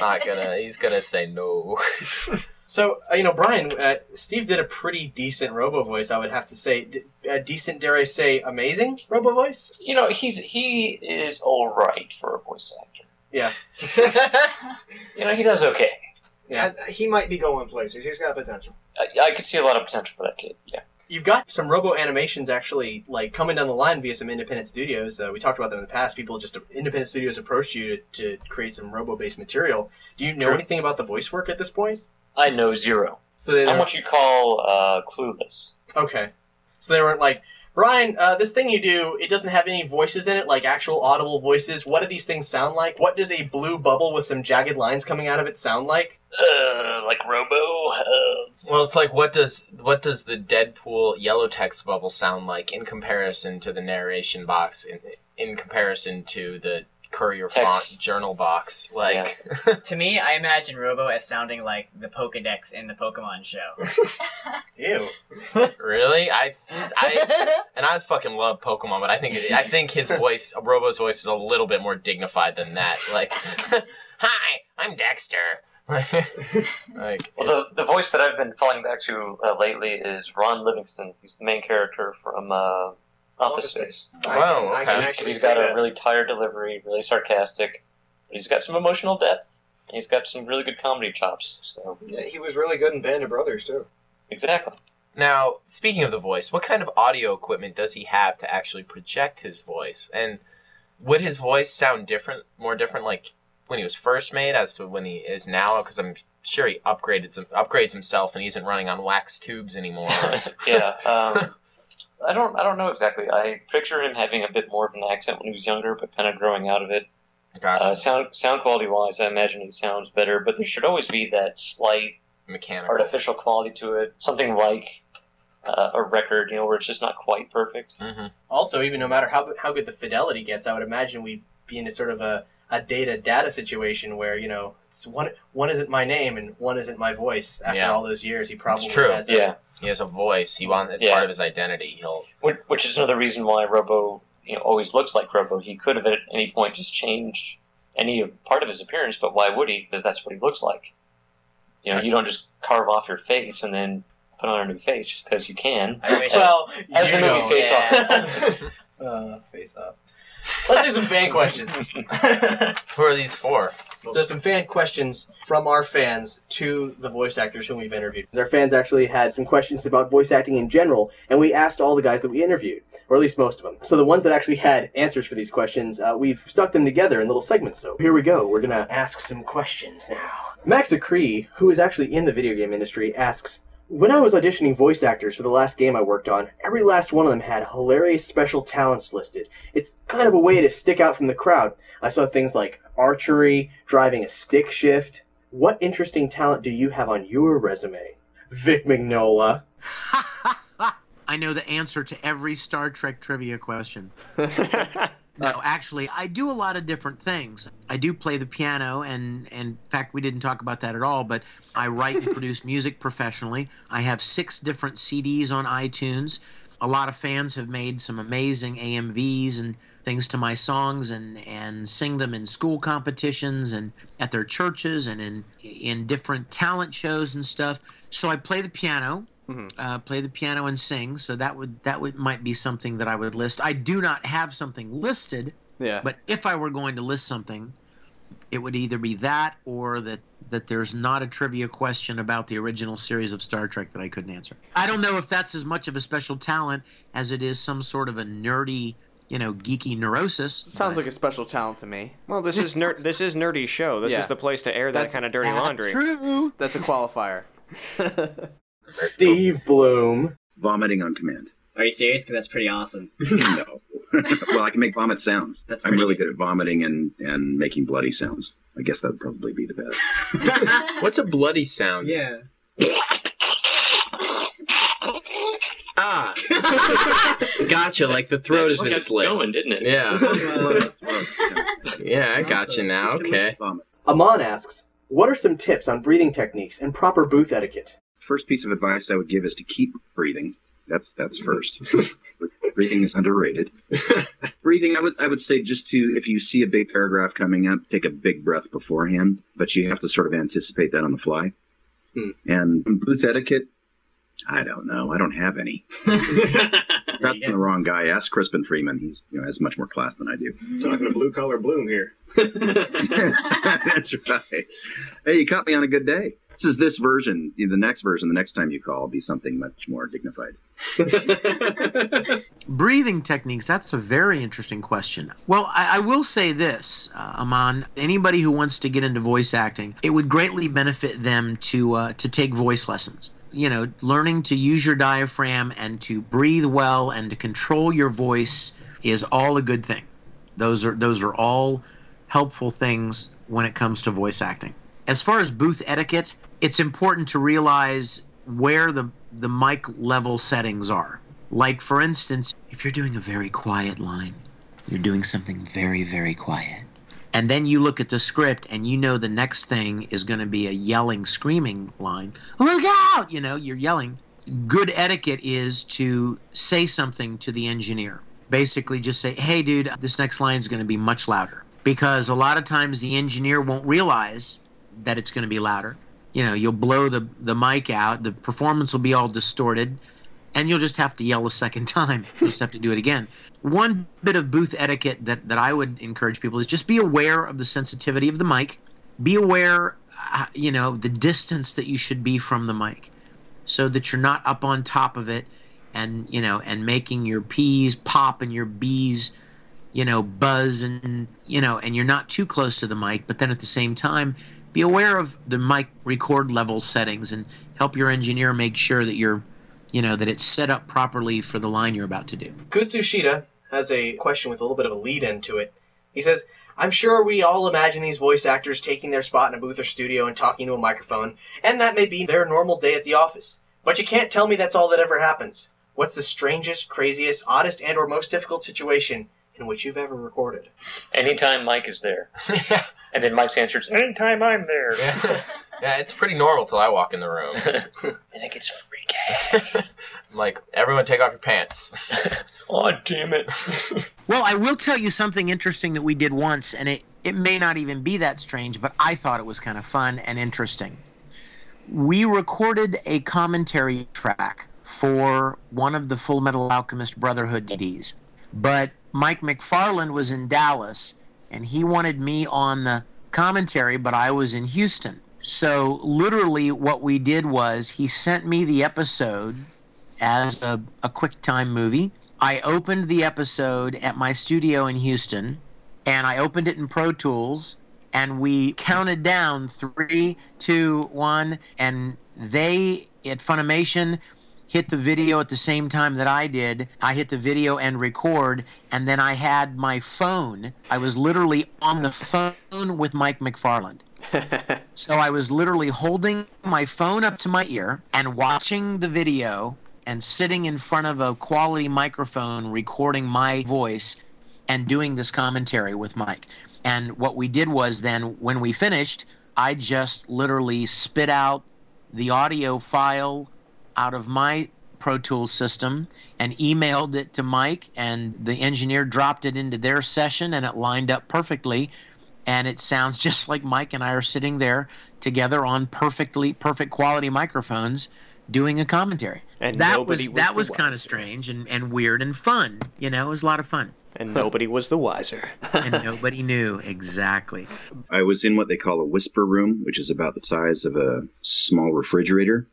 Not gonna. He's gonna say no. So, uh, you know, Brian, uh, Steve did a pretty decent robo voice, I would have to say. D- uh, decent, dare I say, amazing robo voice? You know, he's he is all right for a voice actor. Yeah. You know, he does okay. Yeah. Uh, he might be going places. He's got potential. I, I could see a lot of potential for that kid. Yeah. You've got some robo animations actually, like, coming down the line via some independent studios. Uh, we talked about them in the past. People just, independent studios approached you to, to create some robo based material. Do you know True. anything about the voice work at this point? I know zero. So they I'm what you call uh, clueless. Okay. So they weren't like, Brian, uh, this thing you do, it doesn't have any voices in it, like actual audible voices. What do these things sound like? What does a blue bubble with some jagged lines coming out of it sound like? Uh, like Robo. Well, it's like what does what does the Deadpool yellow text bubble sound like in comparison to the narration box in in comparison to the courier font journal box? Like to me, I imagine Robo as sounding like the Pokedex in the Pokemon show. Ew. really? I I and I fucking love Pokemon, but I think I think his voice, Robo's voice, is a little bit more dignified than that. Like, hi, I'm Dexter. like, well, the, the voice that I've been falling back to uh, lately is Ron Livingston. He's the main character from uh, Office Space. Wow, I can- I can okay. actually He's got see a really tired delivery, really sarcastic, but he's got some emotional depth. And he's got some really good comedy chops. So Yeah, he was really good in Band of Brothers too. exactly. Now, speaking of the voice, what kind of audio equipment does he have to actually project his voice? And would his voice sound different, more different, like when he was first made as to when he is now? Because I'm sure he upgraded some, upgrades himself, and he isn't running on wax tubes anymore. yeah. Um, I don't. I don't know exactly. I picture him having a bit more of an accent when he was younger, but kind of growing out of it. Uh, sound sound quality wise, I imagine he sounds better, but there should always be that slight mechanical artificial quality to it. Something like uh, a record, you know, where it's just not quite perfect. Mm-hmm. Also, even no matter how how good the fidelity gets, I would imagine we'd be in a sort of a, a data data situation where you know it's one one isn't my name and one isn't my voice. After Yeah. all those years, he probably It's true. has. A, He has a voice. He wants. It's Yeah. part of his identity. He'll. Which, which is another reason why Robo, you know, always looks like Robo. He could have at any point just changed any part of his appearance, but why would he? Because that's what he looks like. You know, you don't just carve off your face and then put on a new face just because you can. I wish well, as the movie know. Face Off. uh, face off. Let's do some fan questions. Who are these for? There's some fan questions from our fans to the voice actors whom we've interviewed. Our fans actually had some questions about voice acting in general, and we asked all the guys that we interviewed, or at least most of them. So the ones that actually had answers for these questions, uh, we've stuck them together in little segments. So here we go. We're gonna ask some questions now. Max Acree, who is actually in the video game industry, asks. When I was auditioning voice actors for the last game I worked on, every last one of them had hilarious special talents listed. It's kind of a way to stick out from the crowd. I saw things like archery, driving a stick shift. What interesting talent do you have on your resume? Vic Mignogna. I know the answer to every Star Trek trivia question. No, actually, I do a lot of different things. I do play the piano, and, and in fact, we didn't talk about that at all, but I write and produce music professionally. I have six different CDs on iTunes. A lot of fans have made some amazing AMVs and things to my songs and, and sing them in school competitions and at their churches and in, in different talent shows and stuff. So I play the piano uh, play the piano and sing. So that would that would might be something that I would list. I do not have something listed. Yeah. But if I were going to list something, it would either be that or that that there's not a trivia question about the original series of Star Trek that I couldn't answer. I don't know if that's as much of a special talent as it is some sort of a nerdy, you know, geeky neurosis. Sounds like a special talent to me. Well, this is nerd. This is nerdy show. This Yeah. is the place to air that That's- kind of dirty that's laundry. True. That's a qualifier. Steve Blum. Vomiting on command. Are you serious? Because that's pretty awesome. no. well, I can make vomit sounds. That's I'm pretty really good at vomiting and, and making bloody sounds. I guess that would probably be the best. What's a bloody sound? Yeah. Ah. gotcha. Like the throat has That been got slit. going, didn't it? Yeah. yeah, I got you now. Okay. Amon asks, what are some tips on breathing techniques and proper booth etiquette? First piece of advice I would give is to keep breathing. That's that's first. breathing is underrated. breathing, I would I would say just to if you see a big paragraph coming up, take a big breath beforehand, but you have to sort of anticipate that on the fly. Hmm. And booth etiquette, I don't know. I don't have any. That's the wrong guy. Ask Crispin Freeman. He's you know has much more class than I do. Talking to blue collar Blum here. That's right. Hey, you caught me on a good day. This is this version. The next version, the next time you call, will be something much more dignified. Breathing techniques, that's a very interesting question. Well, I, I will say this, uh, Aman. Anybody who wants to get into voice acting, it would greatly benefit them to uh, to take voice lessons. You know, learning to use your diaphragm and to breathe well and to control your voice is all a good thing. Those are those are all helpful things when it comes to voice acting. As far as booth etiquette, it's important to realize where the the mic level settings are. Like for instance, if you're doing a very quiet line, you're doing something very very quiet. And then you look at the script and you know the next thing is going to be a yelling screaming line. Look out, you know, you're yelling. Good etiquette is to say something to the engineer. Basically just say, "Hey dude, this next line is going to be much louder." Because a lot of times the engineer won't realize that it's going to be louder. You know, you'll blow the the mic out, the performance will be all distorted, and you'll just have to yell a second time. You'll just have to do it again. One bit of booth etiquette that that I would encourage people is just be aware of the sensitivity of the mic. Be aware, uh, you know, the distance that you should be from the mic, so that you're not up on top of it, and you know, and making your P's pop and your B's you know, buzz and you know, and you're not too close to the mic, but then at the same time, be aware of the mic record level settings and help your engineer make sure that you're, you know, that it's set up properly for the line you're about to do. Kutsushita has a question with a little bit of a lead into it. He says, I'm sure we all imagine these voice actors taking their spot in a booth or studio and talking to a microphone, and that may be their normal day at the office. But you can't tell me that's all that ever happens. What's the strangest, craziest, oddest, and or most difficult situation in which you've ever recorded? Anytime Mike is there. and then Mike's answer is Anytime I'm there. Yeah, it's pretty normal till I walk in the room. then it gets freaky. like, everyone take off your pants. oh, damn it. Well, I will tell you something interesting that we did once, and it, it may not even be that strange, but I thought it was kind of fun and interesting. We recorded a commentary track for one of the Full Metal Alchemist Brotherhood DVDs, but Mike McFarland was in Dallas, and he wanted me on the commentary, but I was in Houston. So, literally, what we did was he sent me the episode as a, a QuickTime movie. I opened the episode at my studio in Houston, and I opened it in Pro Tools, and we counted down three, two, one, and they at Funimation hit the video at the same time that I did. I hit the video and record, and then I had my phone. I was literally on the phone with Mike McFarland. so I was literally holding my phone up to my ear and watching the video and sitting in front of a quality microphone recording my voice and doing this commentary with Mike. And what we did was then when we finished, I just literally spit out the audio file out of my Pro Tools system and emailed it to Mike, and the engineer dropped it into their session, and it lined up perfectly. And it sounds just like Mike and I are sitting there together on perfectly perfect quality microphones doing a commentary. And that nobody was was that was kind of strange and, and weird and fun. You know, it was a lot of fun. And nobody was the wiser. and nobody knew exactly. I was in what they call a whisper room, which is about the size of a small refrigerator,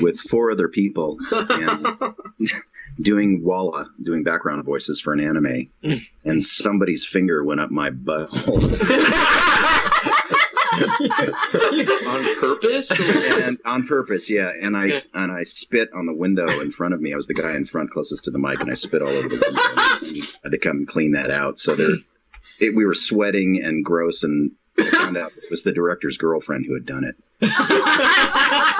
with four other people and doing Walla, doing background voices for an anime, mm. and somebody's finger went up my butthole. on purpose? and on purpose, yeah. And I and I spit on the window in front of me. I was the guy in front closest to the mic, and I spit all over the window. And he had to come clean that out. So there, it, we were sweating and gross, and I found out it was the director's girlfriend who had done it.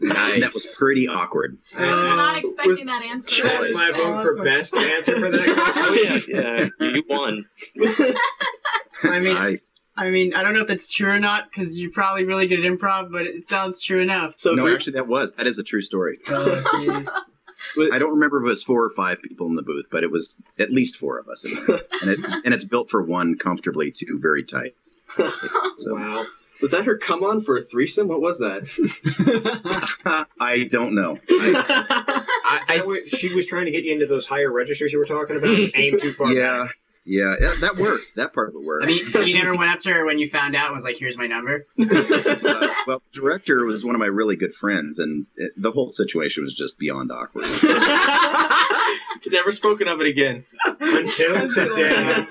And that was pretty awkward. I was not um, expecting that answer. That's my vote for best answer for that question. yeah, you won. I mean, Nice. I mean, I don't know if that's true or not because you're probably really good at improv, but it sounds true enough. So no, actually, that was that is a true story. Oh. I don't remember if it was four or five people in the booth, but it was at least four of us, in and it's and it's built for one comfortably, two very tight. So wow. Was that her come on for a threesome? What was that? I don't know. I, I w- she was trying to get you into those higher registers you were talking about. Aim too far. Yeah, yeah, yeah, that worked. That part of it worked. I mean, you never went up to her when you found out and was like, "Here's my number." Uh, well, the director was one of my really good friends, and it, the whole situation was just beyond awkward. He's never spoken of it again. Until today.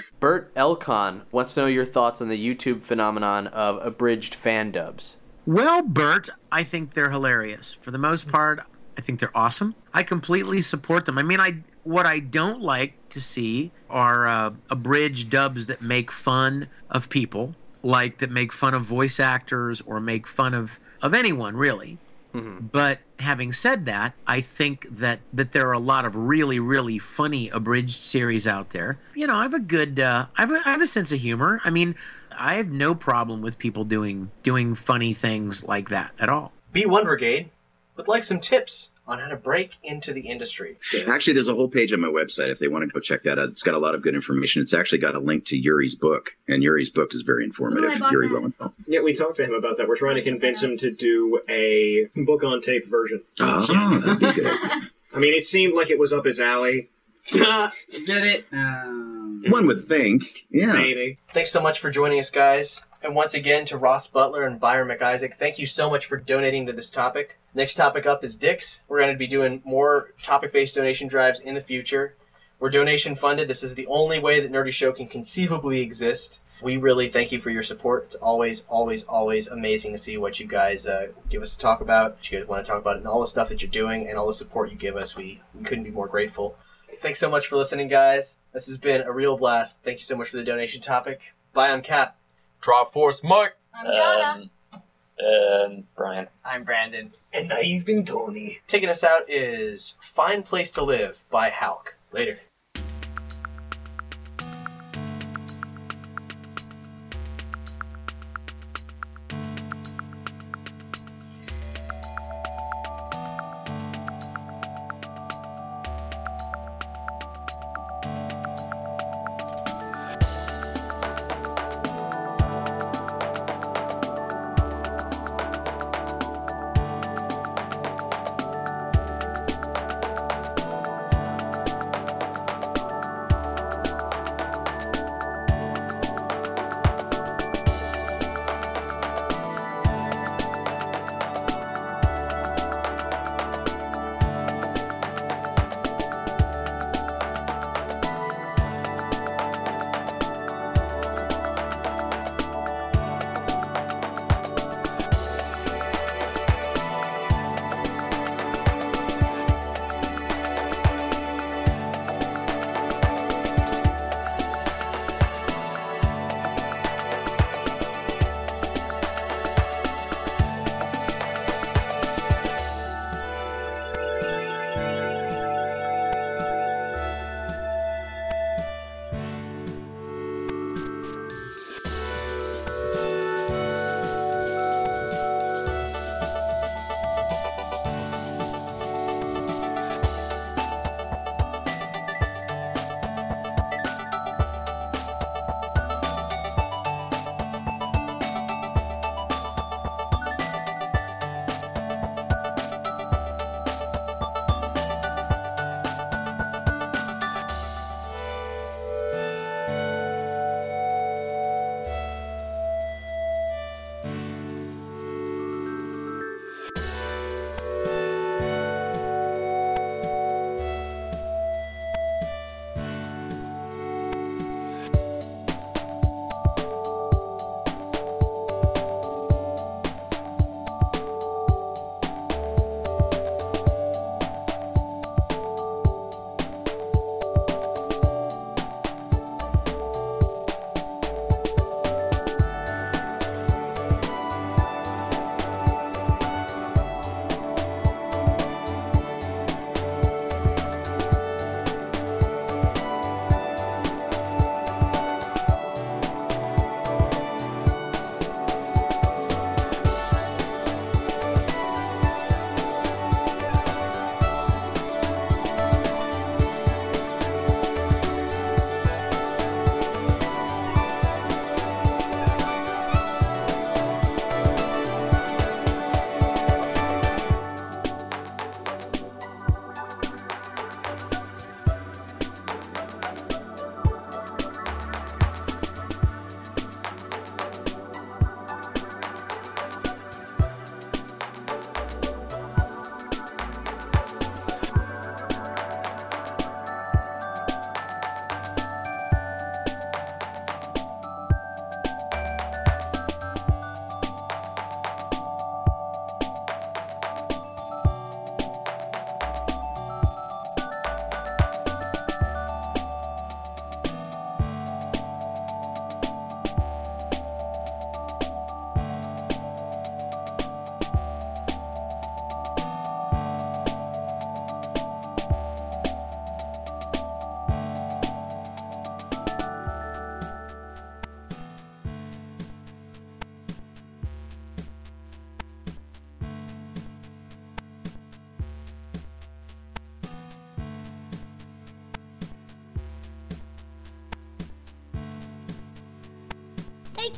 Bert Elcon wants to know your thoughts on the YouTube phenomenon of abridged fan dubs. Well, Bert, I think they're hilarious. For the most part, I think they're awesome. I completely support them. I mean, I what I don't like to see are uh, abridged dubs that make fun of people, like that make fun of voice actors or make fun of of anyone really. But having said that, I think that that there are a lot of really really funny abridged series out there. You know, I have a good uh, I have a, I have a sense of humor. I mean, I have no problem with people doing doing funny things like that at all. B1 Brigade would like some tips on how to break into the industry. Actually, there's a whole page on my website if they want to go check that out. It's got a lot of good information. It's actually got a link to Yuri's book, and Yuri's book is very informative. Ooh, I bought Yuri that. Lowenthal. Yeah, we talked to him about that. We're trying to convince him to do a book on tape version. Oh, that'd be good. I mean, it seemed like it was up his alley. Get it? Um, One would think, yeah. Maybe. Thanks so much for joining us, guys. And once again, to Ross Butler and Byron McIsaac, thank you so much for donating to this topic. Next topic up is Dick's. We're going to be doing more topic based donation drives in the future. We're donation funded. This is the only way that Nerdy Show can conceivably exist. We really thank you for your support. It's always, always, always amazing to see what you guys uh, give us to talk about, what you guys want to talk about, and all the stuff that you're doing and all the support you give us. We, we couldn't be more grateful. Thanks so much for listening, guys. This has been a real blast. Thank you so much for the donation topic. Bye, I'm Cap. Drop Force Mike. I'm Jonna. Um, and Brian. I'm Brandon. And I've been Tony. Taking us out is Fine Place to Live by Halk. Later.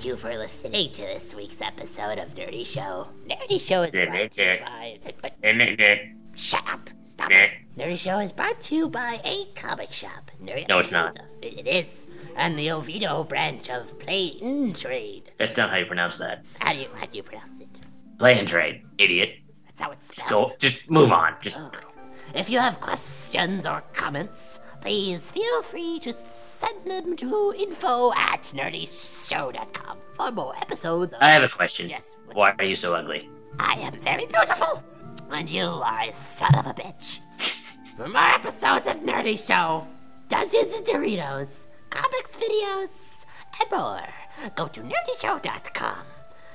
Thank you for listening to this week's episode of Nerdy Show. Nerdy Show is brought to you by. Shut up! Stop it! Nerdy Show is brought to you by a comic shop. Nerdy No, it's not. It is. And the Oviedo branch of Play and Trade. That's not how you pronounce that. How do you how do you pronounce it? Play and trade, idiot. That's how it's spelled. Just go. Just move on. Just If you have questions or comments, please feel free to send them to info at nerdyshow.com for more episodes. Of I have a question. Yes. Why are you so ugly? I am very beautiful, and you are a son of a bitch. For more episodes of Nerdy Show, Dungeons and Doritos, comics videos, and more, go to nerdyshow.com.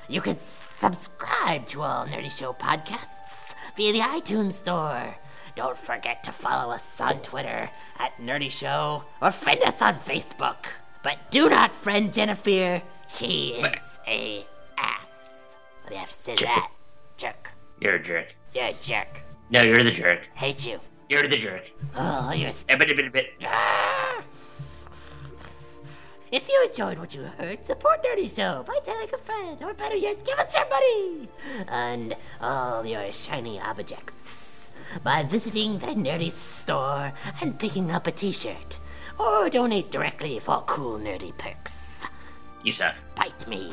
You can subscribe to all Nerdy Show podcasts via the iTunes Store. Don't forget to follow us on Twitter at Nerdy Show or friend us on Facebook. But do not friend Jennifer. She is a ass. What do you have to say to that? Jerk. You're a jerk. You're a jerk. No, you're the jerk. Hate you. You're the jerk. Oh, you're. A eh, bit, a bit, a bit. Ah! If you enjoyed what you heard, support Nerdy Show by telling a friend, or better yet, give us your money and all your shiny objects by visiting the Nerdy store and picking up a T-shirt, or donate directly for cool nerdy perks. You suck. Bite me.